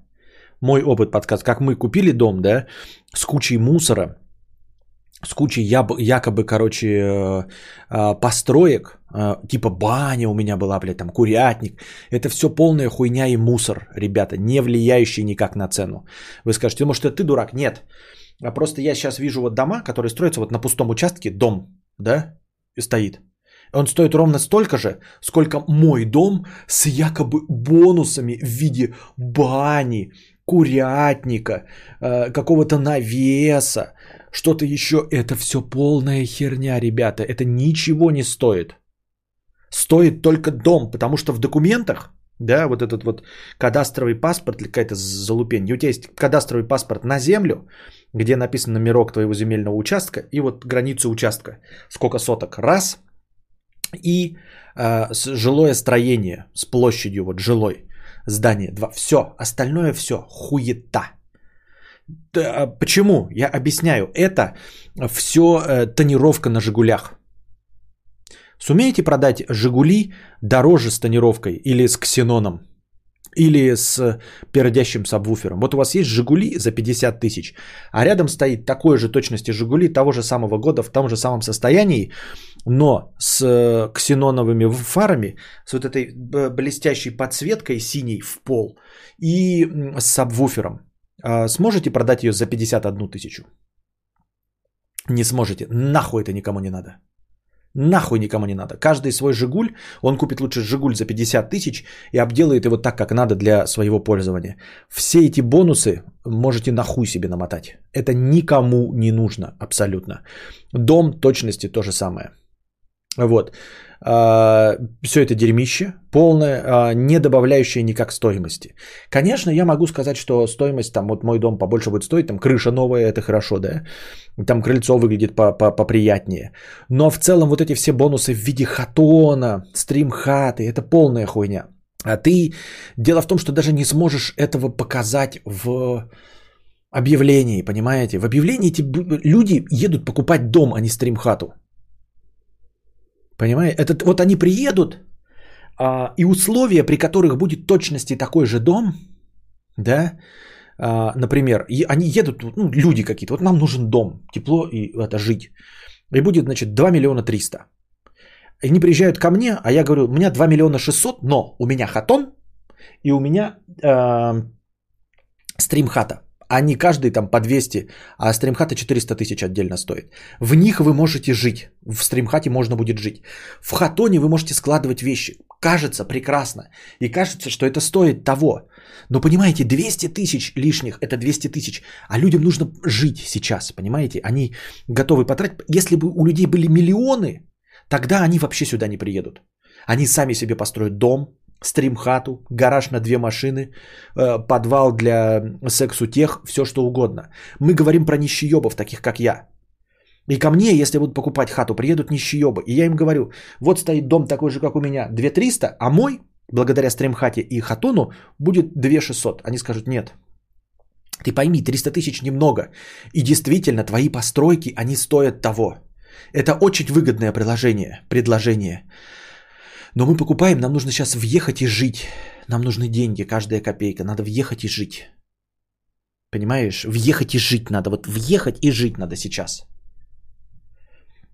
S1: мой опыт подсказывает, как мы купили дом, да, с кучей мусора, с кучей яб- якобы, короче, э, э, построек, э, типа баня у меня была, блядь, там курятник. Это все полная хуйня и мусор, ребята, не влияющий никак на цену. Вы скажете, может, это ты дурак? Нет. А просто я сейчас вижу вот дома, которые строятся вот на пустом участке, дом, да, и стоит. Он стоит ровно столько же, сколько мой дом с якобы бонусами в виде бани, курятника, э, какого-то навеса, что-то еще. Это все полная херня, ребята. Это ничего не стоит. Стоит только дом, потому что в документах, да, вот этот вот кадастровый паспорт или какая-то залупень, у тебя есть кадастровый паспорт на землю, где написан номерок твоего земельного участка и вот границу участка, сколько соток, раз, и э, жилое строение с площадью вот жилой, здание 2. Все, остальное все хуета. А почему? Я объясняю. Это все э, тонировка на Жигулях. Сумеете продать «Жигули» дороже с тонировкой или с ксеноном? Или с пердящим сабвуфером. Вот у вас есть «Жигули» за 50 тысяч, а рядом стоит такой же точности «Жигули» того же самого года в том же самом состоянии, но с э, ксеноновыми фарами, с вот этой блестящей подсветкой синей в пол и с сабвуфером. А сможете продать ее за 51 тысячу? Не сможете. Нахуй это никому не надо. Нахуй никому не надо. Каждый свой «Жигуль», он купит лучше «Жигуль» за 50 тысяч и обделает его так, как надо для своего пользования. Все эти бонусы можете нахуй себе намотать. Это никому не нужно абсолютно. Дом точности то же самое. Вот. А, все это дерьмище, полное, а, не добавляющее никак стоимости. Конечно, я могу сказать, что стоимость, там, вот мой дом побольше будет стоить, там, крыша новая, это хорошо, да, там крыльцо выглядит поприятнее. Но в целом вот эти все бонусы в виде хатона, стрим-хаты, это полная хуйня. А ты, дело в том, что даже не сможешь этого показать в объявлении, понимаете? В объявлении эти люди едут покупать дом, а не стрим-хату. Понимаете? Это, вот они приедут, а, и условия, при которых будет точности такой же дом, да, а, например, и они едут, ну, люди какие-то, вот нам нужен дом, тепло и это жить. И будет, значит, 2 миллиона 300. И они приезжают ко мне, а я говорю, у меня 2 миллиона 600, но у меня хатон, и у меня э, стримхата. Они каждый там по 200, а стримхата 400 тысяч отдельно стоит. В них вы можете жить. В стримхате можно будет жить. В хатоне вы можете складывать вещи. Кажется прекрасно. И кажется, что это стоит того. Но понимаете, 200 тысяч лишних – это 200 тысяч. А людям нужно жить сейчас, понимаете? Они готовы потратить. Если бы у людей были миллионы, тогда они вообще сюда не приедут. Они сами себе построят дом, стримхату, гараж на две машины, э, подвал для секс-утех, все что угодно. Мы говорим про нищеебов, таких как я. И ко мне, если будут покупать хату, приедут нищеебы. И я им говорю, вот стоит дом такой же, как у меня, 2300, а мой, благодаря стримхате и хатуну, будет 2600. Они скажут, нет, ты пойми, 300 тысяч немного. И действительно, твои постройки, они стоят того. Это очень выгодное приложение, предложение. Но мы покупаем, нам нужно сейчас въехать и жить. Нам нужны деньги, каждая копейка. Надо въехать и жить. Понимаешь? Въехать и жить надо. Вот въехать и жить надо сейчас.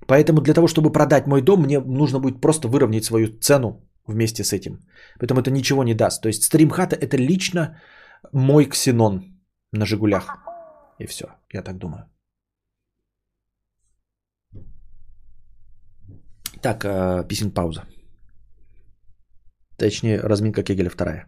S1: Поэтому для того, чтобы продать мой дом, мне нужно будет просто выровнять свою цену вместе с этим. Поэтому это ничего не даст. То есть стримхата это лично мой ксенон на Жигулях. И все, я так думаю. Так, э, писем пауза. Точнее, разминка Кегеля вторая.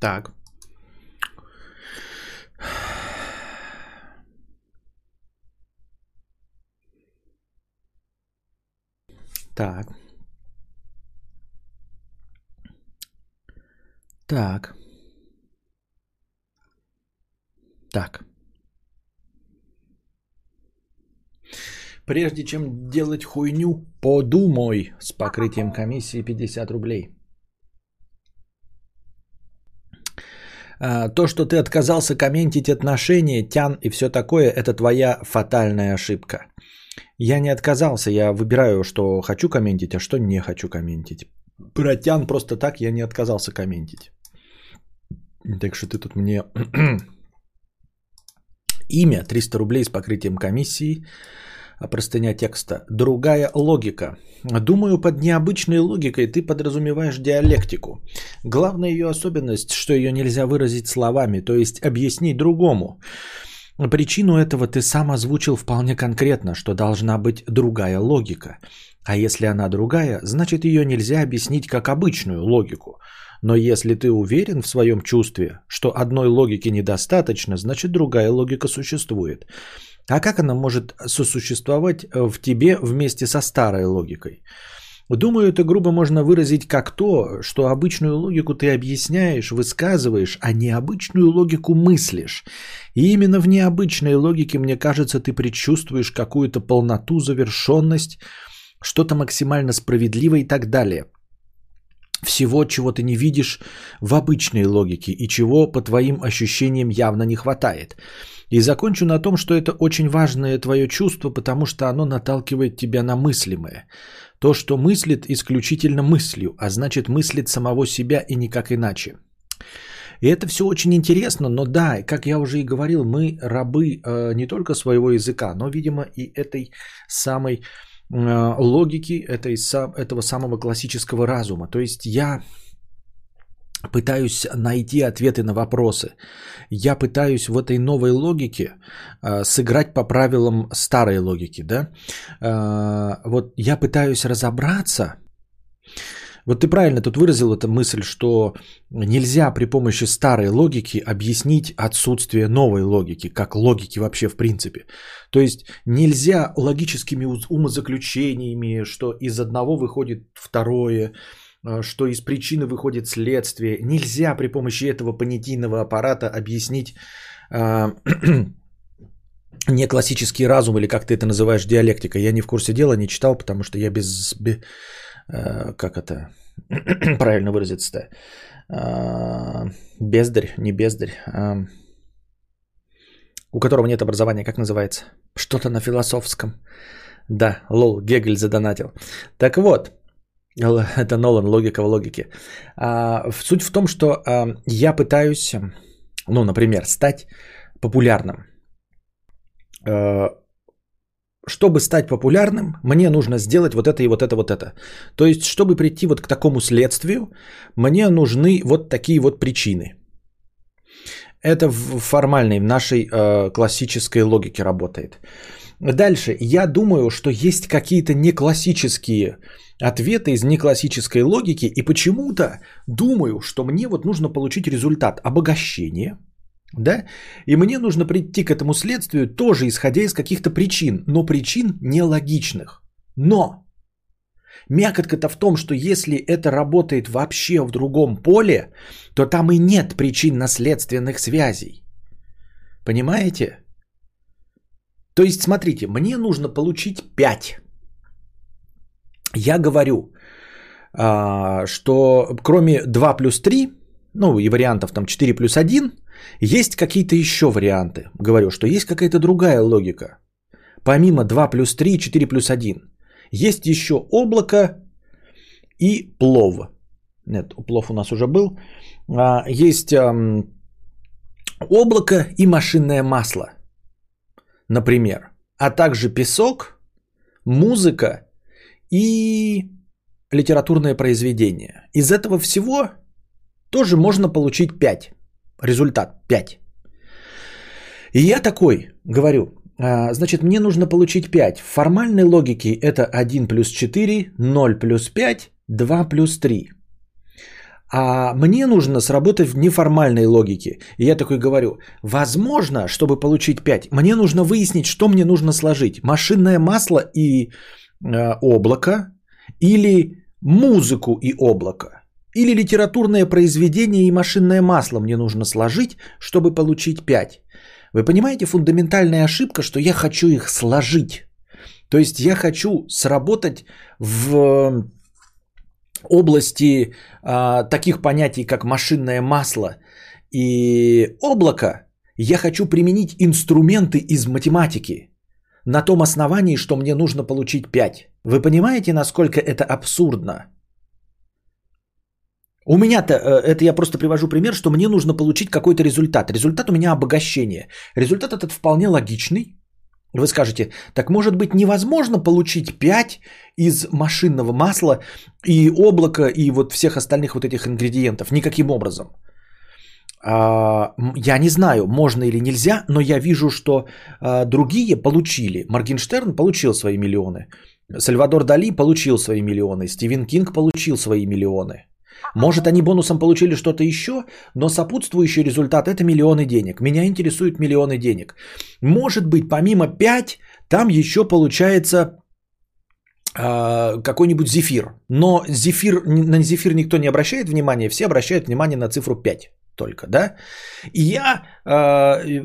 S1: Так. Так. Так. Так. Прежде чем делать хуйню, подумай с покрытием комиссии 50 рублей. А, то, что ты отказался комментить отношения, тян и все такое, это твоя фатальная ошибка. Я не отказался, я выбираю, что хочу комментить, а что не хочу комментить. Про тян просто так я не отказался комментить. Так что ты тут мне... Имя 300 рублей с покрытием комиссии. А простыня текста. Другая логика. Думаю, под необычной логикой ты подразумеваешь диалектику. Главная ее особенность, что ее нельзя выразить словами, то есть объяснить другому. Причину этого ты сам озвучил вполне конкретно, что должна быть другая логика. А если она другая, значит ее нельзя объяснить как обычную логику. Но если ты уверен в своем чувстве, что одной логики недостаточно, значит другая логика существует. А как она может сосуществовать э, в тебе вместе со старой логикой? Думаю, это грубо можно выразить как то, что обычную логику ты объясняешь, высказываешь, а необычную логику мыслишь. И именно в необычной логике, мне кажется, ты предчувствуешь какую-то полноту, завершенность, что-то максимально справедливое и так далее. Всего, чего ты не видишь в обычной логике и чего, по твоим ощущениям, явно не хватает. И закончу на том, что это очень важное твое чувство, потому что оно наталкивает тебя на мыслимое. То, что мыслит исключительно мыслью, а значит мыслит самого себя и никак иначе. И это все очень интересно, но да, как я уже и говорил, мы рабы э, не только своего языка, но, видимо, и этой самой логики, этой, этого самого классического разума. То есть я пытаюсь найти ответы на вопросы. Я пытаюсь в этой новой логике э, сыграть по правилам старой логики, да? Э, вот я пытаюсь разобраться. Вот ты правильно тут выразил эту мысль, что нельзя при помощи старой логики объяснить отсутствие новой логики, как логики вообще в принципе. То есть нельзя логическими умозаключениями, что из одного выходит второе, а, что из причины выходит следствие. Нельзя при помощи этого понятийного аппарата объяснить э, не классический разум или как ты это называешь диалектика. Я не в курсе дела, не читал, потому что я без... без э, как это правильно выразиться-то? Э, бездарь, не бездарь. Э, у которого нет образования, как называется? Что-то на философском. Да, лол, Гегель задонатил. Так вот, это Нолан, логика в логике. А, суть в том, что а, я пытаюсь, ну, например, стать популярным. А, чтобы стать популярным, мне нужно сделать вот это и вот это, вот это. То есть, чтобы прийти вот к такому следствию, мне нужны вот такие вот причины. Это в формальной, в нашей э, классической логике работает. Дальше, я думаю, что есть какие-то неклассические ответы из неклассической логики, и почему-то думаю, что мне вот нужно получить результат обогащения, да, и мне нужно прийти к этому следствию тоже исходя из каких-то причин, но причин нелогичных. Но мякотка-то в том, что если это работает вообще в другом поле, то там и нет причинно-следственных связей. Понимаете? То есть, смотрите, мне нужно получить 5 я говорю, а, что кроме 2 плюс 3, ну и вариантов там 4 плюс 1, есть какие-то еще варианты. Говорю, что есть какая-то другая логика. Помимо 2 плюс 3, 4 плюс 1. Есть еще облако и плов. Нет, плов у нас уже был. А, есть облако и машинное масло, например. А также песок, музыка и литературное произведение. Из этого всего тоже можно получить 5. Результат 5. И я такой говорю, значит, мне нужно получить 5. В формальной логике это 1 плюс 4, 0 плюс 5, 2 плюс 3. А мне нужно сработать в неформальной логике. И я такой говорю, возможно, чтобы получить 5, мне нужно выяснить, что мне нужно сложить. Машинное масло и Э, облако, или музыку и облако, или литературное произведение и машинное масло мне нужно сложить, чтобы получить 5. Вы понимаете фундаментальная ошибка, что я хочу их сложить. То есть я хочу сработать в области а, таких понятий, как машинное масло и облако. Я хочу применить инструменты из математики на том основании, что мне нужно получить 5. Вы понимаете, насколько это абсурдно? У меня-то, э, это я просто привожу пример, что мне нужно получить какой-то результат. Результат у меня обогащение. Результат этот вполне логичный. Вы скажете, так может быть невозможно получить 5 из машинного масла и облака и вот всех остальных вот этих ингредиентов? Никаким образом. А, я не знаю, можно или нельзя, но я вижу, что а, другие получили. Моргенштерн получил свои миллионы. Сальвадор Дали получил свои миллионы. Стивен Кинг получил свои миллионы. Может, они бонусом получили что-то еще, но сопутствующий результат – это миллионы денег. Меня интересуют миллионы денег. Может быть, помимо 5, там еще получается э, какой-нибудь зефир. Но зефир, на зефир никто не обращает внимания, все обращают внимание на цифру 5 только, да? И я э,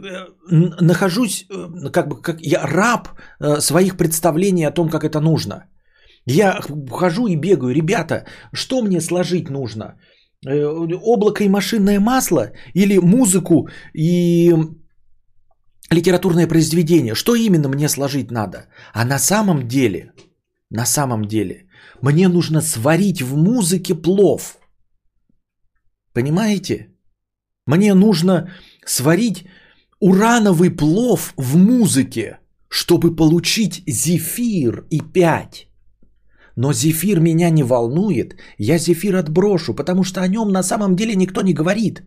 S1: нахожусь, э, как бы, как я раб э, своих представлений о том, как это нужно. Я хожу и бегаю, ребята, что мне сложить нужно? Э, облако и машинное масло или музыку и литературное произведение? Что именно мне сложить надо? А на самом деле, на самом деле, мне нужно сварить в музыке плов. Понимаете? Мне нужно сварить урановый плов в музыке, чтобы получить зефир и пять. Но зефир меня не волнует, я зефир отброшу, потому что о нем на самом деле никто не говорит.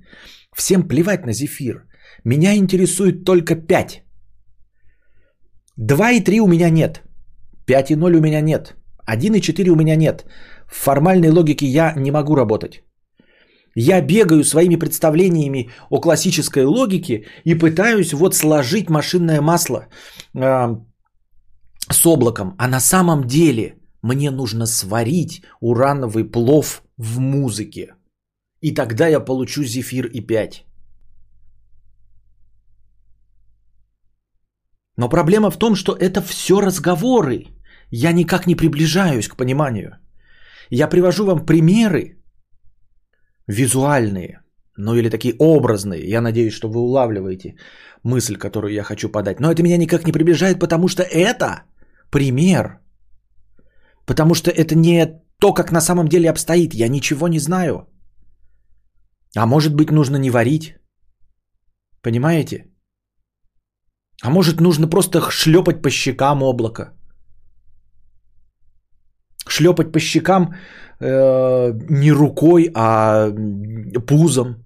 S1: Всем плевать на зефир. Меня интересует только 5. 2 и 3 у меня нет. 5 и 0 у меня нет. 1 и 4 у меня нет. В формальной логике я не могу работать. Я бегаю своими представлениями о классической логике и пытаюсь вот сложить машинное масло э, с облаком. А на самом деле мне нужно сварить урановый плов в музыке. И тогда я получу зефир и 5. Но проблема в том, что это все разговоры. Я никак не приближаюсь к пониманию. Я привожу вам примеры визуальные, ну или такие образные. Я надеюсь, что вы улавливаете мысль, которую я хочу подать. Но это меня никак не приближает, потому что это пример. Потому что это не то, как на самом деле обстоит. Я ничего не знаю. А может быть, нужно не варить. Понимаете? А может, нужно просто шлепать по щекам облако. Шлепать по щекам э, не рукой, а пузом.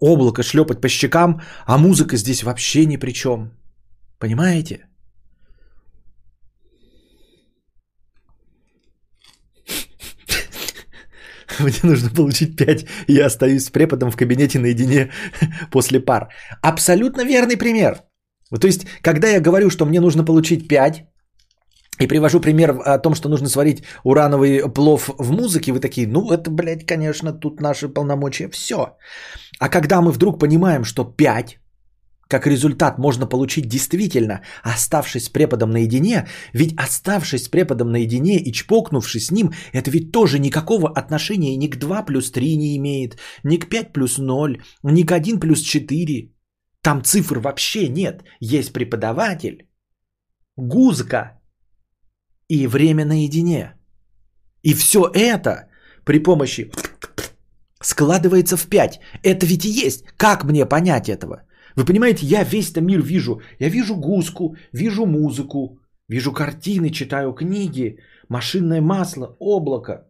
S1: Облако шлепать по щекам, а музыка здесь вообще ни при чем. Понимаете? Мне нужно получить 5, и я остаюсь с преподом в кабинете наедине после пар. Абсолютно верный пример. То есть, когда я говорю, что мне нужно получить 5, и привожу пример о том, что нужно сварить урановый плов в музыке, вы такие, ну это, блядь, конечно, тут наши полномочия, все. А когда мы вдруг понимаем, что 5 как результат можно получить действительно, оставшись с преподом наедине, ведь оставшись с преподом наедине и чпокнувшись с ним, это ведь тоже никакого отношения ни к 2 плюс 3 не имеет, ни к 5 плюс 0, ни к 1 плюс 4. Там цифр вообще нет. Есть преподаватель, гузка и время наедине. И все это при помощи складывается в 5. Это ведь и есть. Как мне понять этого? Вы понимаете, я весь этот мир вижу. Я вижу гуску, вижу музыку, вижу картины, читаю книги, машинное масло, облако.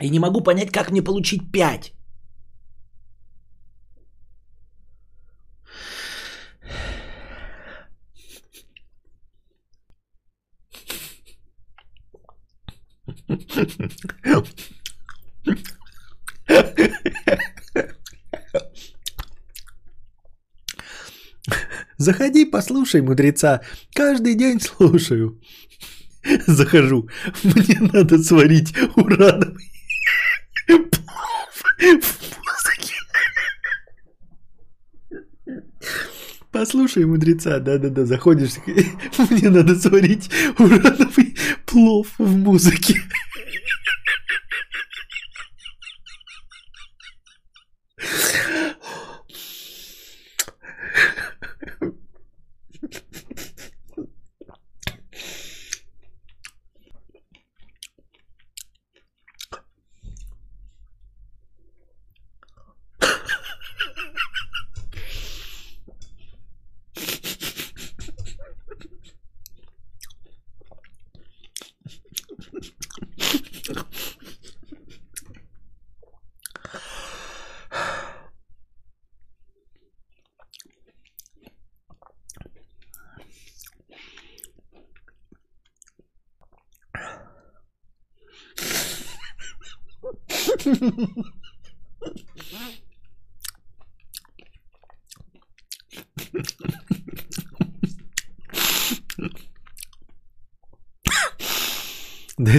S1: И не могу понять, как мне получить 5. Заходи, послушай мудреца. Каждый день слушаю. Захожу. Мне надо сварить урановый плов в музыке. Послушай мудреца, да-да-да, заходишь. Мне надо сварить урановый плов в музыке.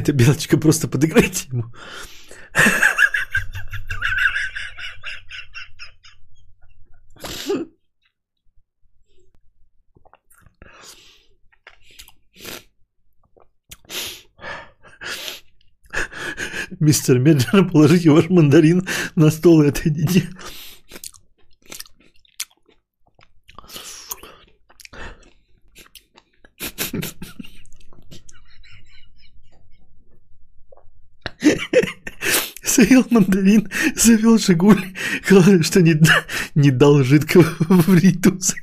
S1: Это белочка, просто подыграйте ему. Мистер, медленно положите ваш мандарин на стол и отойдите. Съел мандарин, завел Жигуль. Главное, что не, не дал жидкого в ритус.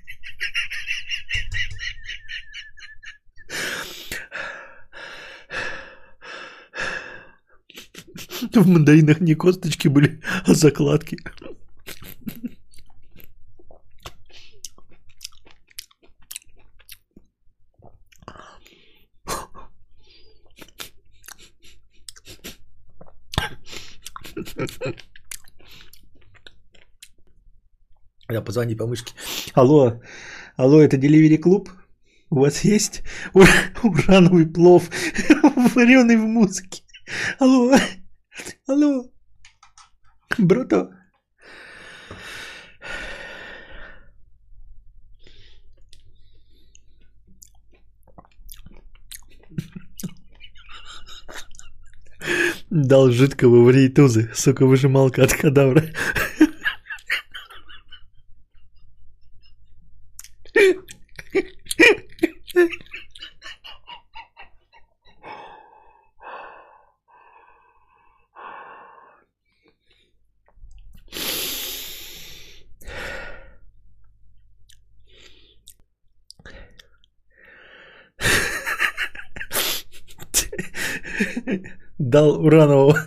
S1: В мандаринах не косточки были, а закладки. Я позвони по мышке. Алло, алло, это Delivery клуб? У вас есть урановый плов, вареный в музыке? Алло, алло, брото. Дал жидкого в рейтузы, сука, выжималка от кадавра. Дал уранового,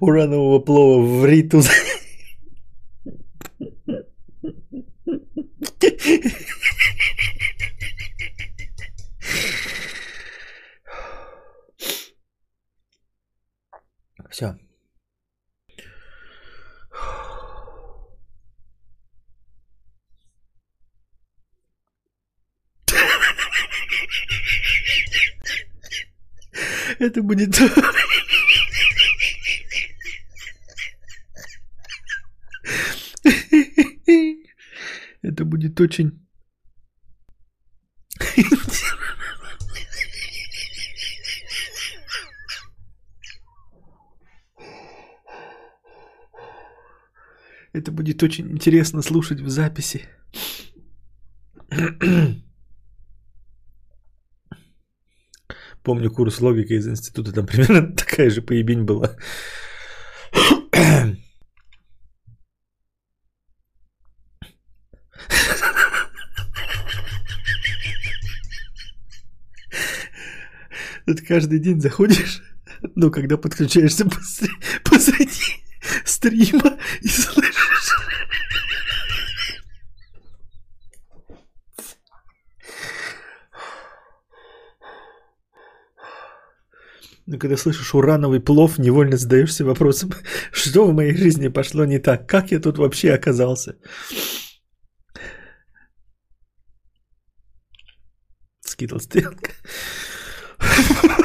S1: уранового плова в ритус. Это будет... Это будет очень... Это будет очень интересно слушать в записи. Помню курс логики из института, там примерно такая же поебень была. Это каждый день заходишь, ну, когда подключаешься посреди стрима и слышишь. Но когда слышишь урановый плов, невольно задаешься вопросом, что в моей жизни пошло не так, как я тут вообще оказался. Скидал стрелка.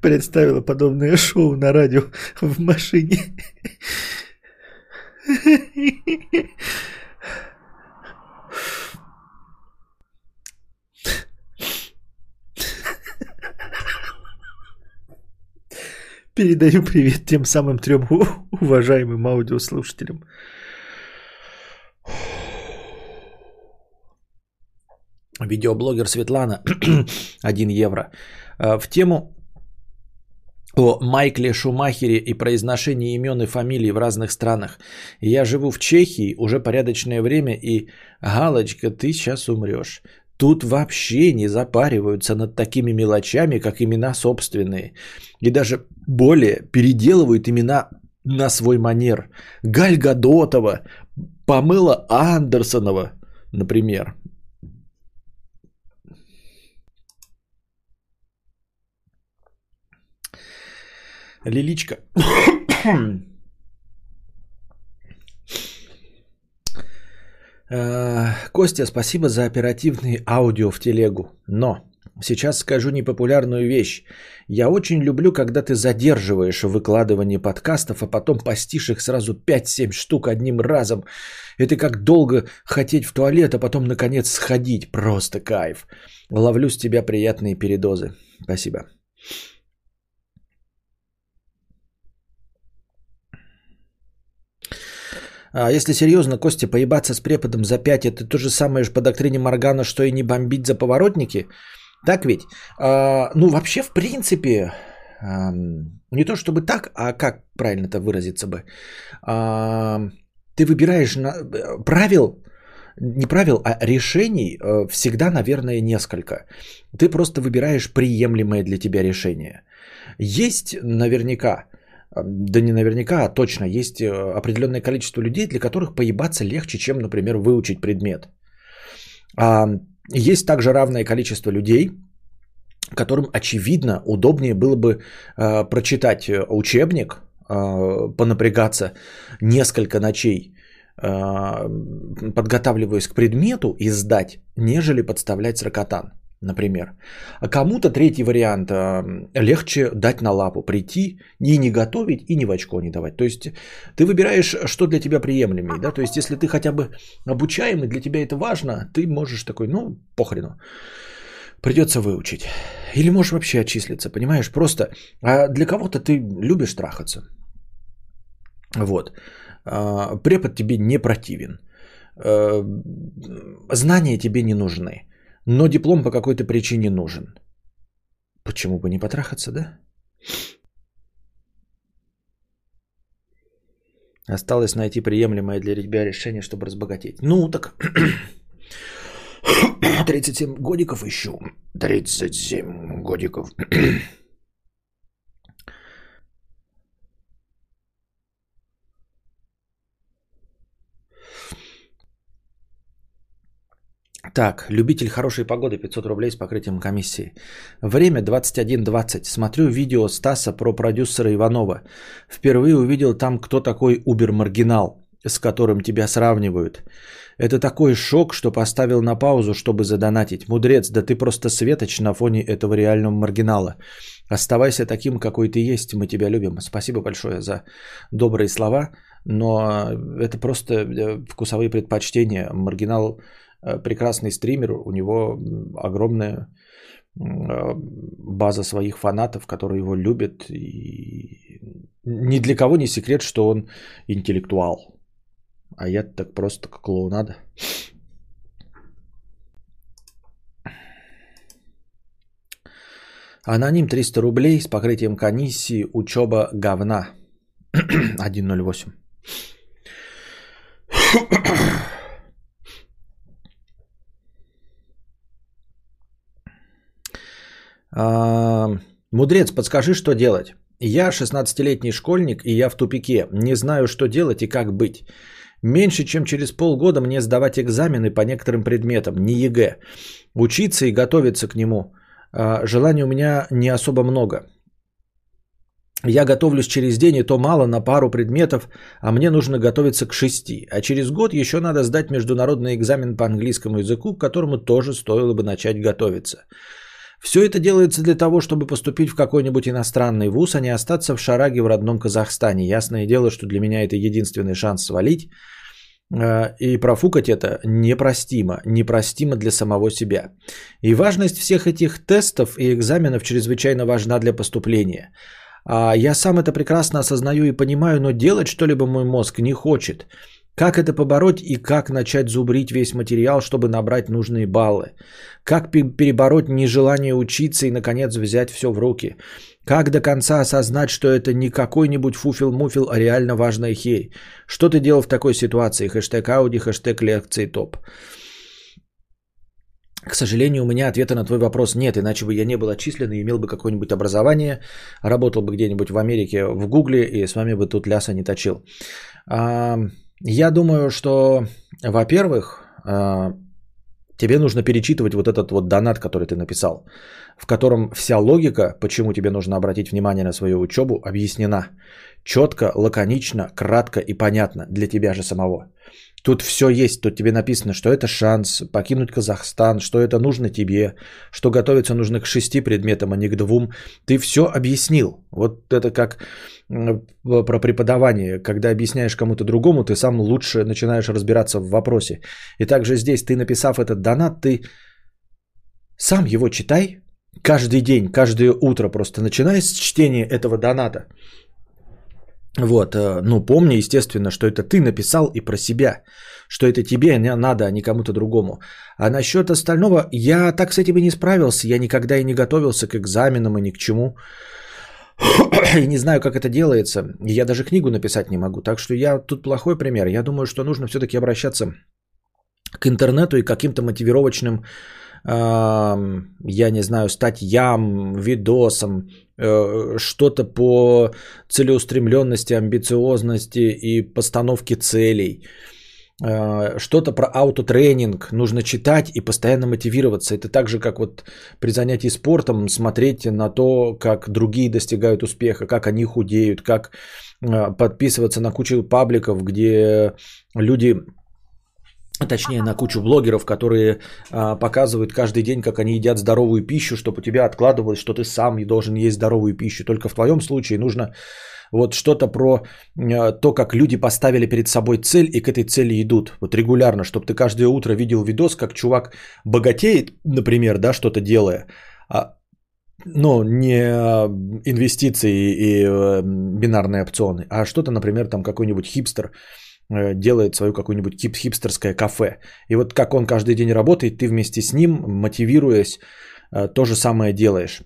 S1: Представила подобное шоу на радио в машине. Передаю привет тем самым трем уважаемым аудиослушателям. Видеоблогер Светлана, 1 евро. В тему о Майкле Шумахере и произношении имен и фамилий в разных странах. Я живу в Чехии уже порядочное время и галочка, ты сейчас умрешь. Тут вообще не запариваются над такими мелочами, как имена собственные. И даже более переделывают имена на свой манер. Галь Гадотова, Памела Андерсонова, например. Лиличка. Костя, спасибо за оперативный аудио в телегу. Но сейчас скажу непопулярную вещь. Я очень люблю, когда ты задерживаешь выкладывание подкастов, а потом постишь их сразу 5-7 штук одним разом. Это как долго хотеть в туалет, а потом наконец сходить. Просто кайф. Ловлю с тебя приятные передозы. Спасибо. А если серьезно, Костя, поебаться с преподом за 5 это то же самое же по доктрине Моргана, что и не бомбить за поворотники? Так ведь? А, ну, вообще, в принципе, а, не то чтобы так, а как правильно это выразиться бы? А, ты выбираешь на, правил, не правил, а решений э, всегда, наверное, несколько. Ты просто выбираешь приемлемое для тебя решение. Есть наверняка да не наверняка, а точно, есть э, определенное количество людей, для которых поебаться легче, чем, например, выучить предмет. А есть также равное количество людей, которым, очевидно, удобнее было бы э, прочитать э, учебник, э, понапрягаться несколько ночей, э, подготавливаясь к предмету и сдать, нежели подставлять сракотан например. А кому-то третий вариант легче дать на лапу, прийти и не готовить, и ни в очко не давать. То есть ты выбираешь, что для тебя приемлемее. Да? То есть если ты хотя бы обучаемый, для тебя это важно, ты можешь такой, ну, похрену. Придется выучить. Или можешь вообще отчислиться, понимаешь? Просто а для кого-то ты любишь трахаться. Вот. А, препод тебе не противен. А, знания тебе не нужны но диплом по какой-то причине нужен. Почему бы не потрахаться, да? Осталось найти приемлемое для тебя решение, чтобы разбогатеть. Ну, так 37 годиков ищу. 37 годиков. Так, любитель хорошей погоды 500 рублей с покрытием комиссии. Время 21.20. Смотрю видео Стаса про продюсера Иванова. Впервые увидел там, кто такой Убер-маргинал, с которым тебя сравнивают. Это такой шок, что поставил на паузу, чтобы задонатить. Мудрец, да ты просто светоч на фоне этого реального маргинала. Оставайся таким, какой ты есть, мы тебя любим. Спасибо большое за добрые слова, но это просто э, вкусовые предпочтения. Маргинал прекрасный стример, у него огромная э, база своих фанатов, которые его любят. И ни для кого не секрет, что он интеллектуал. А я так просто как клоунада. Аноним 300 рублей с покрытием комиссии учеба говна 1.08. мудрец, подскажи, что делать. Я 16-летний школьник, и я в тупике. Не знаю, что делать и как быть. Меньше чем через полгода мне сдавать экзамены по некоторым предметам, не ЕГЭ. Учиться и готовиться к нему. А, желаний у меня не особо много. Я готовлюсь через день, и то мало на пару предметов, а мне нужно готовиться к шести. А через год еще надо сдать международный экзамен по английскому языку, к которому тоже стоило бы начать готовиться. Все это делается для того, чтобы поступить в какой-нибудь иностранный вуз, а не остаться в шараге в родном Казахстане. Ясное дело, что для меня это единственный шанс свалить. Э, и профукать это непростимо, непростимо для самого себя. И важность всех этих тестов и экзаменов чрезвычайно важна для поступления. А я сам это прекрасно осознаю и понимаю, но делать что-либо мой мозг не хочет. Как это побороть и как начать зубрить весь материал, чтобы набрать нужные баллы? Как перебороть нежелание учиться и, наконец, взять все в руки? Как до конца осознать, что это не какой-нибудь фуфел-муфел, а реально важная херь? Что ты делал в такой ситуации? Хэштег Ауди, хэштег лекции топ. К сожалению, у меня ответа на твой вопрос нет, иначе бы я не был отчислен и имел бы какое-нибудь образование, работал бы где-нибудь в Америке, в Гугле, и с вами бы тут ляса не точил. Я думаю, что, во-первых, а, Тебе нужно перечитывать вот этот вот донат, который ты написал, в котором вся логика, почему тебе нужно обратить внимание на свою учебу, объяснена. Четко, лаконично, кратко и понятно для тебя же самого. Тут все есть, тут тебе написано, что это шанс покинуть Казахстан, что это нужно тебе, что готовиться нужно к шести предметам, а не к двум. Ты все объяснил. Вот это как про преподавание. Когда объясняешь кому-то другому, ты сам лучше начинаешь разбираться в вопросе. И также здесь, ты написав этот донат, ты сам его читай каждый день, каждое утро просто начиная с чтения этого доната. Вот, э, ну помни, естественно, что это ты написал и про себя, что это тебе надо, а не кому-то другому. А насчет остального, я так с этим и не справился, я никогда и не готовился к экзаменам и ни к чему. И не знаю, как это делается. Я даже книгу написать не могу. Так что я тут плохой пример. Я думаю, что нужно все-таки обращаться к интернету и каким-то мотивировочным, э, я не знаю, статьям, видосам, что-то по целеустремленности, амбициозности и постановке целей. Э, что-то про аутотренинг нужно читать и постоянно мотивироваться. Это так же, как вот при занятии спортом смотреть на то, как другие достигают успеха, как они худеют, как э, подписываться на кучу пабликов, где люди точнее на кучу блогеров, которые а, показывают каждый день, как они едят здоровую пищу, чтобы у тебя откладывалось, что ты сам и должен есть здоровую пищу. Только в твоем случае нужно вот что-то про а, то, как люди поставили перед собой цель и к этой цели идут. Вот регулярно, чтобы ты каждое утро видел видос, как чувак богатеет, например, да, что-то делая, а, ну, не инвестиции и э, бинарные опционы, а что-то, например, там какой-нибудь хипстер делает свою какую-нибудь хип хипстерское кафе. И вот как он каждый день работает, ты вместе с ним, мотивируясь, э, то же самое делаешь.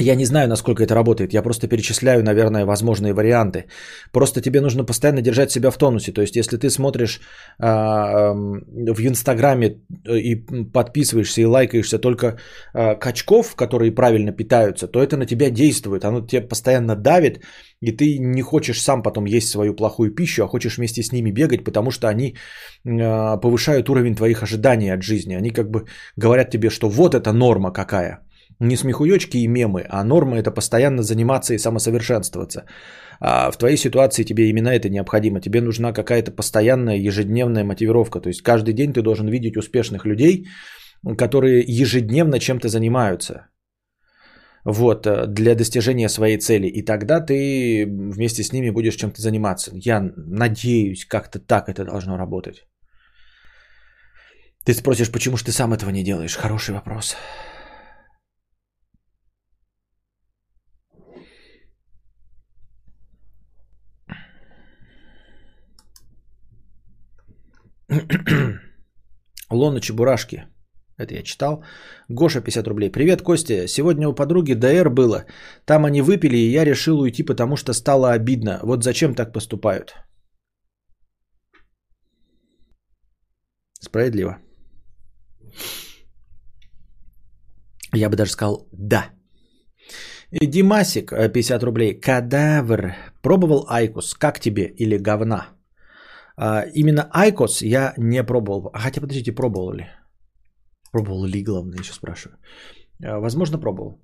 S1: Я не знаю, насколько это работает. Я просто перечисляю, наверное, возможные варианты. Просто тебе нужно постоянно держать себя в тонусе. То есть, если ты смотришь э, в Инстаграме э, и подписываешься и лайкаешься только э, качков, которые правильно питаются, то это на тебя действует. Оно тебе постоянно давит, и ты не хочешь сам потом есть свою плохую пищу, а хочешь вместе с ними бегать, потому что они э, повышают уровень твоих ожиданий от жизни. Они как бы говорят тебе, что вот это норма какая не смехуёчки и мемы, а норма это постоянно заниматься и самосовершенствоваться. А в твоей ситуации тебе именно это необходимо. Тебе нужна какая-то постоянная ежедневная мотивировка. То есть каждый день ты должен видеть успешных людей, которые ежедневно чем-то занимаются. Вот, э, для достижения своей цели. И тогда ты вместе с ними будешь чем-то заниматься. Я надеюсь, как-то так это должно работать. Ты спросишь, почему же ты сам этого не делаешь? Хороший вопрос. Лона Чебурашки. Это я читал. Гоша 50 рублей. Привет, Костя. Сегодня у подруги ДР было. Там они выпили, и я решил уйти, потому что стало обидно. Вот зачем так поступают? Справедливо. Я бы даже сказал «да». Димасик, 50 рублей. Кадавр. Пробовал Айкус. Как тебе? Или говна? А, именно IQOS я не пробовал. Хотя, подождите, пробовал ли? Пробовал ли, главное, еще спрашиваю. А, возможно, пробовал.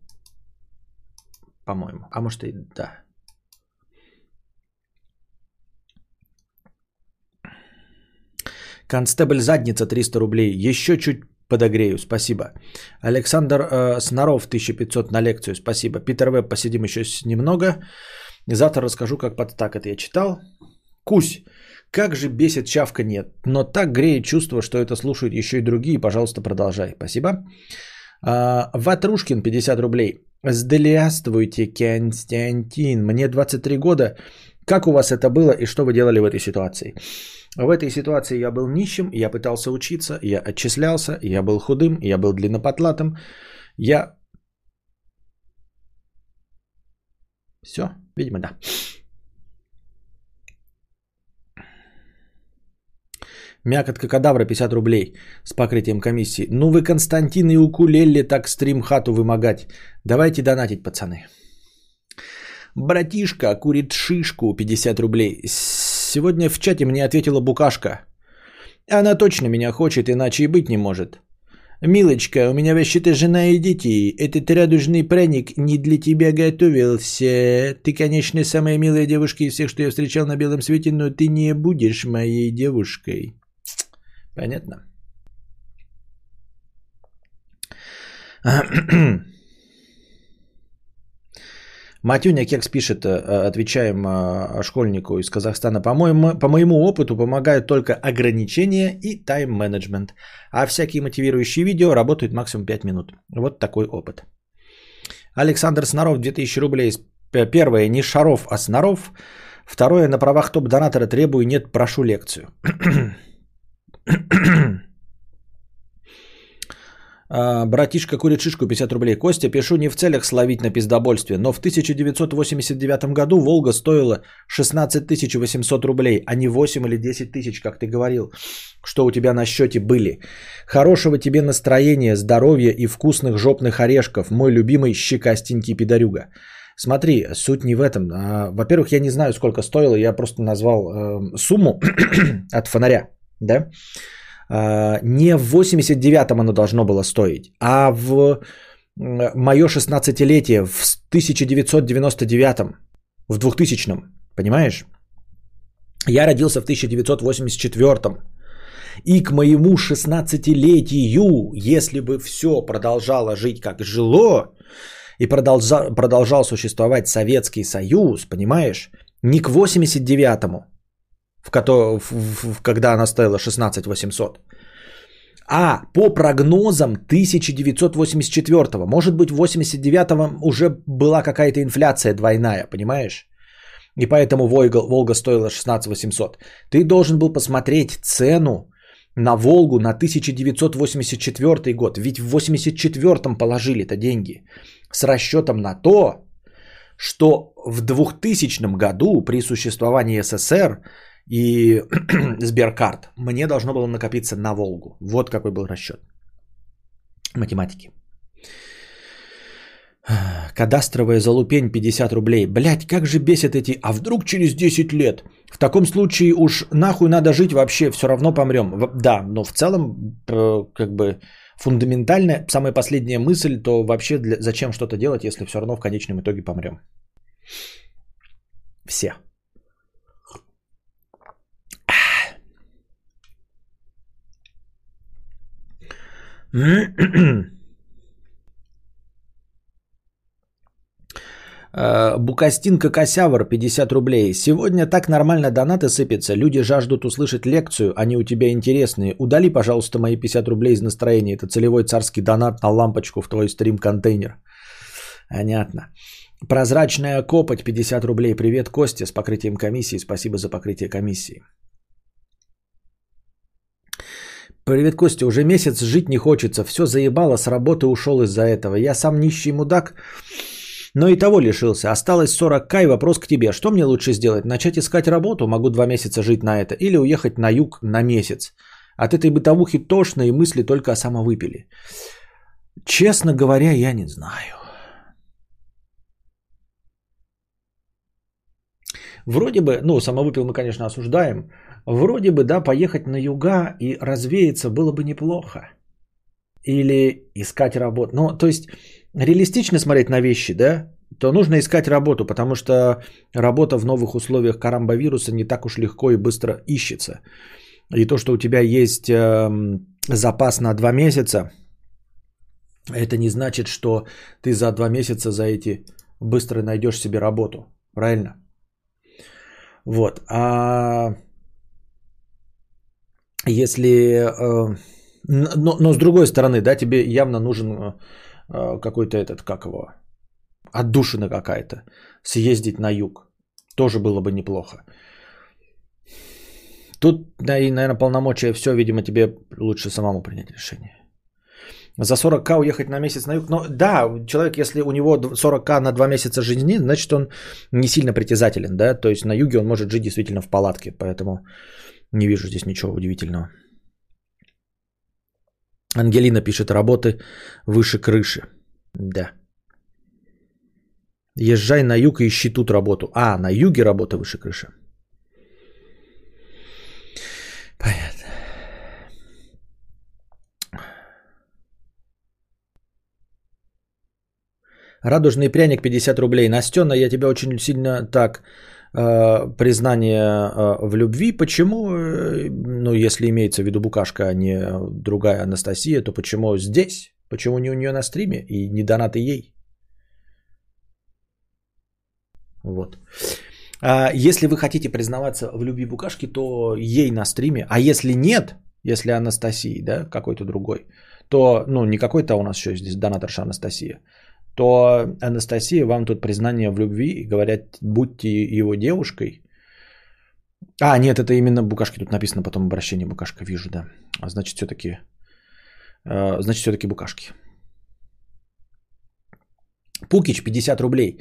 S1: По-моему. А может и да. Констебль задница 300 рублей. Еще чуть подогрею. Спасибо. Александр э, Снаров 1500 на лекцию. Спасибо. Питер Веб посидим еще немного. Завтра расскажу, как под так это я читал. Кусь. Как же бесит чавка нет, но так греет чувство, что это слушают еще и другие. Пожалуйста, продолжай. Спасибо. А, Ватрушкин, 50 рублей. Здравствуйте, Константин. Мне 23 года. Как у вас это было и что вы делали в этой ситуации? В этой ситуации я был нищим, я пытался учиться, я отчислялся, я был худым, я был длиннопотлатым. Я... Все, видимо, да. Мякотка кадавра 50 рублей с покрытием комиссии. Ну вы, Константин и укулеле так стрим хату вымогать. Давайте донатить, пацаны. Братишка курит шишку 50 рублей. Сегодня в чате мне ответила букашка. Она точно меня хочет, иначе и быть не может. Милочка, у меня вообще-то жена и дети. Этот радужный праздник не для тебя готовился. Ты, конечно, самая милая девушка из всех, что я встречал на белом свете, но ты не будешь моей девушкой. Понятно? Матюня Кекс пишет, э, отвечаем э, школьнику из Казахстана. По моему, по моему опыту помогают только ограничения и тайм-менеджмент. А всякие мотивирующие видео работают максимум 5 минут. Вот такой опыт. Александр Снаров, 2000 рублей. Первое, не Шаров, а Снаров. Второе, на правах топ-донатора требую, нет, прошу лекцию. А, братишка курит шишку 50 рублей. Костя, пишу не в целях словить на пиздобольстве, но в 1989 году Волга стоила 16 800 рублей, а не 8 или 10 тысяч, как ты говорил, что у тебя на счете были. Хорошего тебе настроения, здоровья и вкусных жопных орешков, мой любимый щекастенький пидорюга. Смотри, суть не в этом. А, во-первых, я не знаю, сколько стоило, я просто назвал э, сумму от фонаря, да? А, не в 89-м оно должно было стоить, а в мое 16-летие в 1999-м, в 2000-м, понимаешь? Я родился в 1984-м. И к моему 16-летию, если бы все продолжало жить как жило, и продолжал, продолжал существовать Советский Союз, понимаешь, не к 89-му, в в, в, когда она стоила 16 800. А по прогнозам 1984, может быть в 89 уже была какая-то инфляция двойная, понимаешь? И поэтому Волга, Волга стоила 16 800. Ты должен был посмотреть цену на Волгу на 1984 год. Ведь в 84 положили это деньги. С расчетом на то, что в 2000 году при существовании СССР и Сберкарт, мне должно было накопиться на Волгу. Вот какой был расчет. Математики. Кадастровая залупень 50 рублей. Блять, как же бесит эти, а вдруг через 10 лет? В таком случае уж нахуй надо жить вообще, все равно помрем. Да, но в целом, э, как бы, фундаментальная, самая последняя мысль, то вообще для, зачем что-то делать, если все равно в конечном итоге помрем. Все. Букастинка Косявр, 50 рублей. Сегодня так нормально донаты сыпятся. Люди жаждут услышать лекцию, они у тебя интересные. Удали, пожалуйста, мои 50 рублей из настроения. Это целевой царский донат на лампочку в твой стрим-контейнер. Понятно. Прозрачная копоть, 50 рублей. Привет, Костя, с покрытием комиссии. Спасибо за покрытие комиссии. Привет, Костя. Уже месяц жить не хочется. Все заебало, с работы ушел из-за этого. Я сам нищий мудак, но и того лишился. Осталось 40к и вопрос к тебе. Что мне лучше сделать? Начать искать работу? Могу два месяца жить на это. Или уехать на юг на месяц? От этой бытовухи тошно и мысли только о самовыпиле. Честно говоря, я не знаю. Вроде бы, ну, самовыпил мы, конечно, осуждаем, Вроде бы, да, поехать на юга и развеяться было бы неплохо. Или искать работу. Ну, то есть, реалистично смотреть на вещи, да, то нужно искать работу, потому что работа в новых условиях карамбовируса не так уж легко и быстро ищется. И то, что у тебя есть э, запас на два месяца, это не значит, что ты за два месяца за эти быстро найдешь себе работу. Правильно? Вот. А если... Э, но, но с другой стороны, да, тебе явно нужен э, какой-то этот, как его, отдушина какая-то, съездить на юг. Тоже было бы неплохо. Тут, да, и, наверное, полномочия все, видимо, тебе лучше самому принять решение. За 40к уехать на месяц на юг. Но да, человек, если у него 40к на 2 месяца жизни, значит, он не сильно притязателен, да, то есть на юге он может жить действительно в палатке, поэтому не вижу здесь ничего удивительного. Ангелина пишет, работы выше крыши. Да. Езжай на юг и ищи тут работу. А, на юге работа выше крыши. Понятно. Радужный пряник 50 рублей. Настена, я тебя очень сильно так признание э, в любви. Почему, э, ну, если имеется в виду букашка, а не другая Анастасия, то почему здесь? Почему не у нее на стриме и не донаты ей? Вот. А если вы хотите признаваться в любви букашки, то ей на стриме. А если нет, если Анастасии, да, какой-то другой, то, ну, не какой-то у нас еще здесь донаторша Анастасия, то Анастасия вам тут признание в любви и говорят, будьте его девушкой. А, нет, это именно букашки, тут написано потом обращение букашка, вижу, да. А значит, все-таки, э, значит, все-таки букашки. Пукич, 50 рублей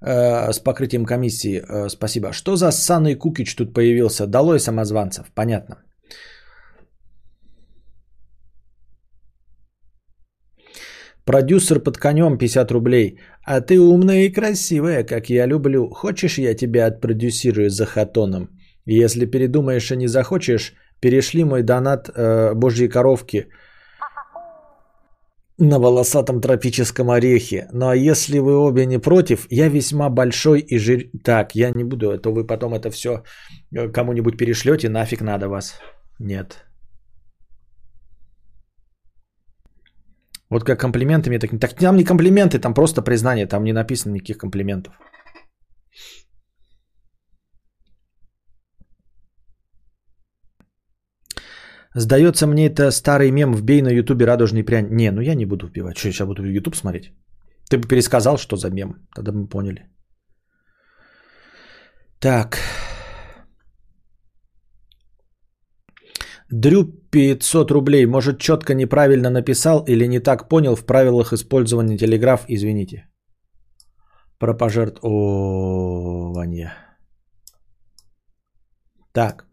S1: э, с покрытием комиссии. Э, спасибо. Что за ссаный Кукич тут появился? Долой самозванцев. Понятно. Продюсер под конем 50 рублей. А ты умная и красивая, как я люблю. Хочешь, я тебя отпродюсирую за хатоном? Если передумаешь и не захочешь, перешли мой донат э, божьей коровки на волосатом тропическом орехе. Ну а если вы обе не против, я весьма большой и жир... Так, я не буду, а то вы потом это все э, кому-нибудь перешлете, нафиг надо вас. Нет. Вот как комплиментами, так, так там не комплименты, там просто признание, там не написано никаких комплиментов. Сдается мне это старый мем «Вбей на ютубе радужный прянь». Не, ну я не буду вбивать. Что, я сейчас буду ютуб смотреть? Ты бы пересказал, что за мем. Тогда мы поняли. Так. Дрю 500 рублей. Может, четко неправильно написал или не так понял в правилах использования телеграф. Извините. Про пожертвование. Так.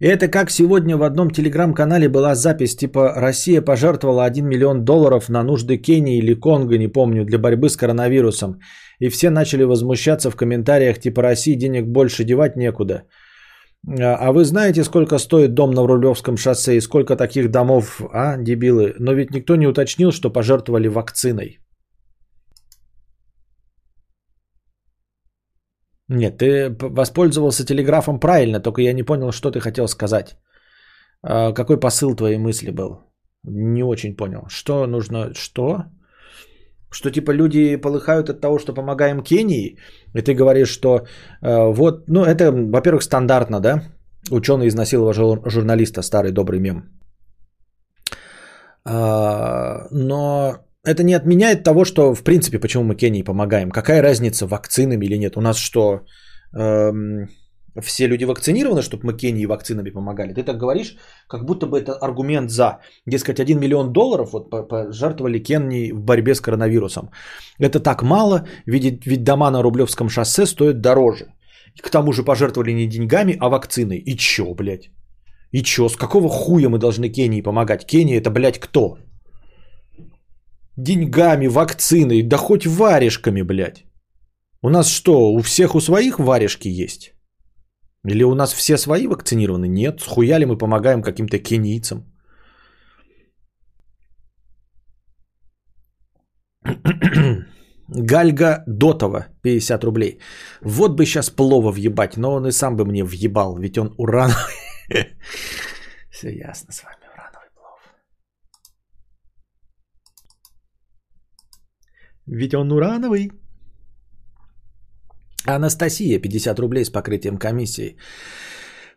S1: Это как сегодня в одном телеграм-канале была запись, типа Россия пожертвовала 1 миллион долларов на нужды Кении или Конго, не помню, для борьбы с коронавирусом. И все начали возмущаться в комментариях, типа России денег больше девать некуда. А вы знаете, сколько стоит дом на Рублевском шоссе и сколько таких домов, а, дебилы? Но ведь никто не уточнил, что пожертвовали вакциной. Нет, ты воспользовался телеграфом правильно, только я не понял, что ты хотел сказать. А, какой посыл твоей мысли был? Не очень понял. Что нужно? Что? Что типа люди полыхают от того, что помогаем Кении, и ты говоришь, что э, вот, ну это, во-первых, стандартно, да? Ученый изнасиловал журналиста, старый добрый мем. Э, но это не отменяет того, что, в принципе, почему мы Кении помогаем. Какая разница, вакцинами или нет? У нас что, эм, все люди вакцинированы, чтобы мы Кении вакцинами помогали? Ты так говоришь, как будто бы это аргумент за. Дескать, 1 миллион долларов вот пожертвовали Кении в борьбе с коронавирусом. Это так мало, ведь, ведь дома на Рублевском шоссе стоят дороже. К тому же пожертвовали не деньгами, а вакциной. И чё, блядь? И чё, с какого хуя мы должны Кении помогать? Кения это, блядь, кто? деньгами, вакциной, да хоть варежками, блядь. У нас что, у всех у своих варежки есть? Или у нас все свои вакцинированы? Нет, схуяли мы помогаем каким-то кенийцам. Гальга Дотова, 50 рублей. Вот бы сейчас плова въебать, но он и сам бы мне въебал, ведь он урановый. Все ясно с вами. Ведь он урановый. Анастасия, 50 рублей с покрытием комиссии.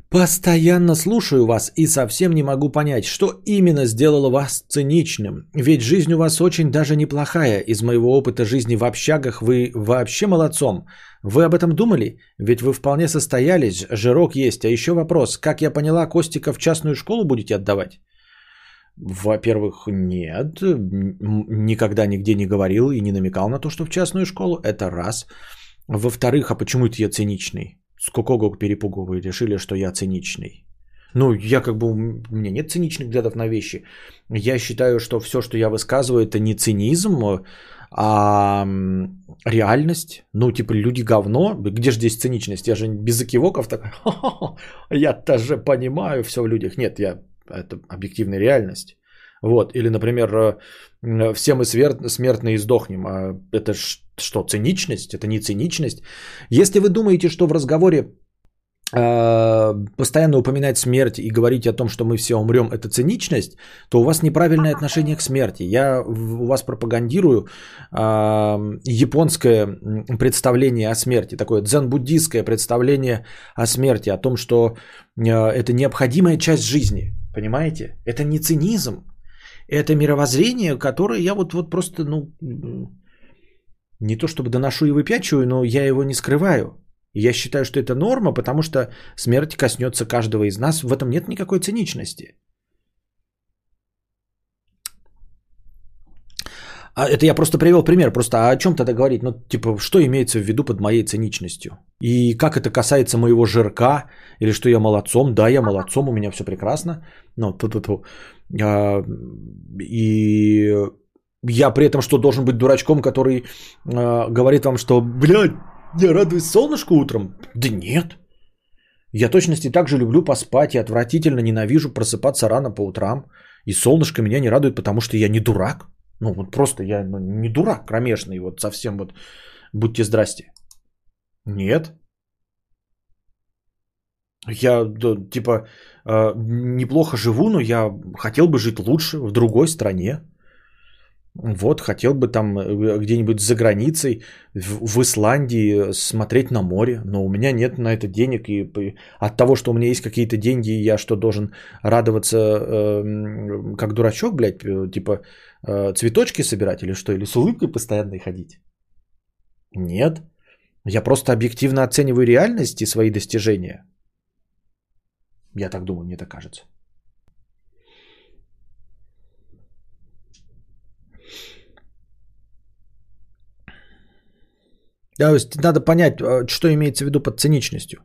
S1: Постоянно слушаю вас и совсем не могу понять, что именно сделало вас циничным. Ведь жизнь у вас очень даже неплохая. Из моего опыта жизни в общагах вы вообще молодцом. Вы об этом думали? Ведь вы вполне состоялись, жирок есть. А еще вопрос, как я поняла, Костика в частную школу будете отдавать? Во-первых, нет, никогда нигде не говорил и не намекал на то, что в частную школу. Это раз. Во-вторых, а почему это я циничный? С какого перепугу вы решили, что я циничный? Ну, я как бы, у меня нет циничных взглядов на вещи. Я считаю, что все, что я высказываю, это не цинизм, а реальность. Ну, типа, люди говно. Где же здесь циничность? Я же без экивоков такой, я тоже понимаю все в людях. Нет, я это объективная реальность. Вот. Или, например, э, все мы смертные сдохнем. А это что, циничность? Это не циничность. Если вы думаете, что в разговоре э, постоянно упоминать смерть и говорить о том, что мы все умрем, это циничность, то у вас неправильное отношение к смерти. Я у вас пропагандирую э, японское представление о смерти, такое дзен-буддийское представление о смерти, о том, что это необходимая часть жизни. Понимаете? Это не цинизм, это мировоззрение, которое я вот, вот просто, ну, не то чтобы доношу и выпячиваю, но я его не скрываю. Я считаю, что это норма, потому что смерть коснется каждого из нас. В этом нет никакой циничности. А это я просто привел пример. Просто а о чем тогда говорить? Ну, типа, что имеется в виду под моей циничностью? И как это касается моего жирка? Или что я молодцом? Да, я молодцом, у меня все прекрасно. Ну, ту -ту -ту. А, и я при этом что, должен быть дурачком, который а, говорит вам, что, блядь, я радуюсь солнышку утром? Да нет. Я точности так же люблю поспать и отвратительно ненавижу просыпаться рано по утрам. И солнышко меня не радует, потому что я не дурак. Ну, вот просто я ну, не дурак кромешный, вот совсем вот будьте здрасте. Нет. Я, да, типа, э, неплохо живу, но я хотел бы жить лучше в другой стране. Вот, хотел бы там э, где-нибудь за границей, в, Исландии смотреть на море, но у меня нет на это денег, и от того, что у меня есть какие-то деньги, я что, должен радоваться э, как дурачок, блядь, э, типа э, цветочки собирать или что, или с улыбкой постоянно ходить? Нет. Я просто объективно оцениваю реальность и свои достижения. Я так думаю, мне так кажется. То есть надо понять, а, что имеется в виду под циничностью.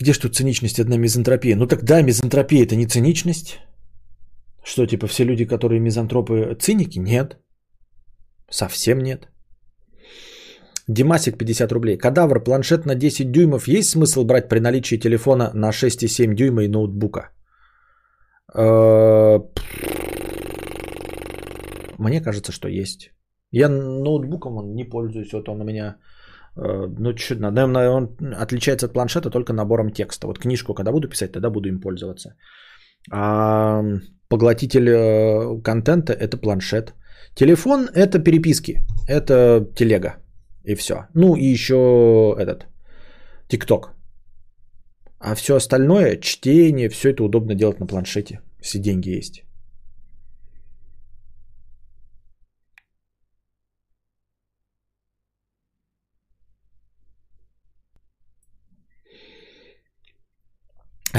S1: Где ж тут циничность, одна мизантропия? Ну так да, мизантропия это не циничность. Что, типа все люди, которые мизантропы, циники? Нет. Совсем нет. Димасик 50 рублей. Кадавр, планшет на 10 дюймов. Есть смысл брать при наличии телефона на 6,7 дюйма и ноутбука? Э, мне кажется, что есть. Я ноутбуком он не пользуюсь, вот он у меня, э, ну, чуть наверное, он отличается от планшета только набором текста. Вот книжку, когда буду писать, тогда буду им пользоваться. А поглотитель э, контента – это планшет. Телефон – это переписки, это телега и все. Ну и еще этот, ТикТок. А все остальное, чтение, все это удобно делать на планшете, если деньги есть.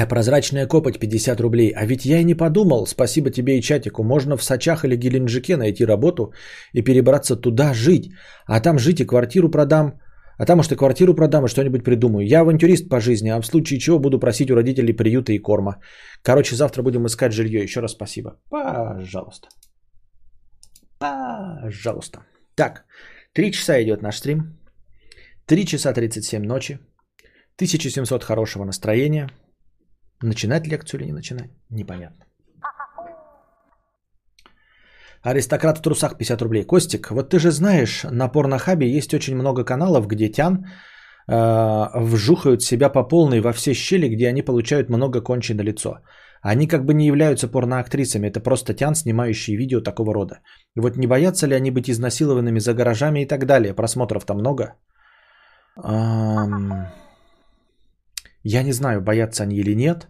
S1: А прозрачная копоть 50 рублей. А ведь я и не подумал, спасибо тебе и чатику, можно в Сачах или Геленджике найти работу и перебраться туда жить. А там жить и квартиру продам. А там может и квартиру продам и что-нибудь придумаю. Я авантюрист по жизни, а в случае чего буду просить у родителей приюта и корма. Короче, завтра будем искать жилье. Еще раз спасибо. Пожалуйста. Пожалуйста. Так, три часа идет наш стрим. Три часа 37 ночи. 1700 хорошего настроения. Начинать лекцию или не начинать? Непонятно. Аристократ в трусах 50 рублей. Костик, вот ты же знаешь, на порнохабе есть очень много каналов, где тян э, вжухают себя по полной во все щели, где они получают много кончи на лицо. Они как бы не являются порноактрисами, это просто тян, снимающий видео такого рода. И вот не боятся ли они быть изнасилованными за гаражами и так далее? Просмотров-то много. Эм... Я не знаю, боятся они или нет,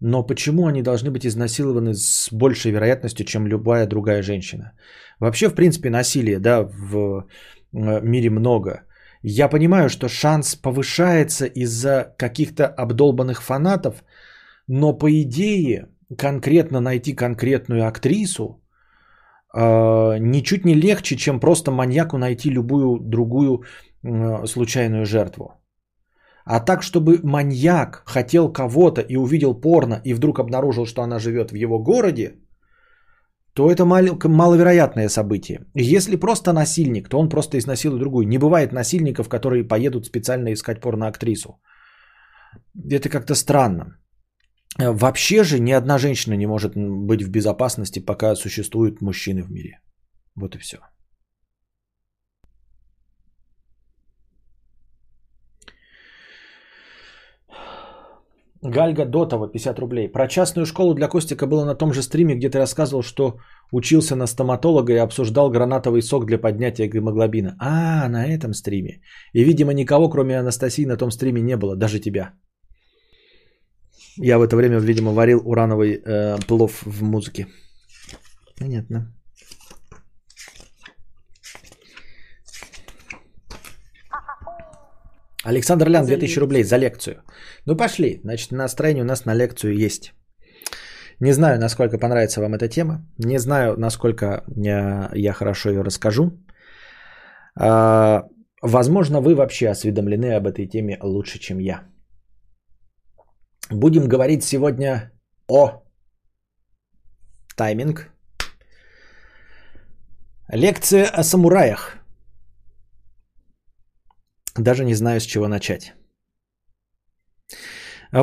S1: но почему они должны быть изнасилованы с большей вероятностью, чем любая другая женщина? Вообще, в принципе, насилия да, в э, мире много. Я понимаю, что шанс повышается из-за каких-то обдолбанных фанатов, но по идее конкретно найти конкретную актрису э, ничуть не легче, чем просто маньяку найти любую другую э, случайную жертву. А так, чтобы маньяк хотел кого-то и увидел порно, и вдруг обнаружил, что она живет в его городе, то это мал- маловероятное событие. Если просто насильник, то он просто изнасилует другую. Не бывает насильников, которые поедут специально искать порноактрису. Это как-то странно. Вообще же ни одна женщина не может быть в безопасности, пока существуют мужчины в мире. Вот и все. Гальга Дотова, 50 рублей. Про частную школу для Костика было на том же стриме, где ты рассказывал, что учился на стоматолога и обсуждал гранатовый сок для поднятия гемоглобина. А, на этом стриме. И, видимо, никого, кроме Анастасии, на том стриме не было, даже тебя. Я в это время, видимо, варил урановый э, плов в музыке. Понятно. Александр Лян, 2000 рублей за лекцию. Ну пошли, значит, настроение у нас на лекцию есть. Не знаю, насколько понравится вам эта тема. Не знаю, насколько я, я хорошо ее расскажу. А, возможно, вы вообще осведомлены об этой теме лучше, чем я. Будем говорить сегодня о тайминг. Лекция о самураях. Даже не знаю, с чего начать.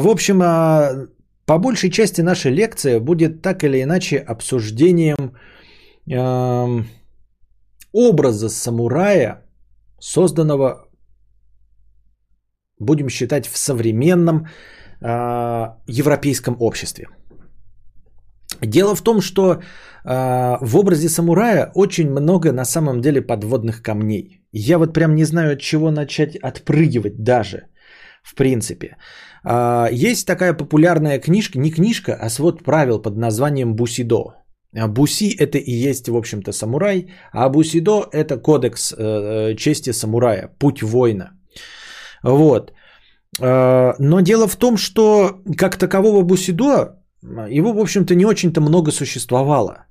S1: В общем, а, по большей части наша лекция будет так или иначе обсуждением эм, образа самурая, созданного, будем считать, в современном э, европейском обществе. Дело в том, что э, в образе самурая очень много на самом деле подводных камней. Я вот прям не знаю, от чего начать отпрыгивать даже, в принципе. А, Есть такая популярная книжка, не книжка, а свод правил под названием Бусидо. А Буси это и есть, в общем-то, самурай, а Бусидо это кодекс э, э, чести самурая, путь воина. Вот. А, Но дело в том, что как такового Бусидо, его, в общем-то, не очень-то много существовало.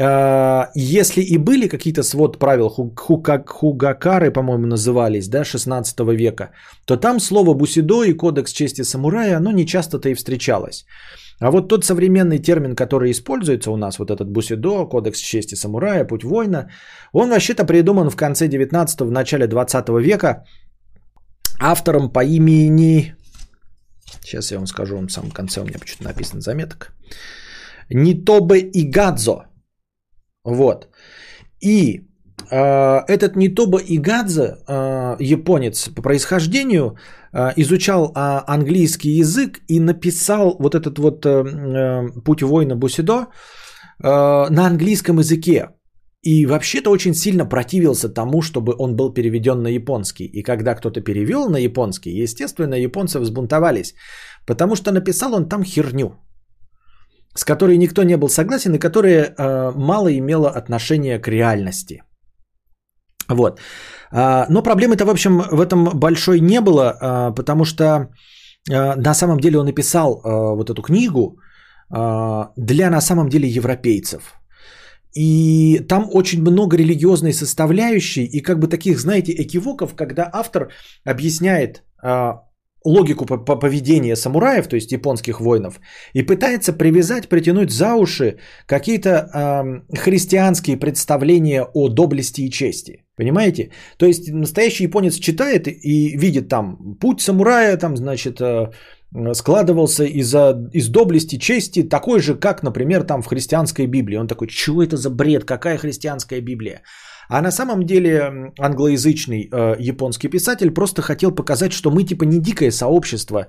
S1: А, Если и были какие-то свод правил, хугакары, по-моему, назывались, да, 16 века, то там слово бусидо и кодекс чести самурая, оно не часто-то и встречалось. А вот тот современный термин, который используется у нас, вот этот бусидо, кодекс чести самурая, путь воина, он вообще-то придуман в конце 19 в начале 20 века автором по имени... Сейчас я вам скажу, он в самом конце у меня почему-то написан заметок. Нитобе Игадзо. Вот. И э, этот Нитоба Игадзе, э, японец по происхождению, э, изучал э, английский язык и написал вот этот вот э, э, путь воина Бусидо э, на английском языке. И вообще-то очень сильно противился тому, чтобы он был переведен на японский. И когда кто-то перевел на японский, естественно, японцы взбунтовались, потому что написал он там херню с которой никто не был согласен и которая э, мало имела отношения к реальности. Вот. А, но проблемы-то, в общем, в этом большой не было, а, потому что а, на самом деле он написал а, вот эту книгу а, для на самом деле европейцев. И там очень много религиозной составляющей и как бы таких, знаете, экивоков, когда автор объясняет логику по- по- поведения самураев, то есть японских воинов, и пытается привязать, притянуть за уши какие-то эм, христианские представления о доблести и чести. Понимаете? То есть настоящий японец читает и видит там путь самурая, там, значит, э, складывался из, из доблести, чести, такой же, как, например, там в христианской Библии. Он такой, что это за бред, какая христианская Библия? А на самом деле англоязычный э, японский писатель просто хотел показать, что мы типа не дикое сообщество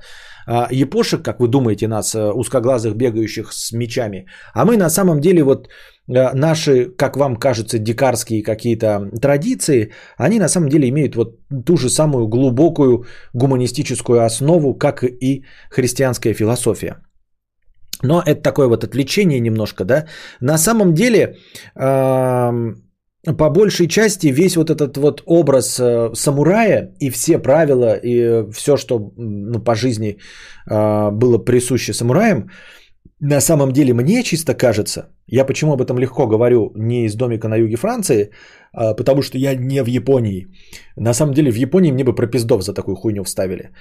S1: э, япошек, как вы думаете, нас э, узкоглазых, бегающих с мечами, а мы на самом деле вот э, наши, как вам кажется, дикарские какие-то традиции, они на самом деле имеют вот ту же самую глубокую гуманистическую основу, как и христианская философия. Но это такое вот отвлечение немножко, да. На самом деле, эм, по большей части весь вот этот вот образ э, самурая и все правила и все, что ну, по жизни э, было присуще самураям, на самом деле мне чисто кажется, я почему об этом легко говорю не из домика на юге Франции, а, потому что я не в Японии. На самом деле в Японии мне бы пропиздов за такую хуйню вставили.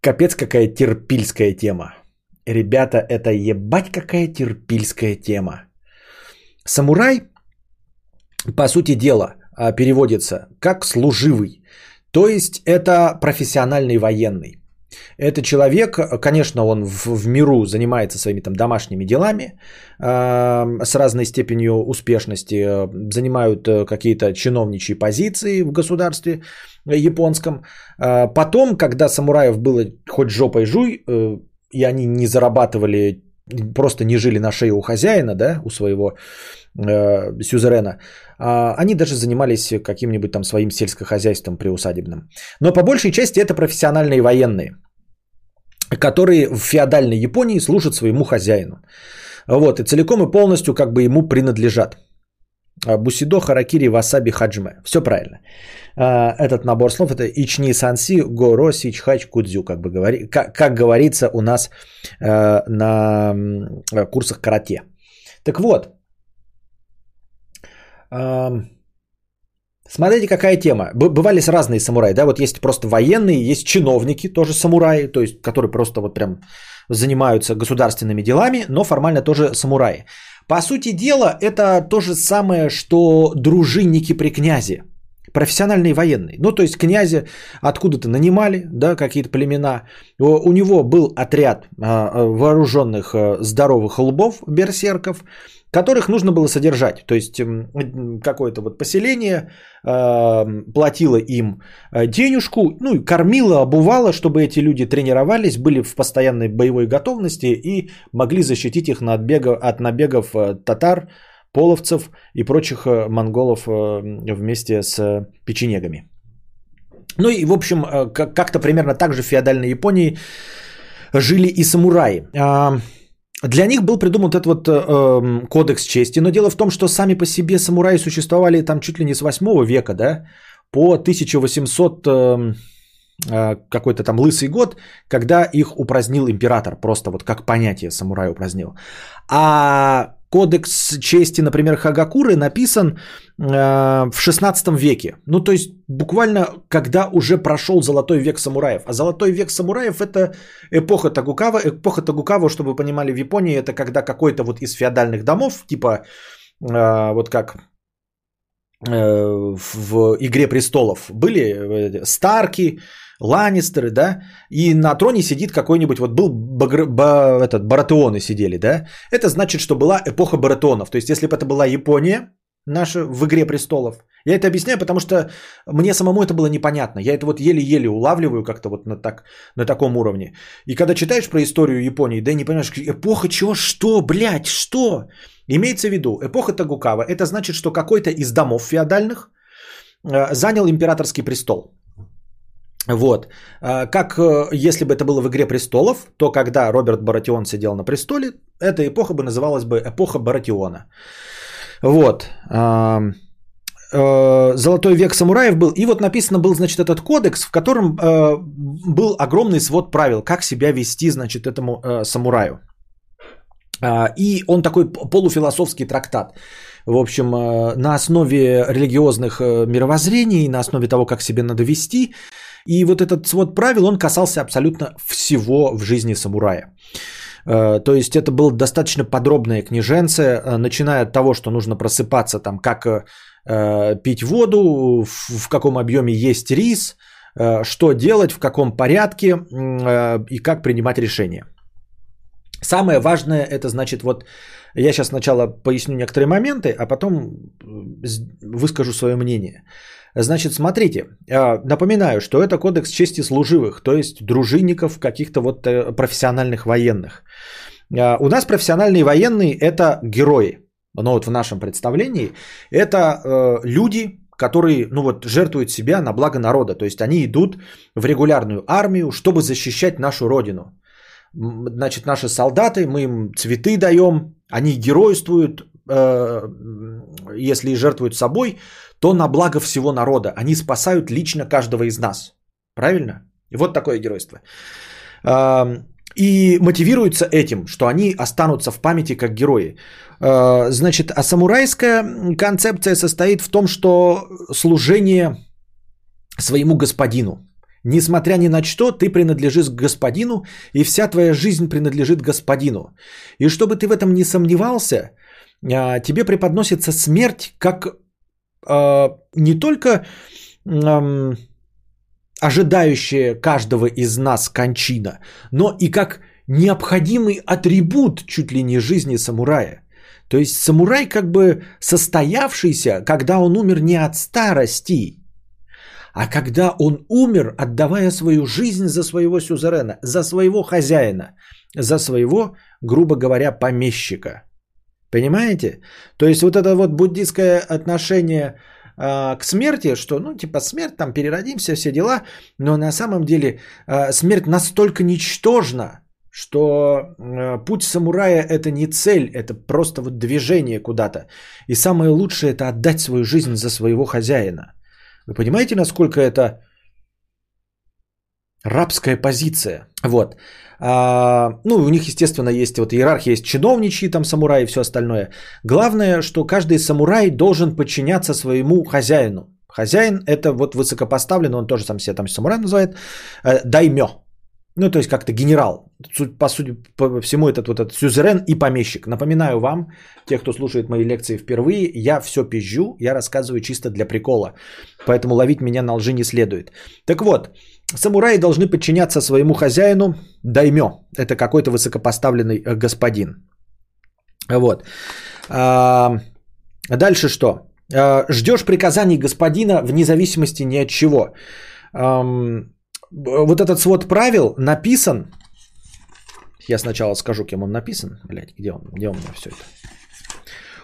S1: Капец какая терпильская тема. Ребята, это ебать какая терпильская тема. Самурай, по сути дела, а, переводится как служивый. То есть это профессиональный военный. Это человек, конечно, он в, в миру занимается своими там домашними делами э, с разной степенью успешности, э, занимают э, какие-то чиновничьи позиции в государстве японском. Э, потом, когда самураев было хоть жопой жуй, э, и они не зарабатывали, просто не жили на шее у хозяина, да, у своего э, сюзерена, э, они даже занимались каким-нибудь там своим сельскохозяйством приусадебным. Но по большей части это профессиональные военные, которые в феодальной Японии служат своему хозяину. Вот, и целиком и полностью как бы ему принадлежат. А, Бусидо, Харакири, Васаби, Хаджиме. Все правильно. А, этот набор слов это Ични Санси, Горо, Сичхач, Кудзю, как, бы говори, как, как говорится у нас а, на курсах карате. Так вот, смотрите, какая тема. Бывали разные самураи, да, вот есть просто военные, есть чиновники, тоже самураи, то есть, которые просто вот прям занимаются государственными делами, но формально тоже самураи. По сути дела, это то же самое, что дружинники при князе. Профессиональные военные. Ну, то есть князя откуда-то нанимали, да, какие-то племена. У него был отряд а, вооруженных а, здоровых лбов, берсерков, которых нужно было содержать. То есть какое-то вот поселение э, платило им э, денежку, ну и кормило, обувало, чтобы эти люди тренировались, были в постоянной боевой готовности и могли защитить их от, бега, от набегов э, татар, половцев и прочих монголов вместе с печенегами. Ну и, в общем, как-то примерно так же в феодальной Японии жили и самураи. Для них был придуман этот вот э, кодекс чести, но дело в том, что сами по себе самураи существовали там чуть ли не с 8 века, да, по 1800 э, э, какой-то там лысый год, когда их упразднил император, просто вот как понятие самурай упразднил. А кодекс чести, например, Хагакуры написан э, в 16 веке. Ну, то есть буквально когда уже прошел золотой век самураев. А золотой век самураев это эпоха Тагукава. Эпоха Тагукава, чтобы вы понимали, в Японии это когда какой-то вот из феодальных домов, типа э, вот как э, в «Игре престолов» были э, Старки, Ланнистеры, да, и на троне сидит какой-нибудь, вот был Багр, ба, этот, Баратеоны сидели, да, это значит, что была эпоха Баратеонов, то есть если бы это была Япония, наша в «Игре престолов», я это объясняю, потому что мне самому это было непонятно, я это вот еле-еле улавливаю как-то вот на, так, на таком уровне, и когда читаешь про историю Японии, да не понимаешь, эпоха чего, что, блядь, что, имеется в виду, эпоха Тагукава, это значит, что какой-то из домов феодальных э, занял императорский престол, вот. А, как э, если бы это было в «Игре престолов», то когда Роберт Баратион сидел на престоле, эта эпоха бы называлась бы эпоха Баратиона. Вот. Э, Золотой век самураев был. И вот написано был, значит, этот кодекс, в котором э, был огромный свод правил, как себя вести, значит, этому самураю. А, и он такой полуфилософский трактат. В общем, на основе религиозных мировоззрений, на основе того, как себя надо вести, и вот этот свод правил, он касался абсолютно всего в жизни самурая. Э, то есть это было достаточно подробное книженце, э, начиная от того, что нужно просыпаться, там, как э, пить воду, в каком объеме есть рис, что делать, в каком порядке и как принимать решения. Самое важное это значит вот я сейчас сначала поясню некоторые моменты, а потом выскажу свое мнение. Значит, смотрите, а, напоминаю, что это кодекс чести служивых, то есть дружинников, каких-то вот э, профессиональных военных. А, у нас профессиональные военные – это герои. Но вот в нашем представлении это э, люди, которые, ну вот, жертвуют себя на благо народа. То есть они идут в регулярную армию, чтобы защищать нашу родину. Значит, наши солдаты, мы им цветы даем, они геройствуют, э, если жертвуют собой, то на благо всего народа. Они спасают лично каждого из нас. Правильно? И вот такое геройство. И мотивируются этим, что они останутся в памяти как герои. А, значит, а самурайская концепция состоит в том, что служение своему господину. Несмотря ни на что, ты принадлежишь господину, и вся твоя жизнь принадлежит господину. И чтобы ты в этом не сомневался, а, тебе преподносится смерть как не только ожидающая каждого из нас кончина, но и как необходимый атрибут чуть ли не жизни самурая. То есть самурай как бы состоявшийся, когда он умер не от старости, а когда он умер, отдавая свою жизнь за своего сюзерена, за своего хозяина, за своего, грубо говоря, помещика. Понимаете? То есть вот это вот буддийское отношение э, к смерти, что, ну, типа, смерть, там, переродимся, все дела, но на самом деле э, смерть настолько ничтожна, что э, путь самурая это не цель, это просто вот движение куда-то. И самое лучшее это отдать свою жизнь за своего хозяина. Вы понимаете, насколько это рабская позиция? Вот. А, ну, у них, естественно, есть вот иерархия, есть чиновничьи, там самураи и все остальное. Главное, что каждый самурай должен подчиняться своему хозяину. Хозяин это вот высокопоставленный, он тоже сам себя там самурай называет, э, даймё. Ну, то есть как-то генерал. По сути, по всему этот вот этот сюзерен и помещик. Напоминаю вам, те, кто слушает мои лекции впервые, я все пизжу, я рассказываю чисто для прикола. Поэтому ловить меня на лжи не следует. Так вот, самураи должны подчиняться своему хозяину даймё. Это какой-то высокопоставленный э, господин. Вот. А, дальше что? А, ждешь приказаний господина вне зависимости ни от чего вот этот свод правил написан. Я сначала скажу, кем он написан. Блять, где он? Где у меня все это?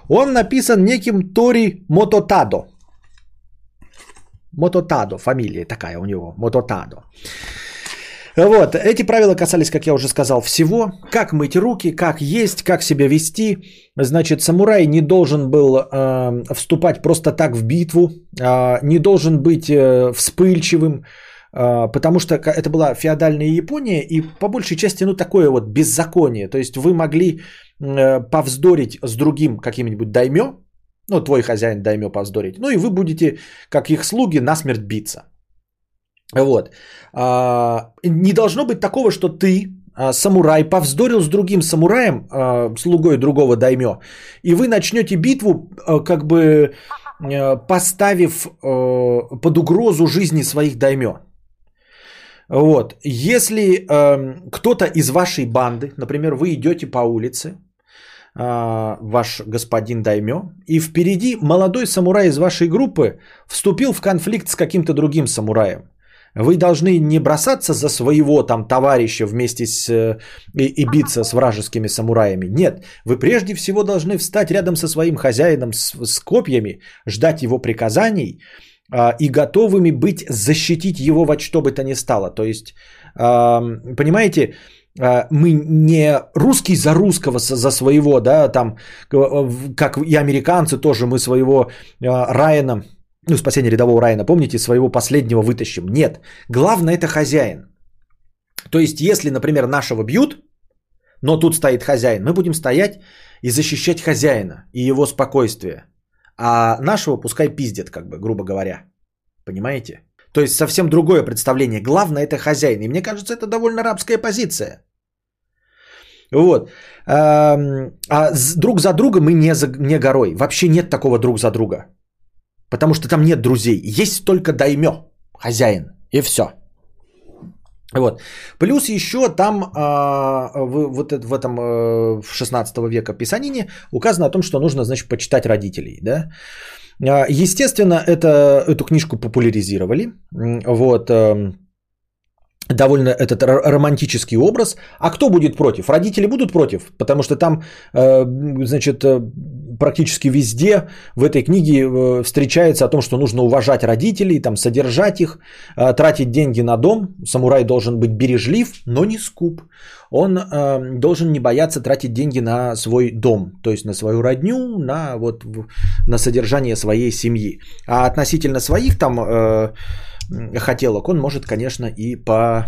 S1: Он написан неким Тори Мототадо. Мототадо, фамилия такая у него, Мототадо. Вот, эти правила касались, как я уже сказал, всего. Как мыть руки, как есть, как себя вести. Значит, самурай не должен был э, вступать просто так в битву, э, не должен быть э, вспыльчивым, а, потому что это была феодальная Япония, и по большей части, ну, такое вот беззаконие. То есть вы могли э, повздорить с другим каким-нибудь даймё, ну, твой хозяин даймё повздорить, ну, и вы будете, как их слуги, насмерть биться. Вот. А, не должно быть такого, что ты, а, самурай, повздорил с другим самураем, слугой другого даймё, и вы начнете битву, как бы поставив под угрозу жизни своих даймё. Вот. Если э, кто-то из вашей банды, например, вы идете по улице, э, ваш господин Даймё, и впереди молодой самурай из вашей группы вступил в конфликт с каким-то другим самураем. Вы должны не бросаться за своего там товарища вместе с э, и, и биться с вражескими самураями. Нет, вы прежде всего должны встать рядом со своим хозяином с, с копьями, ждать его приказаний, а, и готовыми быть защитить его во что бы то ни стало. То есть, понимаете, а, мы не русский за русского, за своего, да, там, как и американцы тоже мы своего а, Райана, ну, спасение рядового Райана, помните, своего последнего вытащим. Нет, главное это хозяин. То есть, если, например, нашего бьют, но тут стоит хозяин, мы будем стоять и защищать хозяина и его спокойствие – а нашего пускай пиздят, как бы, грубо говоря. Понимаете? То есть совсем другое представление. Главное это хозяин. И мне кажется, это довольно рабская позиция. Вот. А друг за друга мы не, за, не горой. Вообще нет такого друг за друга. Потому что там нет друзей. Есть только даймё, хозяин. И все. Вот. Плюс еще там а, в, вот в этом а, в 16 века писанине указано о том, что нужно, значит, почитать родителей. Да? А, естественно, это, эту книжку популяризировали. Вот. А, довольно этот романтический образ. А кто будет против? Родители будут против, потому что там, э, значит, э, практически везде в этой книге э, встречается о том, что нужно уважать родителей, там, содержать их, тратить деньги на дом. Самурай должен быть бережлив, но не скуп. Он должен не бояться тратить деньги на свой дом, то есть на свою родню, на, вот, на содержание своей семьи. А относительно своих там хотелок, он может, конечно, и по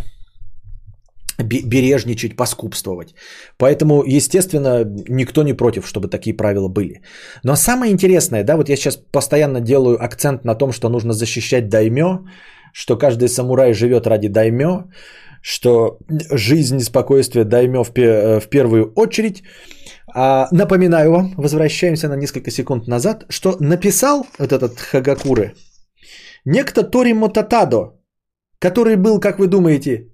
S1: бережничать, поскупствовать. Поэтому, естественно, никто не против, чтобы такие правила были. Но самое интересное, да, вот я сейчас постоянно делаю акцент на том, что нужно защищать даймё, что каждый самурай живет ради даймё, что жизнь и спокойствие даймё в, пе- в первую очередь. А, напоминаю вам, возвращаемся на несколько секунд назад, что написал вот этот Хагакуры – Некто Тори Мотатадо, который был, как вы думаете,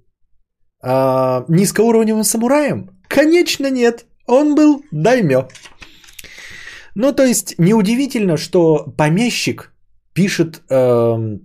S1: а, низкоуровневым самураем? Конечно нет. Он был даймё. Ну, то есть, неудивительно, что помещик пишет э,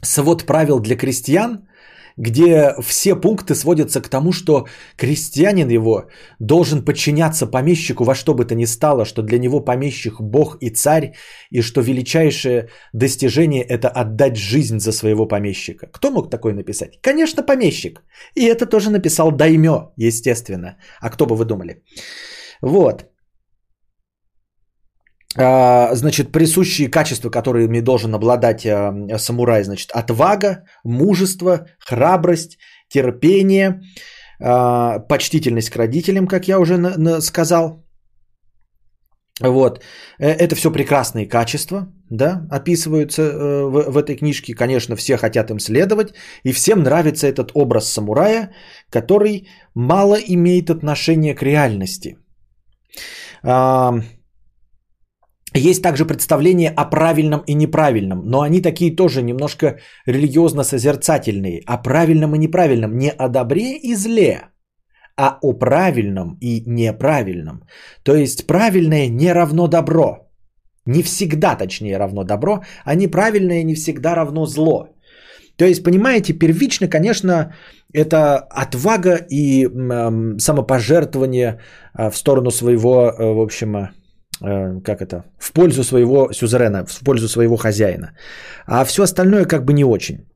S1: свод правил для крестьян, где все пункты сводятся к тому, что крестьянин его должен подчиняться помещику во что бы то ни стало, что для него помещик бог и царь, и что величайшее достижение – это отдать жизнь за своего помещика. Кто мог такое написать? Конечно, помещик. И это тоже написал Даймё, естественно. А кто бы вы думали? Вот. А, значит, присущие качества, которыми должен обладать а, самурай, значит, отвага, мужество, храбрость, терпение, а, почтительность к родителям, как я уже сказал. Вот. Э, это все прекрасные качества, да, описываются э, в, в этой книжке. Конечно, все хотят им следовать, и всем нравится этот образ самурая, который мало имеет отношения к реальности. Есть также представление о правильном и неправильном, но они такие тоже немножко религиозно-созерцательные. О правильном и неправильном, не о добре и зле, а о правильном и неправильном. То есть правильное не равно добро. Не всегда, точнее, равно добро, а неправильное не всегда равно зло. То есть, понимаете, первично, конечно, это отвага и э, самопожертвование э, в сторону своего, э, в общем, Э, как это, в пользу своего сюзерена, в пользу своего хозяина. А все остальное как бы не очень.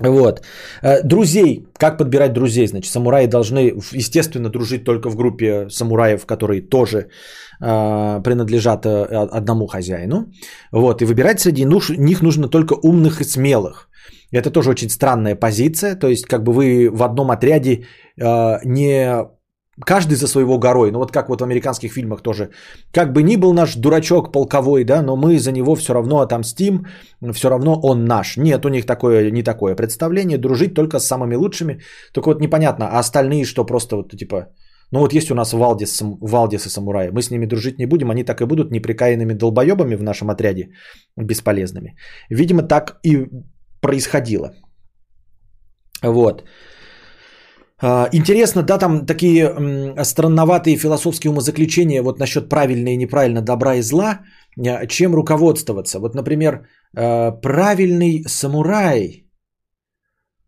S1: Вот. Э, друзей. Как подбирать друзей? Значит, самураи должны, естественно, дружить только в группе самураев, которые тоже э, принадлежат э, одному хозяину. Вот. И выбирать среди них нужно только умных и смелых. Это тоже очень странная позиция. То есть, как бы вы в одном отряде э, не каждый за своего горой. Ну вот как вот в американских фильмах тоже. Как бы ни был наш дурачок полковой, да, но мы за него все равно отомстим, все равно он наш. Нет у них такое, не такое представление. Дружить только с самыми лучшими. Только вот непонятно, а остальные что просто вот типа... Ну вот есть у нас Валдис, Валдис и самураи. Мы с ними дружить не будем, они так и будут неприкаянными долбоебами в нашем отряде, бесполезными. Видимо, так и происходило. Вот. А, интересно, да, там такие странноватые философские умозаключения вот насчет правильно и неправильно, добра и зла, а, чем руководствоваться. Вот, например, а, правильный самурай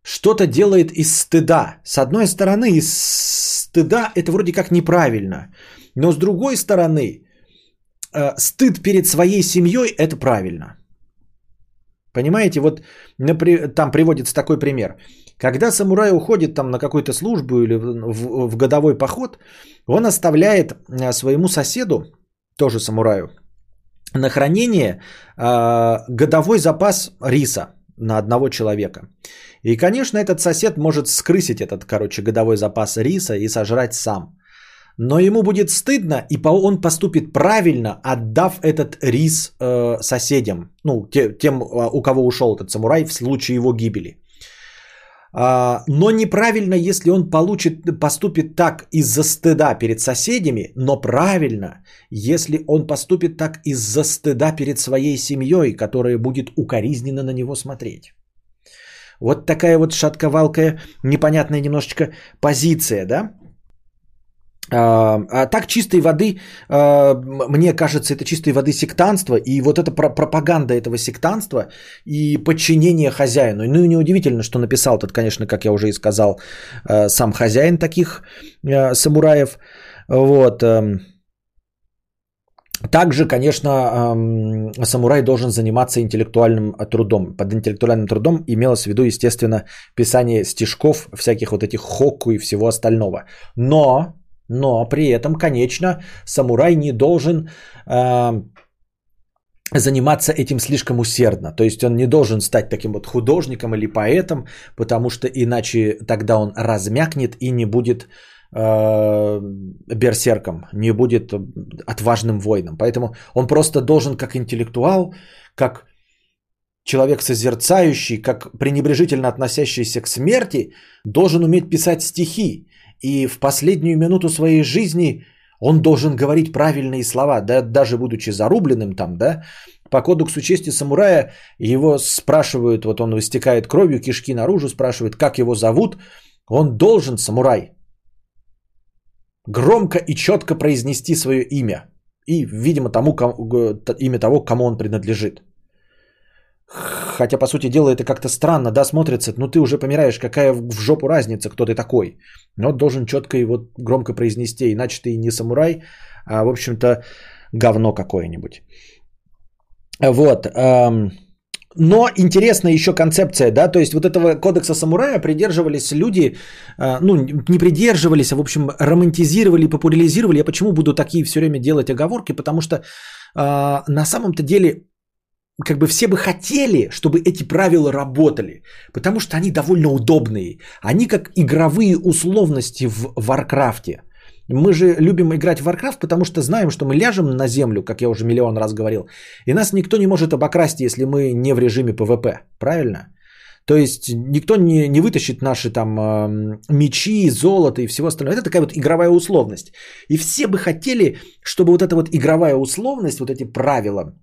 S1: что-то делает из стыда. С одной стороны, из стыда это вроде как неправильно, но с другой стороны, стыд перед своей семьей это правильно. Понимаете, вот там приводится такой пример. Когда самурай уходит там на какую-то службу или в, в, годовой поход, он оставляет э, своему соседу, тоже самураю, на хранение э, годовой запас риса на одного человека. И, конечно, этот сосед может скрысить этот, короче, годовой запас риса и сожрать сам. Но ему будет стыдно, и он поступит правильно, отдав этот рис э, соседям, ну, тем, у кого ушел этот самурай в случае его гибели. А, но неправильно, если он получит, поступит так из-за стыда перед соседями, но правильно, если он поступит так из-за стыда перед своей семьей, которая будет укоризненно на него смотреть. Вот такая вот шатковалкая, непонятная немножечко позиция, да? А, а так чистой воды, а, мне кажется, это чистой воды сектанство, и вот эта пропаганда этого сектанства и подчинение хозяину. Ну и неудивительно, что написал тут, конечно, как я уже и сказал, а, сам хозяин таких самураев. Вот. Также, конечно, самурай должен заниматься интеллектуальным трудом. Под интеллектуальным трудом имелось в виду, естественно, писание стишков, всяких вот этих хокку и всего остального. Но но при этом, конечно, самурай не должен э, заниматься этим слишком усердно. То есть он не должен стать таким вот художником или поэтом, потому что иначе тогда он размякнет и не будет э, берсерком, не будет отважным воином. Поэтому он просто должен как интеллектуал, как человек созерцающий, как пренебрежительно относящийся к смерти, должен уметь писать стихи и в последнюю минуту своей жизни он должен говорить правильные слова, да, даже будучи зарубленным там, да, по кодексу чести самурая его спрашивают, вот он истекает кровью, кишки наружу, спрашивают, как его зовут. Он должен, самурай, громко и четко произнести свое имя. И, видимо, тому, имя того, кому он принадлежит. Хотя, по сути дела, это как-то странно, да, смотрится. Ну, ты уже помираешь, какая в жопу разница, кто ты такой. Но должен четко и вот громко произнести, иначе ты не самурай, а, в общем-то, говно какое-нибудь. Вот. Но интересная еще концепция, да, то есть вот этого кодекса самурая придерживались люди, а, ну, не придерживались, а, в общем, романтизировали, популяризировали. Я почему буду такие все время делать оговорки? Потому что а, на самом-то деле как бы все бы хотели, чтобы эти правила работали, потому что они довольно удобные. Они как игровые условности в Варкрафте. Мы же любим играть в Warcraft, потому что знаем, что мы ляжем на землю, как я уже миллион раз говорил, и нас никто не может обокрасть, если мы не в режиме PvP. Правильно? То есть никто не, не вытащит наши там э, мечи, золото и всего остального. Это такая вот игровая условность. И все бы хотели, чтобы вот эта вот игровая условность, вот эти правила,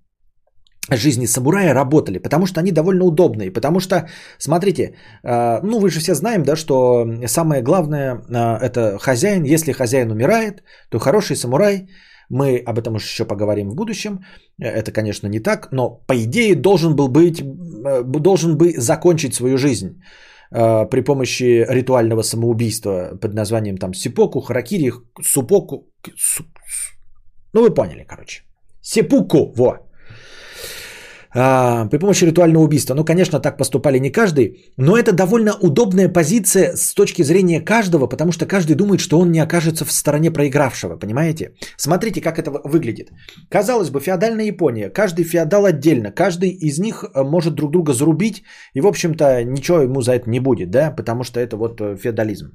S1: жизни самурая работали, потому что они довольно удобные, потому что, смотрите, э, ну вы же все знаем, да, что самое главное э, это хозяин, если хозяин умирает, то хороший самурай, мы об этом еще поговорим в будущем, это, конечно, не так, но по идее должен был быть, э, должен бы закончить свою жизнь при помощи ритуального самоубийства под названием там сипоку, харакири, супоку, су, ну вы поняли, короче, сипуку, во, а, при помощи ритуального убийства. Ну, конечно, так поступали не каждый, но это довольно удобная позиция с точки зрения каждого, потому что каждый думает, что он не окажется в стороне проигравшего, понимаете? Смотрите, как это выглядит. Казалось бы, феодальная Япония, каждый феодал отдельно, каждый из них э, может друг друга зарубить, и, в общем-то, ничего ему за это не будет, да, потому что это вот э, феодализм.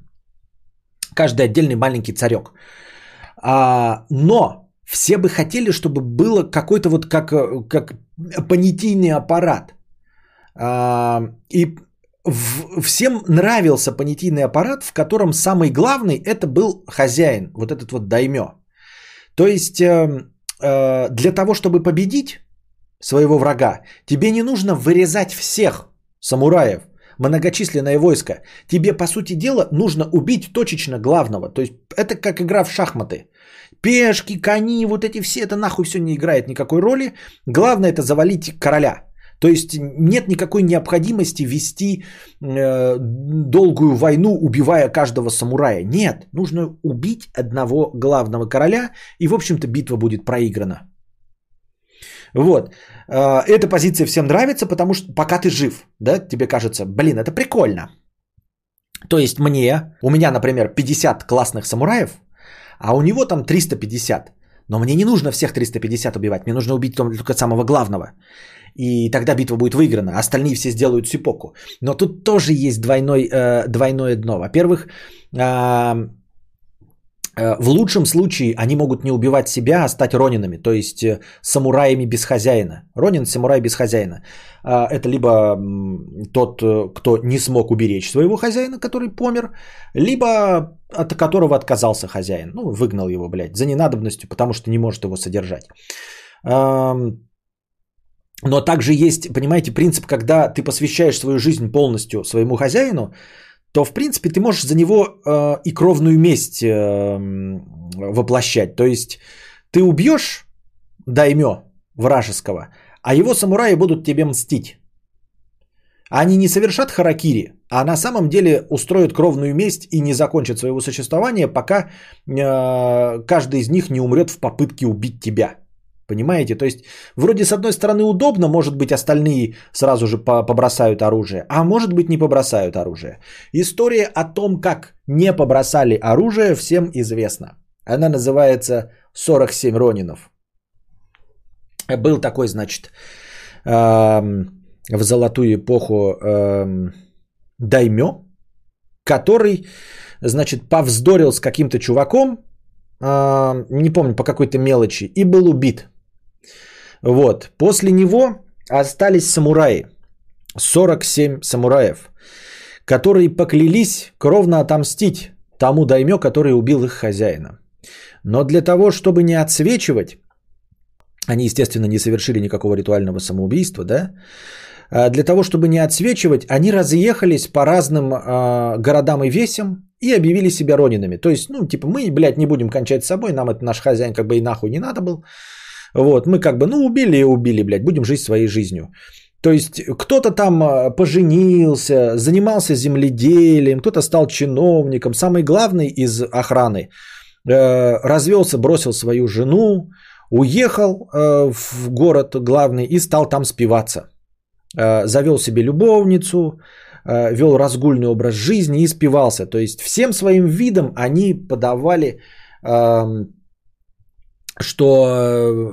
S1: Каждый отдельный маленький царек. А, но все бы хотели, чтобы было какой-то вот как, э, как понятийный аппарат. А, и всем нравился понятийный аппарат, в котором самый главный это был хозяин, вот этот вот даймё. То есть э, э, для того, чтобы победить своего врага, тебе не нужно вырезать всех самураев, многочисленное войско. Тебе, по сути дела, нужно убить точечно главного. То есть это как игра в шахматы. Пешки, кони, вот эти все, это нахуй все не играет никакой роли. Главное это завалить короля. То есть нет никакой необходимости вести э, долгую войну, убивая каждого самурая. Нет, нужно убить одного главного короля, и, в общем-то, битва будет проиграна. Вот. Э, эта позиция всем нравится, потому что пока ты жив, да, тебе кажется, блин, это прикольно. То есть мне, у меня, например, 50 классных самураев, а у него там 350. Но мне не нужно всех 350 убивать, мне нужно убить только самого главного. И тогда битва будет выиграна, а остальные все сделают сипоку. Но тут тоже есть двойной, э, двойное дно. Во-первых, э, в лучшем случае они могут не убивать себя, а стать ронинами, то есть э, самураями без хозяина. Ронин – самурай без хозяина. А, это либо тот, э, кто не смог уберечь своего хозяина, который помер, либо от которого отказался хозяин. Ну, выгнал его, блядь, за ненадобностью, потому что не может его содержать. Но также есть, понимаете, принцип, когда ты посвящаешь свою жизнь полностью своему хозяину, то в принципе ты можешь за него э, и кровную месть э, воплощать. То есть ты убьешь даймё вражеского, а его самураи будут тебе мстить. Они не совершат харакири, а на самом деле устроят кровную месть и не закончат своего существования, пока э, каждый из них не умрет в попытке убить тебя. Понимаете? То есть, вроде с одной стороны удобно, может быть, остальные сразу же побросают оружие, а может быть, не побросают оружие. История о том, как не побросали оружие, всем известна. Она называется «47 Ронинов». Был такой, значит, эм, в золотую эпоху эм, даймё, который, значит, повздорил с каким-то чуваком, э, не помню, по какой-то мелочи, и был убит. Вот. После него остались самураи. 47 самураев, которые поклялись кровно отомстить тому даймё, который убил их хозяина. Но для того, чтобы не отсвечивать Они, естественно, не совершили никакого ритуального самоубийства, да? А Для того, чтобы не отсвечивать, они разъехались по разным э, городам и весям и объявили себя ронинами. То есть, ну, типа, мы, блядь, не будем кончать с собой, нам это наш хозяин как бы и нахуй не надо был. Вот, мы как бы, ну, убили и убили, блядь, будем жить своей жизнью. То есть кто-то там а, поженился, занимался земледелием, кто-то стал чиновником. Самый главный из охраны э, развелся, бросил свою жену, уехал э, в город главный и стал там спиваться. Э, завел себе любовницу, э, вел разгульный образ жизни и спивался. То есть всем своим видом они подавали, э, что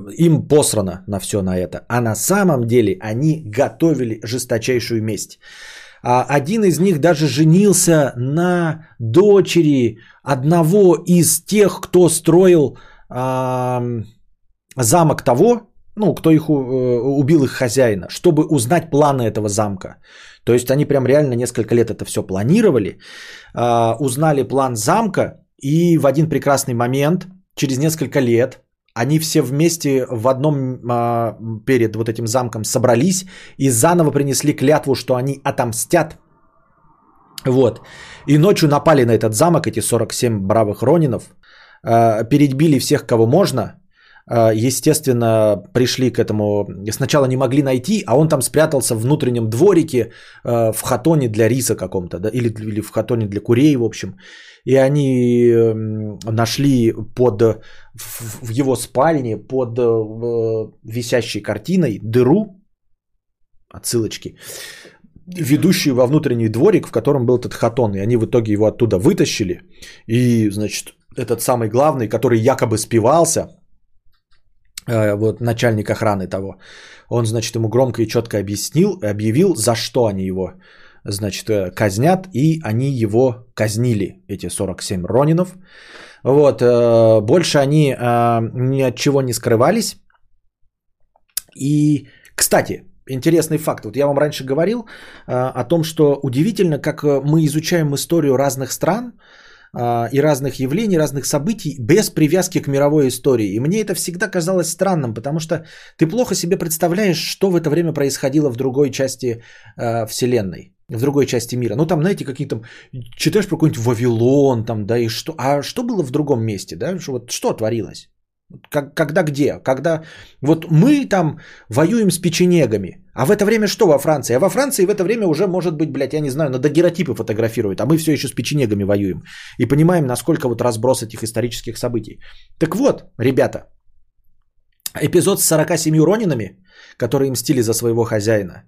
S1: э, им посрано на все на это. А на самом деле они готовили жесточайшую месть. А один из них даже женился на дочери одного из тех, кто строил э, замок того, ну, кто их э, убил их хозяина, чтобы узнать планы этого замка. То есть они прям реально несколько лет это все планировали, э, узнали план замка, и в один прекрасный момент, через несколько лет, они все вместе в одном э, перед вот этим замком собрались и заново принесли клятву, что они отомстят. Вот. И ночью напали на этот замок, эти 47 бравых ронинов, э, перебили всех, кого можно, естественно, пришли к этому. Сначала не могли найти, а он там спрятался в внутреннем дворике в хатоне для риса каком-то, да, или, или в хатоне для курей, в общем. И они нашли под в его спальне под висящей картиной дыру, отсылочки, ведущую во внутренний дворик, в котором был этот хатон. И они в итоге его оттуда вытащили. И, значит, этот самый главный, который якобы спивался, Э, вот начальник охраны того, он, значит, ему громко и четко объяснил, объявил, за что они его, значит, э, казнят, и они его казнили, эти 47 ронинов. Вот, э, больше они ни от чего не скрывались. И, кстати, интересный факт. Вот я вам раньше говорил о том, что удивительно, как мы изучаем историю разных стран, и разных явлений, разных событий без привязки к мировой истории. И мне это всегда казалось странным, потому что ты плохо себе представляешь, что в это время происходило в другой части э, Вселенной, в другой части мира. Ну там, знаете, какие-то читаешь про какой-нибудь Вавилон, там, да, и что, а что было в другом месте, да, что, вот что творилось? Как, когда где? Когда вот мы там воюем с печенегами, а в это время что во Франции? А во Франции в это время уже, может быть, блядь, я не знаю, на дагеротипы фотографируют, а мы все еще с печенегами воюем. И понимаем, насколько вот разброс этих исторических событий. Так вот, ребята, эпизод с 47 Ронинами, которые мстили за своего хозяина,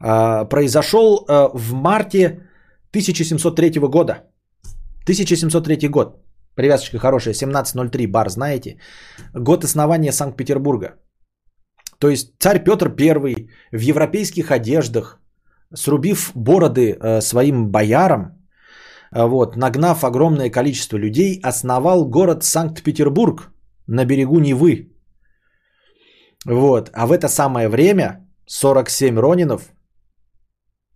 S1: а, произошел а, в марте 1703 года. 1703 год. Привязочка хорошая, 1703 бар, знаете. Год основания Санкт-Петербурга. То есть царь Петр I в европейских одеждах, срубив бороды э, своим боярам, э, вот, нагнав огромное количество людей, основал город Санкт-Петербург на берегу Невы. Вот. А в это самое время 47 ронинов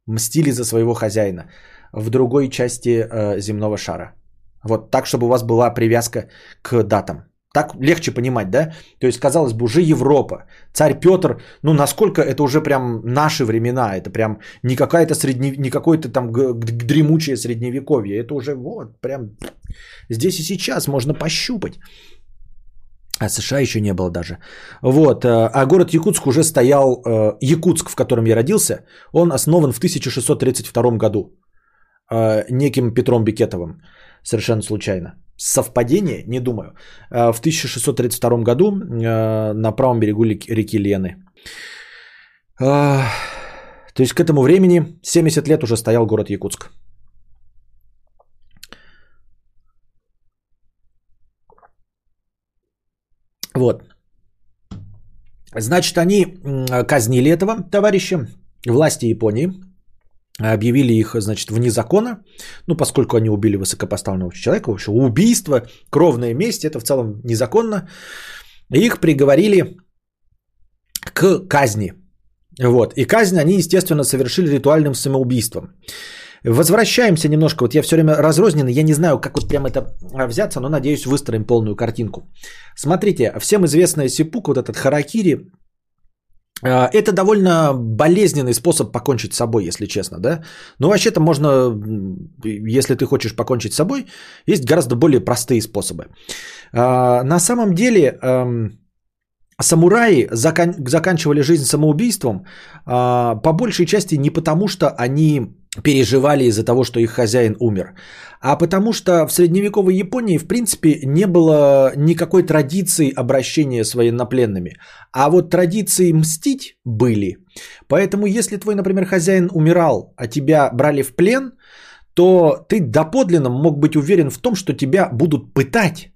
S1: мстили за своего хозяина в другой части э, земного шара. Вот так, чтобы у вас была привязка к датам. Так легче понимать, да? То есть, казалось бы, уже Европа. Царь Петр, ну, насколько это уже прям наши времена. Это прям не какая-то средне... не какое-то там дремучее средневековье. Это уже вот прям здесь и сейчас можно пощупать. А США еще не было даже. Вот. Э, а город Якутск уже стоял... Э, Якутск, в котором я родился, он основан в 1632 году э, неким Петром Бекетовым совершенно случайно. Совпадение? Не думаю. Э, в 1632 году э, на правом берегу реки Лены. Э, то есть к этому времени 70 лет уже стоял город Якутск. Вот. Значит, они казнили этого товарища, власти Японии, объявили их, значит, вне закона, ну, поскольку они убили высокопоставленного человека, в общем, убийство, кровная месть, это в целом незаконно, их приговорили к казни. Вот. И казнь они, естественно, совершили ритуальным самоубийством. Возвращаемся немножко. Вот я все время разрозненный. Я не знаю, как вот прям это а, взяться, но надеюсь, выстроим полную картинку. Смотрите, всем известная сипук, вот этот харакири, это довольно болезненный способ покончить с собой, если честно, да. Но вообще-то можно, если ты хочешь покончить с собой, есть гораздо более простые способы. А, на самом деле самураи закан- заканчивали жизнь самоубийством а, по большей части не потому, что они переживали из-за того, что их хозяин умер, а потому что в средневековой Японии, в принципе, не было никакой традиции обращения с военнопленными. А вот традиции мстить были. Поэтому, если твой, например, хозяин умирал, а тебя брали в плен, то ты доподлинно мог быть уверен в том, что тебя будут пытать,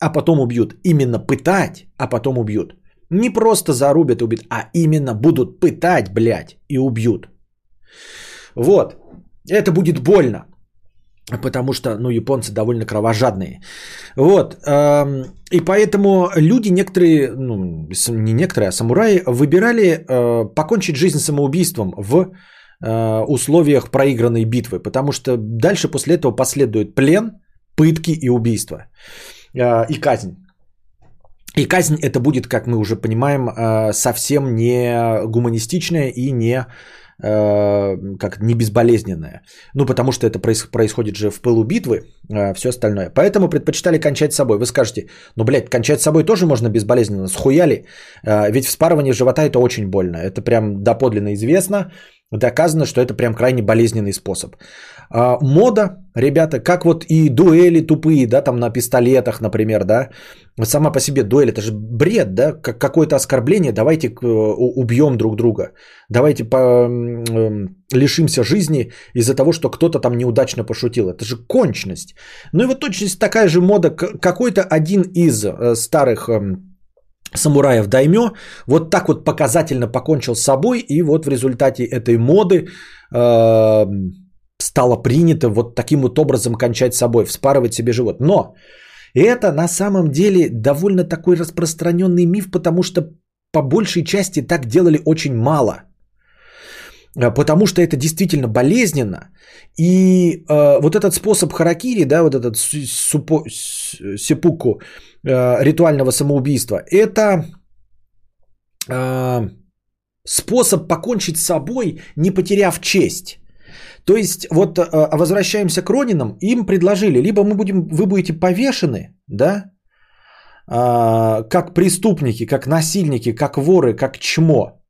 S1: а потом убьют. Именно пытать, а потом убьют. Не просто зарубят и убьют, а именно будут пытать, блядь, и убьют. Вот. Это будет больно. Потому что, ну, японцы довольно кровожадные. Вот. Эм, и поэтому люди некоторые, ну, не некоторые, а самураи выбирали э, покончить жизнь самоубийством в э, условиях проигранной битвы. Потому что дальше после этого последует плен, пытки и убийство. Э, и казнь. И казнь это будет, как мы уже понимаем, совсем не гуманистичная и не как не безболезненная. Ну, потому что это происходит же в пылу битвы, э, все остальное. Поэтому предпочитали кончать с собой. Вы скажете, ну, блядь, кончать с собой тоже можно безболезненно, схуяли? Э, ведь вспарывание живота это очень больно. Это прям доподлинно известно, доказано, что это прям крайне болезненный способ. А, мода, ребята, как вот и дуэли тупые, да, там на пистолетах, например, да, сама по себе дуэль, это же бред, да, как какое-то оскорбление, давайте убьем друг друга, давайте по, э, лишимся жизни из-за того, что кто-то там неудачно пошутил, это же кончность. Ну и вот точность такая же мода, какой-то один из э, старых эм, самураев даймё вот так вот показательно покончил с собой, и вот в результате этой моды э, стало принято вот таким вот образом кончать с собой, вспарывать себе живот. Но это на самом деле довольно такой распространенный миф, потому что по большей части так делали очень мало. Э, потому что это действительно болезненно. И э, вот этот способ харакири, да, вот этот супо, сепуку э, ритуального самоубийства, это э, способ покончить с собой, не потеряв честь. То есть вот э, возвращаемся к Ронинам, им предложили, либо мы будем, вы будете повешены, да, э, как преступники, как насильники, как воры, как чмо,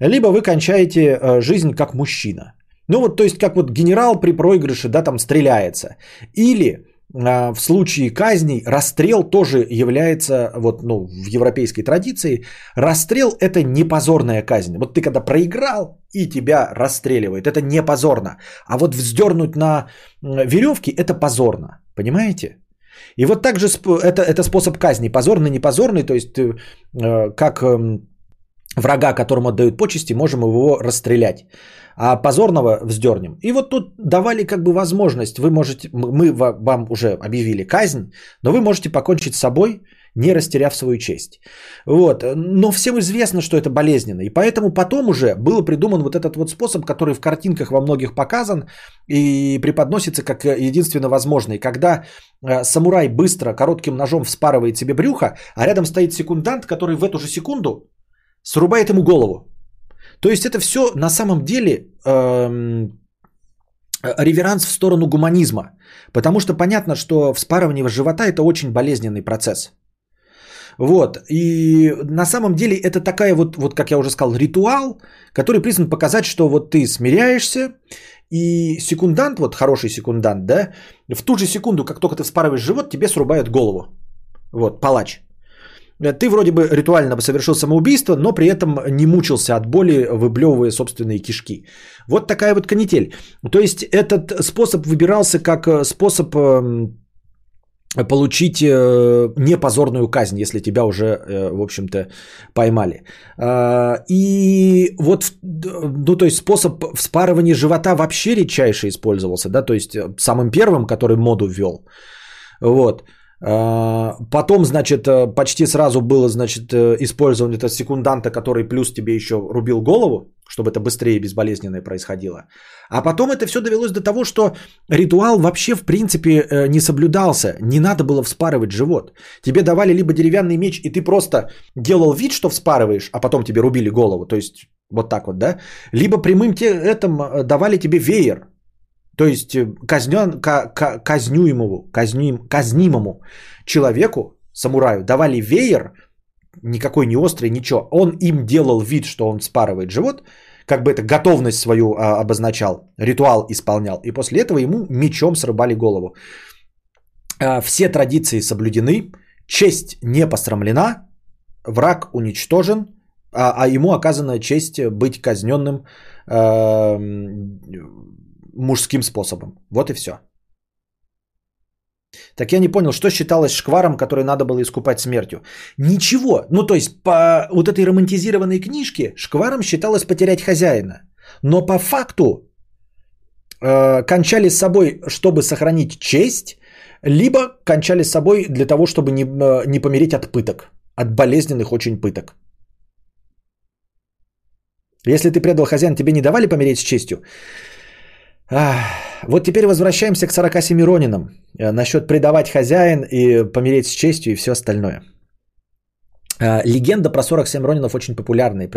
S1: либо вы кончаете э, жизнь как мужчина. Ну вот, то есть как вот генерал при проигрыше, да, там стреляется. Или в случае казней расстрел тоже является, вот, ну, в европейской традиции, расстрел это не позорная казнь. Вот ты когда проиграл и тебя расстреливают, это не позорно. А вот вздернуть на веревке это позорно. Понимаете? И вот также это, это способ казни, позорный, не позорный, то есть э, как эм, врага, которому отдают почести, можем его расстрелять а позорного вздернем. И вот тут давали как бы возможность, вы можете, мы вам уже объявили казнь, но вы можете покончить с собой, не растеряв свою честь. Вот. Но всем известно, что это болезненно. И поэтому потом уже был придуман вот этот вот способ, который в картинках во многих показан и преподносится как единственно возможный. Когда э, самурай быстро коротким ножом вспарывает себе брюхо, а рядом стоит секундант, который в эту же секунду срубает ему голову. То есть это все на самом деле эм, реверанс в сторону гуманизма. Потому что понятно, что вспарывание живота это очень болезненный процесс. Вот. И на самом деле это такая вот, вот, как я уже сказал, ритуал, который призван показать, что вот ты смиряешься, и секундант, вот хороший секундант, да, в ту же секунду, как только ты вспарываешь живот, тебе срубают голову. Вот, палач. Э, ты вроде бы ритуально совершил самоубийство, но при этом не мучился от боли, выблевывая собственные кишки. Вот такая вот канитель. То есть этот способ выбирался как э, способ эм, получить э, непозорную казнь, если тебя уже, в общем-то, поймали. И вот, ну, то есть способ вспарывания живота вообще редчайше использовался, да, то есть самым первым, который моду ввел. Вот. А, потом, значит, э, почти сразу было, значит, э, использование этого секунданта, который плюс тебе еще рубил голову, чтобы это быстрее и безболезненно происходило. А потом это все довелось до того, что ритуал вообще, в принципе, э, не соблюдался. Не надо было вспарывать живот. Тебе давали либо деревянный меч, и ты просто делал вид, что вспарываешь, а потом тебе рубили голову. То есть вот так вот, да? Либо прямым те, этом давали тебе веер, то есть э, казнен, казнюемому, казним, казнимому человеку, самураю, давали веер, никакой не острый, ничего. Он им делал вид, что он спарывает живот, как бы это готовность свою а, обозначал, ритуал исполнял. И после этого ему мечом срубали голову. А, все традиции соблюдены, честь не посрамлена, враг уничтожен, а, а ему оказана честь быть казненным а, мужским способом. Вот и все. Так я не понял, что считалось шкваром, который надо было искупать смертью. Ничего. Ну, то есть, по вот этой романтизированной книжке шкваром считалось потерять хозяина. Но по факту э, кончали с собой, чтобы сохранить честь, либо кончали с собой для того, чтобы не, э, не помереть от пыток. От болезненных очень пыток. Если ты предал хозяина, тебе не давали помереть с честью? Вот теперь возвращаемся к 47 Ронинам. Э, насчет предавать хозяин и помереть с честью и все остальное. Э, легенда про 47 Ронинов очень популярная.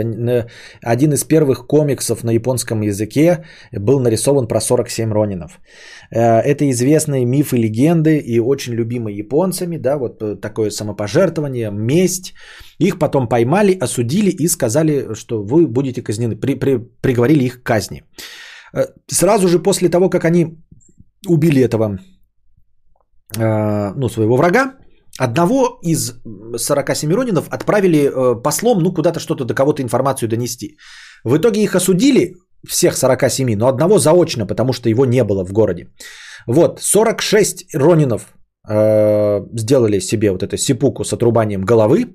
S1: Один из первых комиксов на японском языке был нарисован про 47 Ронинов. Э, это известные мифы, легенды и очень любимые японцами. Да, вот такое самопожертвование, месть. Их потом поймали, осудили и сказали, что вы будете казнены. При, при, приговорили их к казни. Э, сразу же после того, как они убили этого, э, ну, своего врага, одного из 47 Ронинов отправили э, послом, ну, куда-то что-то до кого-то информацию донести. В итоге их осудили, всех 47, но одного заочно, потому что его не было в городе. Вот, 46 Ронинов сделали себе вот эту сипуку с отрубанием головы,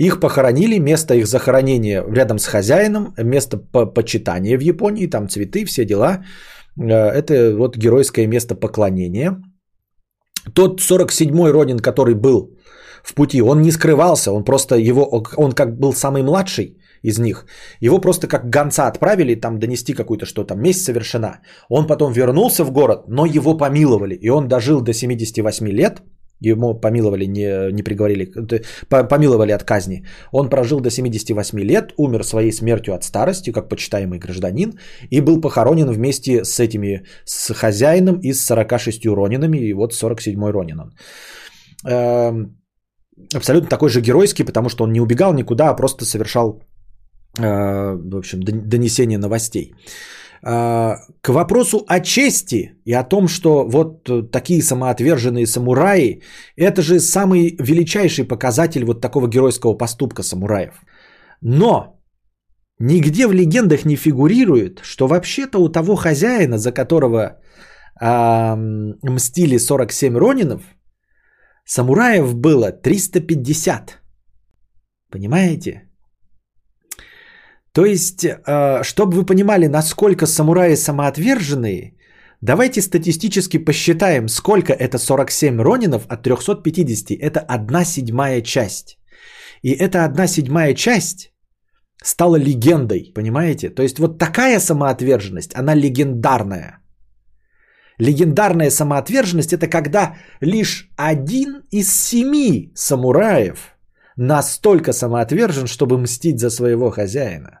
S1: их похоронили, место их захоронения рядом с хозяином, место почитания в Японии, там цветы, все дела. Э, это вот геройское место поклонения. Тот 47-й Ронин, который был в пути, он не скрывался, он просто его, он как был самый младший из них. Его просто как гонца отправили там донести какую-то что там, месть совершена. Он потом вернулся в город, но его помиловали, и он дожил до 78 лет – ему помиловали, не, не приговорили, помиловали от казни. Он прожил до 78 лет, умер своей смертью от старости, как почитаемый гражданин, и был похоронен вместе с этими, с хозяином и с 46 ронинами, и вот 47-й ронин он. Абсолютно такой же геройский, потому что он не убегал никуда, а просто совершал, э, в общем, донесение новостей. А, к вопросу о чести и о том, что вот такие самоотверженные самураи, это же самый величайший показатель вот такого геройского поступка самураев. Но нигде в легендах не фигурирует, что вообще-то у того хозяина, за которого а, мстили 47 ронинов, самураев было 350. Понимаете? То есть, э, чтобы вы понимали, насколько самураи самоотверженные, давайте статистически посчитаем, сколько это 47 ронинов от 350. Это одна седьмая часть. И эта одна седьмая часть стала легендой, понимаете? То есть вот такая самоотверженность, она легендарная. Легендарная самоотверженность это когда лишь один из семи самураев настолько самоотвержен, чтобы мстить за своего хозяина.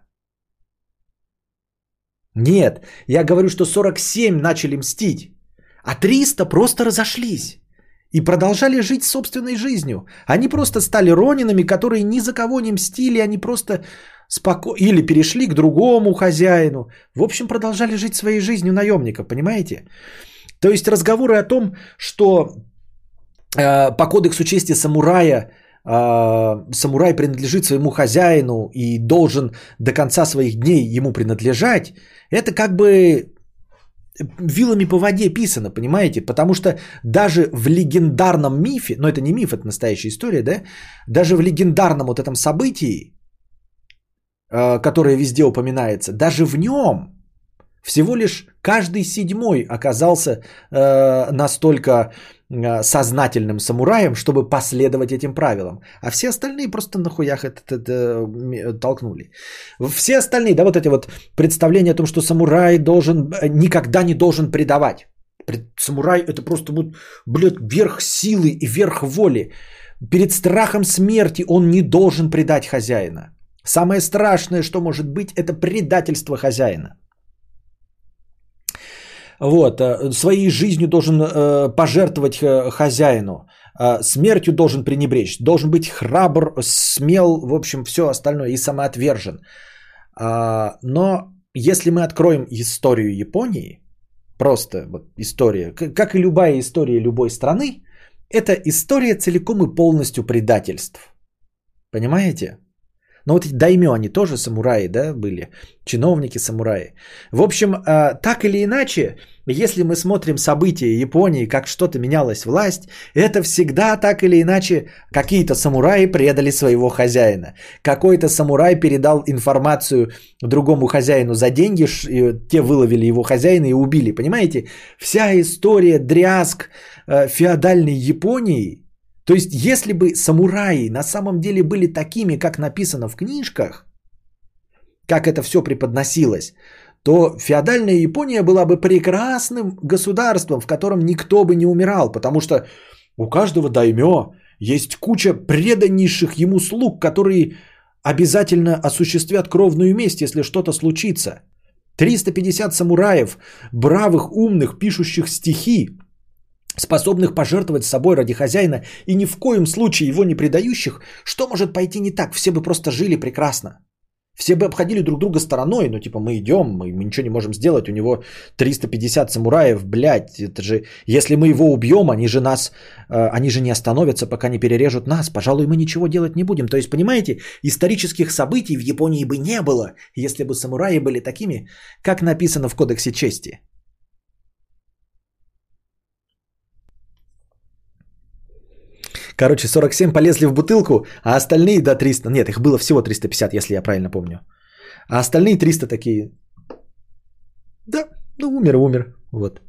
S1: Нет, я говорю, что 47 начали мстить, а 300 просто разошлись и продолжали жить собственной жизнью. Они просто стали ронинами, которые ни за кого не мстили, они просто спокойно... Или перешли к другому хозяину. В общем, продолжали жить своей жизнью наемников, понимаете? То есть разговоры о том, что э, по кодексу чести самурая самурай принадлежит своему хозяину и должен до конца своих дней ему принадлежать, это как бы вилами по воде писано, понимаете? Потому что даже в легендарном мифе, но это не миф, это настоящая история, да? Даже в легендарном вот этом событии, э, которое везде упоминается, даже в нем Всего лишь каждый седьмой оказался э, настолько э, сознательным самураем, чтобы последовать этим правилам. А все остальные просто нахуях это, это, это толкнули. Все остальные, да, вот эти вот представления о том, что самурай должен, э, никогда не должен предавать. Самурай это просто вот, блядь, верх силы и верх воли. Перед страхом смерти он не должен предать хозяина. Самое страшное, что может быть, это предательство хозяина. Вот, э, своей жизнью должен э, пожертвовать э, хозяину, смертью должен пренебречь, должен быть храбр, смел, в общем, все остальное и самоотвержен. А, но если мы откроем историю Японии, просто вот история, как и любая история любой страны, это история целиком и полностью предательств. Понимаете? Но вот эти даймё, они тоже самураи, да, были, чиновники самураи. В общем, а, так или иначе, если мы смотрим события Японии, как что-то менялась власть, это всегда так или иначе какие-то самураи предали своего хозяина. Какой-то самурай передал информацию другому хозяину за деньги, те выловили его хозяина и убили. Понимаете? Вся история дрязг э, феодальной Японии то есть, если бы самураи на самом деле были такими, как написано в книжках, как это все преподносилось, то феодальная Япония была бы прекрасным государством, в котором никто бы не умирал, потому что у каждого даймё есть куча преданнейших ему слуг, которые обязательно осуществят кровную месть, если что-то случится. 350 самураев, бравых, умных, пишущих стихи, способных пожертвовать собой ради хозяина и ни в коем случае его не предающих, что может пойти не так? Все бы просто жили прекрасно. Все бы обходили друг друга стороной, ну типа мы идем, мы, мы ничего не можем сделать, у него 350 самураев, блядь, это же, если мы его убьем, они же нас, э, они же не остановятся, пока не перережут нас, пожалуй, мы ничего делать не будем. То есть, понимаете, исторических событий в Японии бы не было, если бы самураи были такими, как написано в Кодексе чести. Короче, 47 полезли в бутылку, а остальные до 300. Нет, их было всего 350, если я правильно помню. А остальные 300 такие. Да, ну умер, умер. Вот.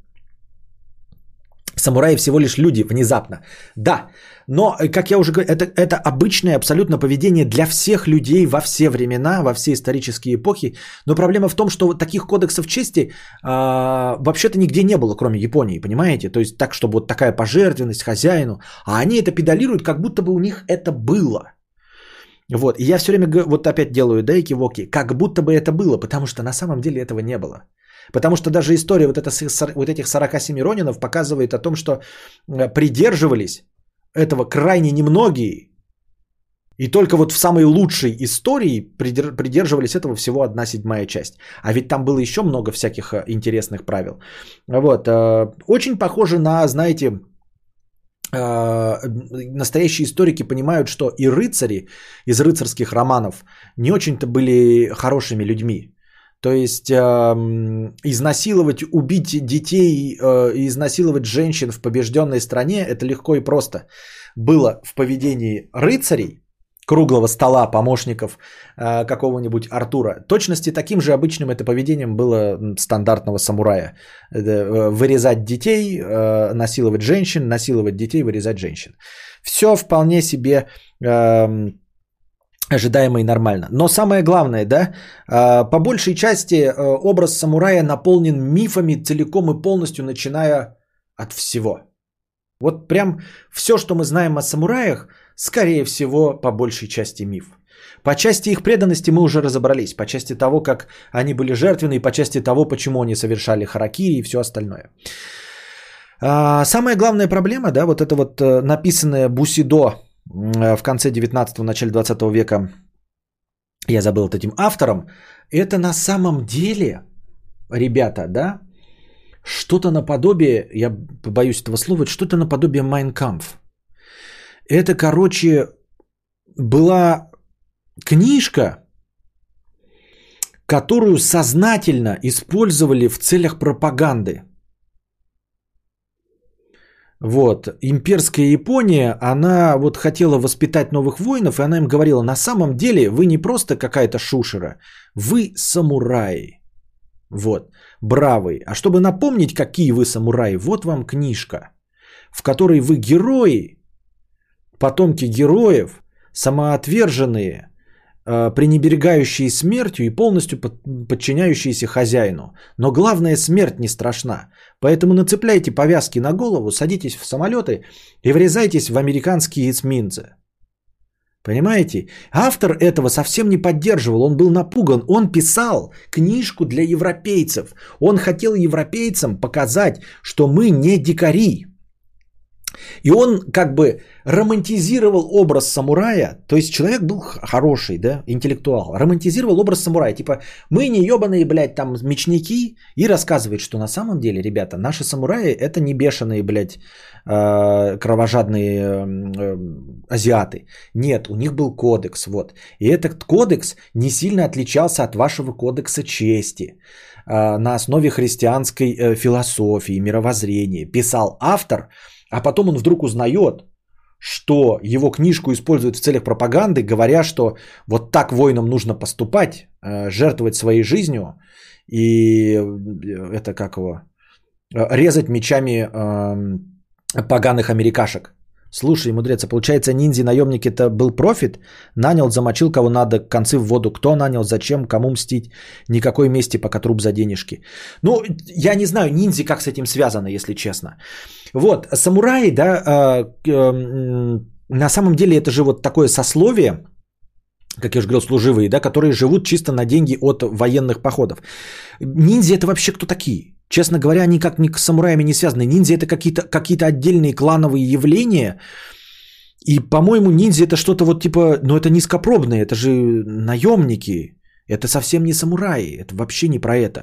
S1: Самураи всего лишь люди внезапно. Да, но, э, как я уже говорил, это, это обычное абсолютно поведение для всех людей во все времена, во все исторические эпохи. Но проблема в том, что вот таких кодексов чести а, вообще-то нигде не было, кроме Японии, понимаете? То есть так, чтобы вот такая пожертвенность хозяину. А они это педалируют, как будто бы у них это было. Вот, и я все время вот опять делаю, да, экивоки, как будто бы это было, потому что на самом деле этого не было. Потому что даже история вот, это, вот этих 47 Ронинов показывает о том, что э, придерживались этого крайне немногие. И только вот в самой лучшей истории придерживались этого всего одна седьмая часть. А ведь там было еще много всяких э, интересных правил. Вот. Э, очень похоже на, знаете, настоящие историки понимают, что и рыцари из рыцарских романов не очень-то были хорошими людьми. То есть э, изнасиловать, убить детей, э, изнасиловать женщин в побежденной стране это легко и просто. Было в поведении рыцарей, круглого стола помощников э, какого-нибудь Артура. Точности таким же обычным это поведением было стандартного самурая. Э, вырезать детей, э, насиловать женщин, насиловать детей, вырезать женщин. Все вполне себе... Э, ожидаемо и нормально. Но самое главное, да, а, по большей части э, образ самурая наполнен мифами целиком и полностью, начиная от всего. Вот прям все, что мы знаем о самураях, скорее всего, по большей части миф. По части их преданности мы уже разобрались, по части того, как они были жертвенны, и по части того, почему они совершали харакири и все остальное. А, самая главная проблема, да, вот это вот э, написанное Бусидо в конце 19-го, начале 20 века, я забыл вот этим автором, это на самом деле, ребята, да, что-то наподобие, я побоюсь этого слова, что-то наподобие Майнкамф. Это, короче, была книжка, которую сознательно использовали в целях пропаганды – вот. Имперская Япония, она вот хотела воспитать новых воинов, и она им говорила, на самом деле вы не просто какая-то шушера, вы самураи. Вот, бравый. А чтобы напомнить, какие вы самураи, вот вам книжка, в которой вы герои, потомки героев, самоотверженные, пренебрегающие смертью и полностью подчиняющиеся хозяину. Но главное, смерть не страшна. Поэтому нацепляйте повязки на голову, садитесь в самолеты и врезайтесь в американские эсминцы. Понимаете? Автор этого совсем не поддерживал, он был напуган. Он писал книжку для европейцев. Он хотел европейцам показать, что мы не дикари. И он как бы романтизировал образ самурая, то есть человек был хороший, да, интеллектуал, романтизировал образ самурая, типа мы не ебаные, блядь, там мечники, и рассказывает, что на самом деле, ребята, наши самураи это не бешеные, блядь, э, кровожадные э, азиаты. Нет, у них был кодекс, вот. И этот кодекс не сильно отличался от вашего кодекса чести э, на основе христианской философии, мировоззрения. Писал автор, а потом он вдруг узнает, что его книжку используют в целях пропаганды, говоря, что вот так воинам нужно поступать, э, жертвовать своей жизнью и э, это как его, э, резать мечами эм, поганых америкашек. Слушай, мудрец, а получается ниндзя-наемник это был профит? Нанял, замочил кого надо, концы в воду. Кто нанял, зачем, кому мстить? Никакой мести, пока труп за денежки. Ну, я не знаю, ниндзя как с этим связано, если честно. Вот, самураи, да, э, э, на самом деле это же вот такое сословие, как я уже говорил, служивые, да, которые живут чисто на деньги от военных походов. Ниндзя это вообще кто такие? Честно говоря, они как ни с самураями не связаны. Ниндзя это какие-то какие отдельные клановые явления. И, по-моему, ниндзя это что-то вот типа, ну это низкопробные, это же наемники. Это совсем не самураи, это вообще не про это.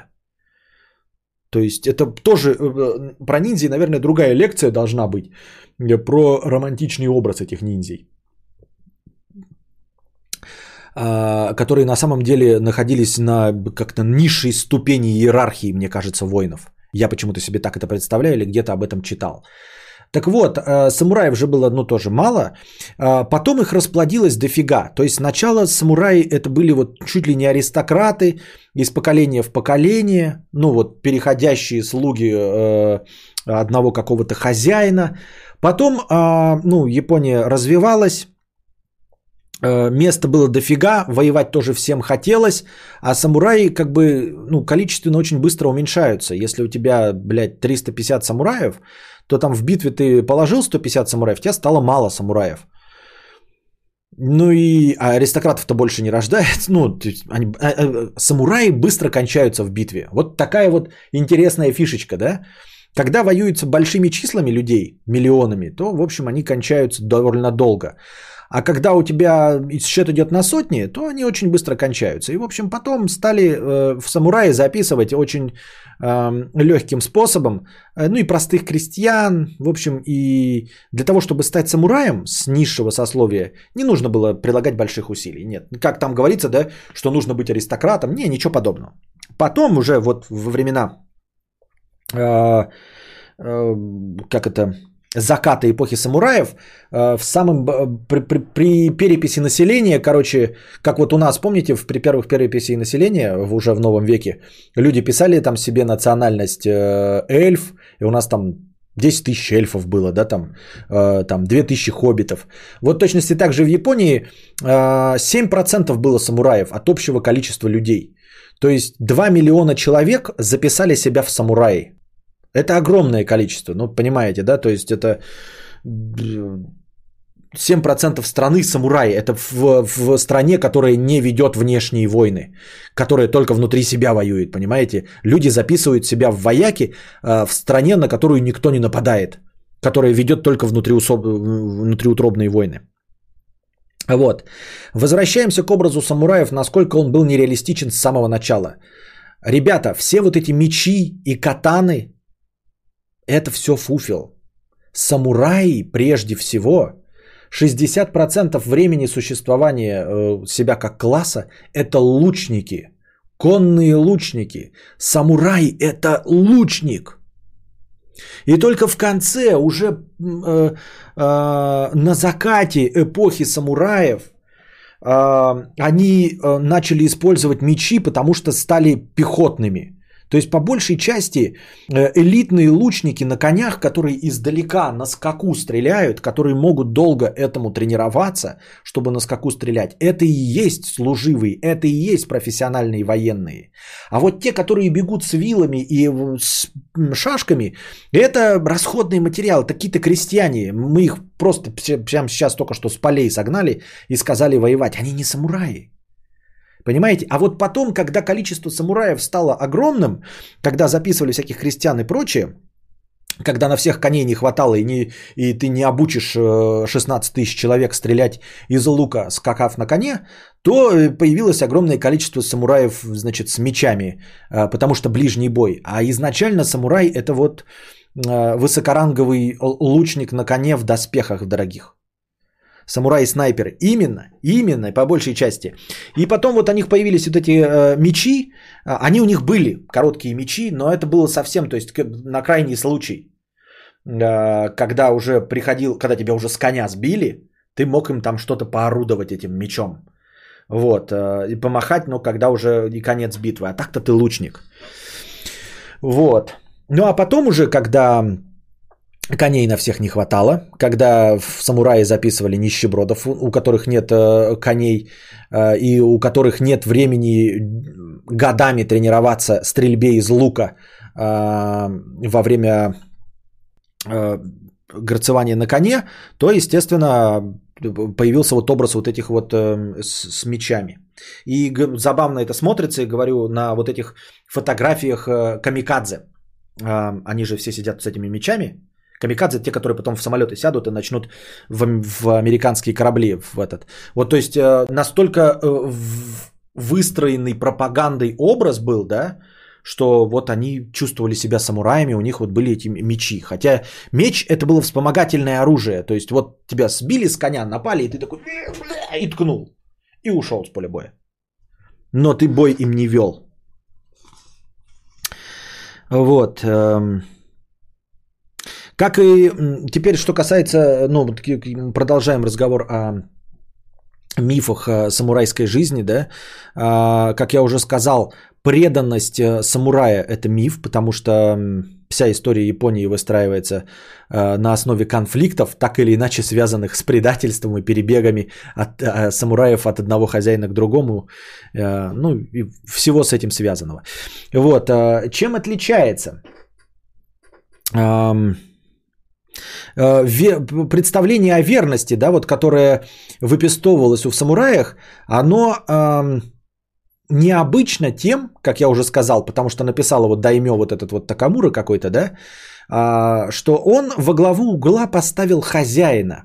S1: То есть это тоже э, э, про ниндзя, наверное, другая лекция должна быть. Э, про романтичный образ этих ниндзей. А, которые на самом деле находились на как-то низшей ступени иерархии, мне кажется, воинов. Я почему-то себе так это представляю или где-то об этом читал. Так вот, а, самураев же было, ну, тоже мало. А, потом их расплодилось дофига. То есть сначала самураи это были вот чуть ли не аристократы из поколения в поколение, ну, вот переходящие слуги э, одного какого-то хозяина. Потом, ну, Япония развивалась, места было дофига, воевать тоже всем хотелось, а самураи как бы, ну, количественно очень быстро уменьшаются. Если у тебя, блядь, 350 самураев, то там в битве ты положил 150 самураев, тебя стало мало самураев. Ну и аристократов-то больше не рождается. Ну, они, а, а, самураи быстро кончаются в битве. Вот такая вот интересная фишечка, да? Когда воюются большими числами людей, миллионами, то, в общем, они кончаются довольно долго. А когда у тебя счет идет на сотни, то они очень быстро кончаются. И, в общем, потом стали э, в самурае записывать очень э, легким способом, э, ну и простых крестьян. В общем, и для того, чтобы стать самураем с низшего сословия, не нужно было прилагать больших усилий. Нет, как там говорится, да, что нужно быть аристократом. Не, ничего подобного. Потом уже вот во времена, э, как это, заката эпохи самураев, э, в самом, при, при, при переписи населения, короче, как вот у нас, помните, в, при первых переписи населения, уже в новом веке, люди писали там себе национальность э, эльф, и у нас там 10 тысяч эльфов было, да, там, э, там 2 тысячи хоббитов. Вот точности так же в Японии 7% было самураев от общего количества людей. То есть 2 миллиона человек записали себя в самураи. Это огромное количество, ну, понимаете, да? То есть это 7% страны самураи. Это в, в стране, которая не ведет внешние войны, которая только внутри себя воюет, понимаете? Люди записывают себя в вояки э, в стране, на которую никто не нападает, которая ведет только внутриусоб... внутриутробные войны. Вот. Возвращаемся к образу самураев, насколько он был нереалистичен с самого начала. Ребята, все вот эти мечи и катаны, это все фуфел. Самураи прежде всего 60% времени существования э, себя как класса это лучники, конные лучники. Самурай это лучник. И только в конце, уже э, э, на закате эпохи самураев, э, они э, начали использовать мечи, потому что стали пехотными. То есть по большей части э, элитные лучники на конях, которые издалека на скаку стреляют, которые могут долго этому тренироваться, чтобы на скаку стрелять, это и есть служивые, это и есть профессиональные военные. А вот те, которые бегут с вилами и с шашками, это расходный материал, какие-то крестьяне. Мы их просто прямо сейчас только что с полей согнали и сказали воевать. Они не самураи. Понимаете? А вот потом, когда количество самураев стало огромным, когда записывали всяких крестьян и прочее, когда на всех коней не хватало и, не, и ты не обучишь 16 э, тысяч человек стрелять из лука, скакав на коне, то э, появилось огромное количество самураев, значит, с мечами, э, потому что ближний бой. А изначально самурай это вот высокоранговый лучник на коне в доспехах дорогих самурай-снайперы. Именно, именно, по большей части. И потом вот у них появились вот эти э, мечи, а, они у них были, короткие мечи, но это было совсем, то есть на крайний случай, э, когда уже приходил, когда тебя уже с коня сбили, ты мог им там что-то поорудовать этим мечом. Вот, э, и помахать, но когда уже и конец битвы. А так-то ты лучник. Вот. Ну а потом уже, когда Коней на всех не хватало, когда в самураи записывали нищебродов, у которых нет э, коней э, и у которых нет времени годами тренироваться стрельбе из лука э, во время грацевания на коне, то, естественно, появился вот образ вот этих вот с, мечами. И забавно это смотрится, и говорю, на вот этих фотографиях камикадзе. Они же все сидят с этими мечами, Камикадзе, те, которые потом в самолеты сядут и начнут в, в американские корабли в этот. Вот, то есть э, настолько э, выстроенный пропагандой образ был, да, что вот они чувствовали себя самураями, у них вот были эти мечи. Хотя меч это было вспомогательное оружие. То есть вот тебя сбили с коня, напали, и ты такой и ткнул. И ушел с поля боя. Но ты бой им не вел. Вот. Как и теперь, что касается, ну, продолжаем разговор о мифах самурайской жизни, да, а, как я уже сказал, преданность э, самурая – это миф, потому что вся история Японии выстраивается э, на основе конфликтов, так или иначе связанных с предательством и перебегами от э, самураев от одного хозяина к другому, ну и всего с этим связанного. Вот, чем отличается? Э, представление о верности, да, вот, которое выпестовывалось у самураях, оно э, необычно тем, как я уже сказал, потому что написал вот Даймё вот этот вот Такамура какой-то, да, э, что он во главу угла поставил хозяина.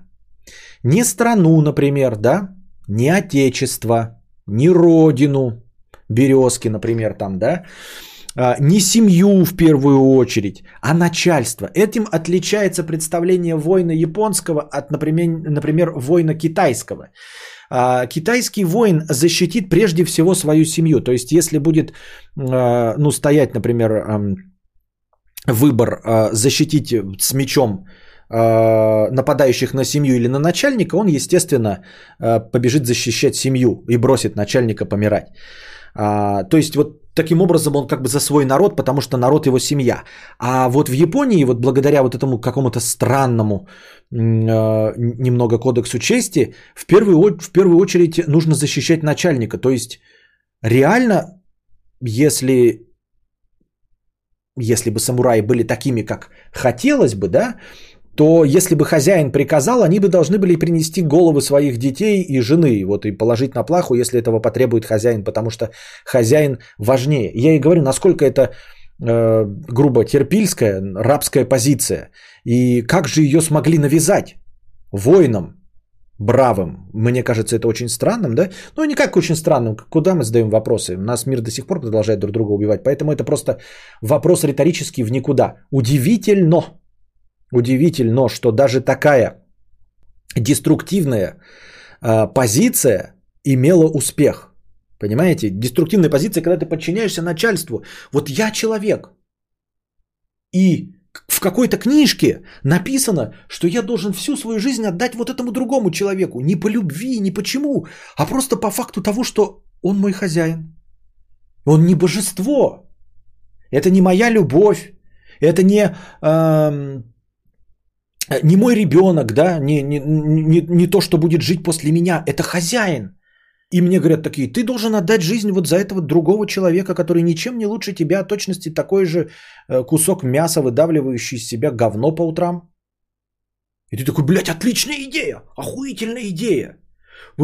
S1: Не страну, например, да, не отечество, не родину, березки, например, там, да, а, не семью в первую очередь, а начальство. Этим отличается представление воина японского от, например, например воина китайского. А, китайский воин защитит прежде всего свою семью. То есть, если будет а, ну, стоять, например, выбор защитить с мечом нападающих на семью или на начальника, он, естественно, побежит защищать семью и бросит начальника помирать. То есть вот таким образом он как бы за свой народ, потому что народ его семья. А вот в Японии, вот благодаря вот этому какому-то странному э, немного кодексу чести, в первую, в первую очередь нужно защищать начальника. То есть реально, если, если бы самураи были такими, как хотелось бы, да, то если бы хозяин приказал, они бы должны были принести головы своих детей и жены, вот и положить на плаху, если этого потребует хозяин, потому что хозяин важнее. Я и говорю, насколько это э, грубо терпильская, рабская позиция, и как же ее смогли навязать воинам, бравым. Мне кажется, это очень странным, да? Ну, не как очень странным. Куда мы задаем вопросы? У нас мир до сих пор продолжает друг друга убивать. Поэтому это просто вопрос риторический в никуда. Удивительно, Удивительно, что даже такая деструктивная э, позиция имела успех. Понимаете? Деструктивная позиция, когда ты подчиняешься начальству. Вот я человек. И в какой-то книжке написано, что я должен всю свою жизнь отдать вот этому другому человеку. Не по любви, не почему, а просто по факту того, что он мой хозяин. Он не божество. Это не моя любовь. Это не, э, не мой ребенок, да, не, не, не, не то, что будет жить после меня. Это хозяин. И мне говорят такие, ты должен отдать жизнь вот за этого другого человека, который ничем не лучше тебя, а точности такой же э, кусок мяса, выдавливающий из себя говно по утрам. И ты такой, блядь, отличная идея, охуительная идея. Э,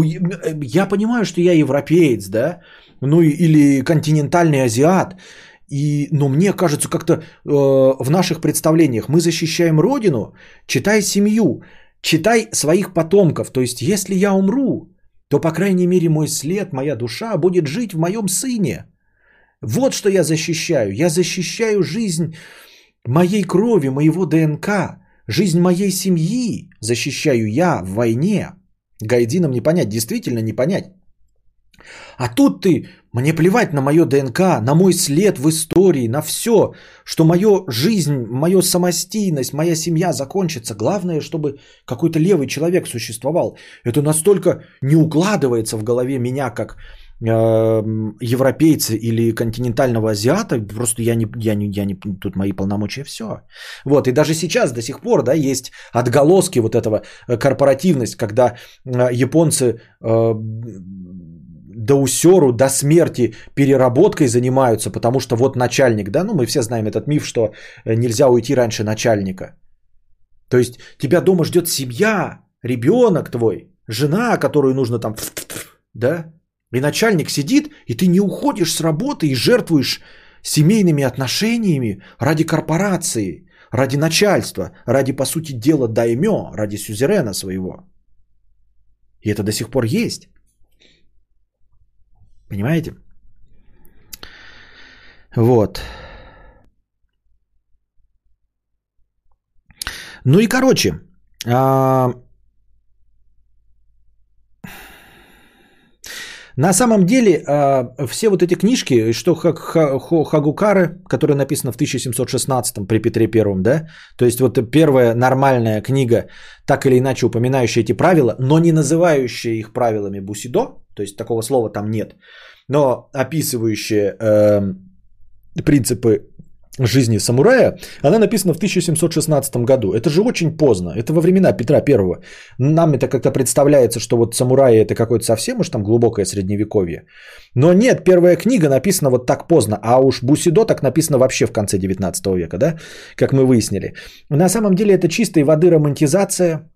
S1: я понимаю, что я европеец, да, ну или континентальный азиат, и, но мне кажется, как-то э, в наших представлениях мы защищаем родину, читай семью, читай своих потомков. То есть, если я умру, то, по крайней мере, мой след, моя душа будет жить в моем сыне. Вот что я защищаю. Я защищаю жизнь моей крови, моего ДНК, жизнь моей семьи защищаю я в войне. Гайдинам не понять, действительно не понять. А тут ты, мне плевать на мое ДНК, на мой след в истории, на все, что мою жизнь, мою самостийность, моя семья закончится. Главное, чтобы какой-то левый человек существовал. Это настолько не укладывается в голове меня, как э, европейца или континентального азиата, просто я не, я не, я не, тут мои полномочия все. Вот, и даже сейчас до сих пор, да, есть отголоски вот этого э, корпоративность, когда э, японцы э, до усеру, до смерти переработкой занимаются, потому что вот начальник, да, ну мы все знаем этот миф, что э, нельзя уйти раньше начальника. То есть тебя дома ждет семья, ребенок твой, жена, которую нужно там, да, и начальник сидит, и ты не уходишь с работы и жертвуешь семейными отношениями ради корпорации, ради начальства, ради, по сути дела, даймё, ради сюзерена своего. И это до сих пор есть. Понимаете? Вот. Ну и короче, а... на самом деле а, все вот эти книжки, что Хагукары, которая написана в 1716 при Петре Первом, да, то есть вот первая нормальная книга, так или иначе упоминающая эти правила, но не называющая их правилами Бусидо, то есть такого слова там нет, но описывающая э, принципы жизни самурая, она написана в 1716 году. Это же очень поздно. Это во времена Петра Первого. Нам это как-то представляется, что вот самураи это какое-то совсем уж там глубокое средневековье. Но нет, первая книга написана вот так поздно, а уж Бусидо так написано вообще в конце 19 века, да, как мы выяснили. На самом деле это чистой воды романтизация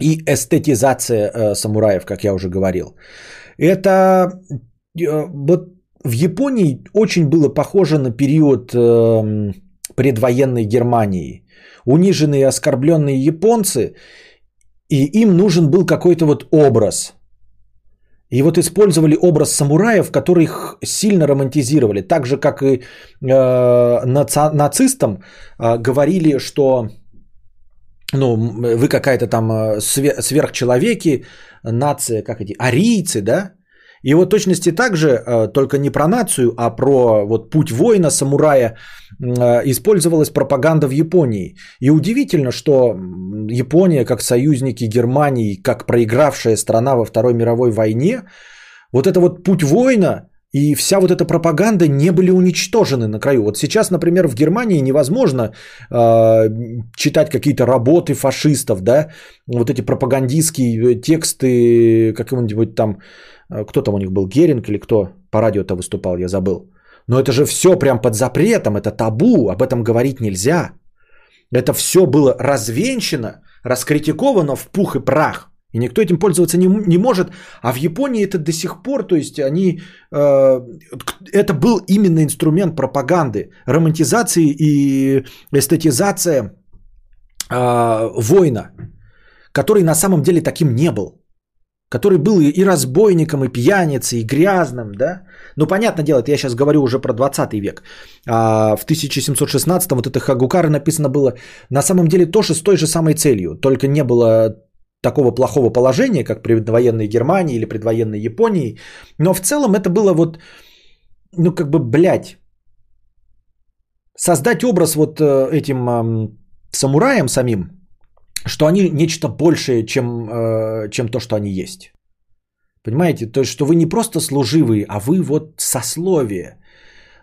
S1: и эстетизация э, самураев, как я уже говорил. Это э, вот в Японии очень было похоже на период э, предвоенной Германии. Униженные оскорбленные японцы, и им нужен был какой-то вот образ. И вот использовали образ самураев, который их сильно романтизировали. Так же, как и э, наци- нацистам э, говорили, что ну, вы какая-то там э, сверхчеловеки, нация, как эти, арийцы, да? И вот точности так же, э, только не про нацию, а про вот путь воина, самурая, э, использовалась пропаганда в Японии. И удивительно, что Япония, как союзники Германии, как проигравшая страна во Второй мировой войне, вот это вот путь воина и вся вот эта пропаганда не были уничтожены на краю. Вот сейчас, например, в Германии невозможно э, читать какие-то работы фашистов, да, вот эти пропагандистские э, тексты какого-нибудь там, э, кто там у них был, Геринг или кто по радио-то выступал, я забыл. Но это же все прям под запретом, это табу, об этом говорить нельзя. Это все было развенчано, раскритиковано в пух и прах. И никто этим пользоваться не, не может. А в Японии это до сих пор, то есть они, э, это был именно инструмент пропаганды, романтизации и эстетизация э, воина, который на самом деле таким не был. Который был и разбойником, и пьяницей, и грязным, да. Ну, понятное дело, это я сейчас говорю уже про 20 век. А в 1716 вот это Хагукара написано было на самом деле тоже с той же самой целью. Только не было такого плохого положения, как предвоенной Германии или предвоенной Японии. Но в целом это было вот, ну как бы, блядь, создать образ вот э, этим самураям самим, что они нечто большее, чем, э, чем то, что они есть. Понимаете? То есть, что вы не просто служивые, а вы вот сословие.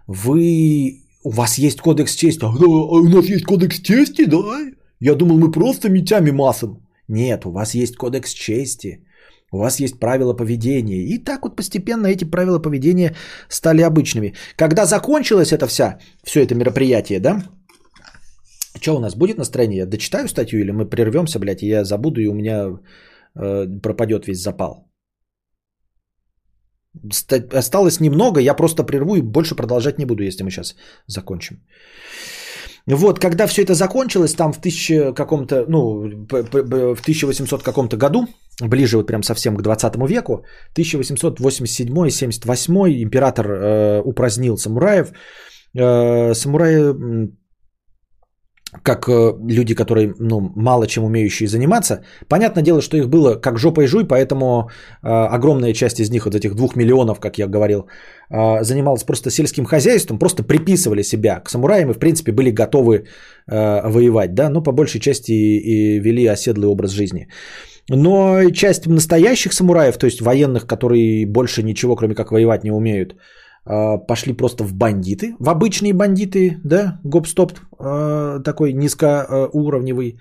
S1: Вы у вас есть кодекс чести. А, да, а у нас есть кодекс чести, да? Я думал, мы просто мечами массом. Нет, у вас есть кодекс чести. У вас есть правила поведения. И так вот постепенно эти правила поведения стали обычными. Когда закончилось это вся, все это мероприятие, да, что у нас будет настроение? Я дочитаю статью или мы прервемся, блядь, и я забуду, и у меня э, пропадет весь запал? Ста- осталось немного, я просто прерву и больше продолжать не буду, если мы сейчас закончим. Вот, когда все это закончилось, там в 1000 каком-то, ну, в 1800 каком-то году, ближе вот прям совсем к 20 веку, 1887-78 император э, упразднил самураев. Э, самураи как э, люди, которые ну, мало чем умеющие заниматься. Понятное дело, что их было как жопа и жуй, поэтому э, огромная часть из них, вот этих двух миллионов, как я говорил, э, занималась просто сельским хозяйством, просто приписывали себя к самураям и, в принципе, были готовы э, воевать, да, но по большей части и, и вели оседлый образ жизни. Но часть настоящих самураев, то есть военных, которые больше ничего, кроме как воевать, не умеют, пошли просто в бандиты, в обычные бандиты, да, гоп-стоп а, такой низкоуровневый,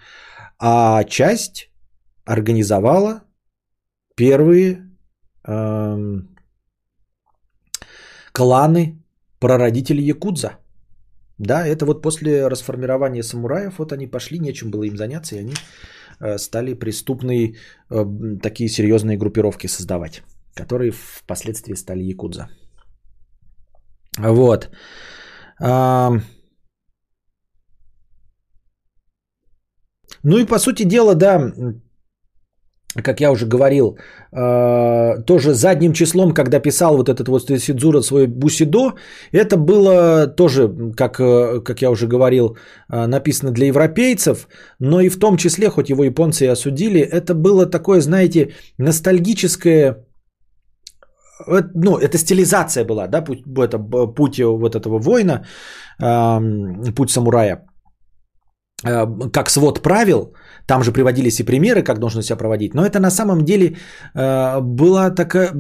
S1: а часть организовала первые кланы прародителей Якудза. Да, это вот после расформирования самураев, вот они пошли, нечем было им заняться, и они э, стали преступные э, такие серьезные группировки создавать, которые впоследствии стали Якудза. Вот. Ну и по сути дела, да, как я уже говорил, а, тоже задним числом, когда писал вот этот вот Сидзура свой Бусидо, это было тоже, как, как я уже говорил, а, написано для европейцев, но и в том числе, хоть его японцы и осудили, это было такое, знаете, ностальгическое ну, это стилизация была, да, путь, это, путь вот этого воина, путь самурая, э, как свод правил, там же приводились и примеры, как нужно себя проводить, но это на самом деле э, была такая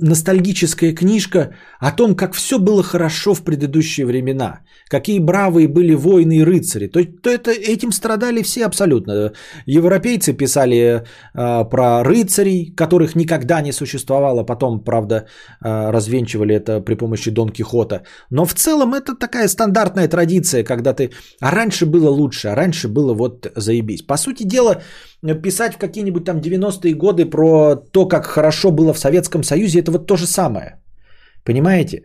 S1: ностальгическая книжка о том, как все было хорошо в предыдущие времена, какие бравые были воины и рыцари. То, то это, этим страдали все абсолютно. Европейцы писали э, про рыцарей, которых никогда не существовало, потом, правда, э, развенчивали это при помощи Дон Кихота. Но в целом это такая стандартная традиция, когда ты... А раньше было лучше, а раньше было вот заебись. По сути дела, писать в какие-нибудь там 90-е годы про то, как хорошо было в Советском Союзе, это вот то же самое. Понимаете?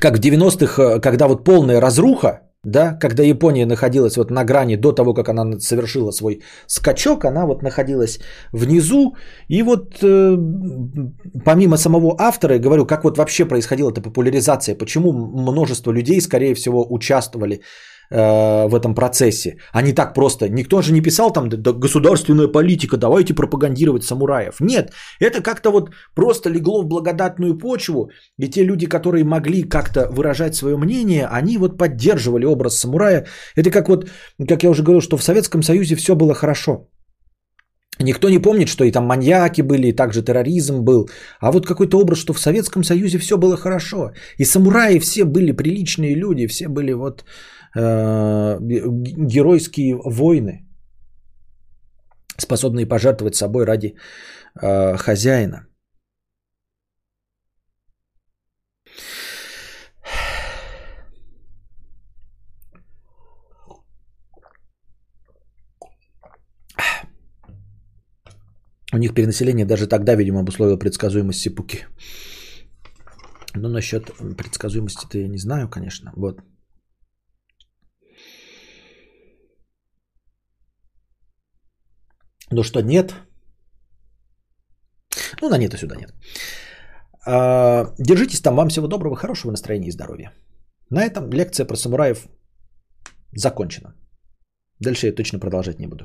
S1: Как в 90-х, э, когда вот полная разруха, да, когда Япония находилась вот на грани до того, как она совершила свой скачок, она вот находилась внизу, и вот э, помимо самого автора, я говорю, как вот вообще происходила эта популяризация, почему множество людей, скорее всего, участвовали Э, в этом процессе. А не так просто. Никто же не писал там да, государственная политика, давайте пропагандировать самураев. Нет, это как-то вот просто легло в благодатную почву, и те люди, которые могли как-то выражать свое мнение, они вот поддерживали образ самурая. Это как вот, как я уже говорил, что в Советском Союзе все было хорошо. Никто не помнит, что и там маньяки были, и также терроризм был. А вот какой-то образ, что в Советском Союзе все было хорошо. И самураи все были приличные люди, все были вот геройские войны, способные пожертвовать собой ради э, хозяина. У них перенаселение даже тогда, видимо, обусловило предсказуемость сипуки. Но насчет предсказуемости-то я не знаю, конечно. Вот. Ну что, нет? Ну, на нет и сюда нет. А, держитесь там. Вам всего доброго, хорошего настроения и здоровья. На этом лекция про самураев закончена. Дальше я точно продолжать не буду.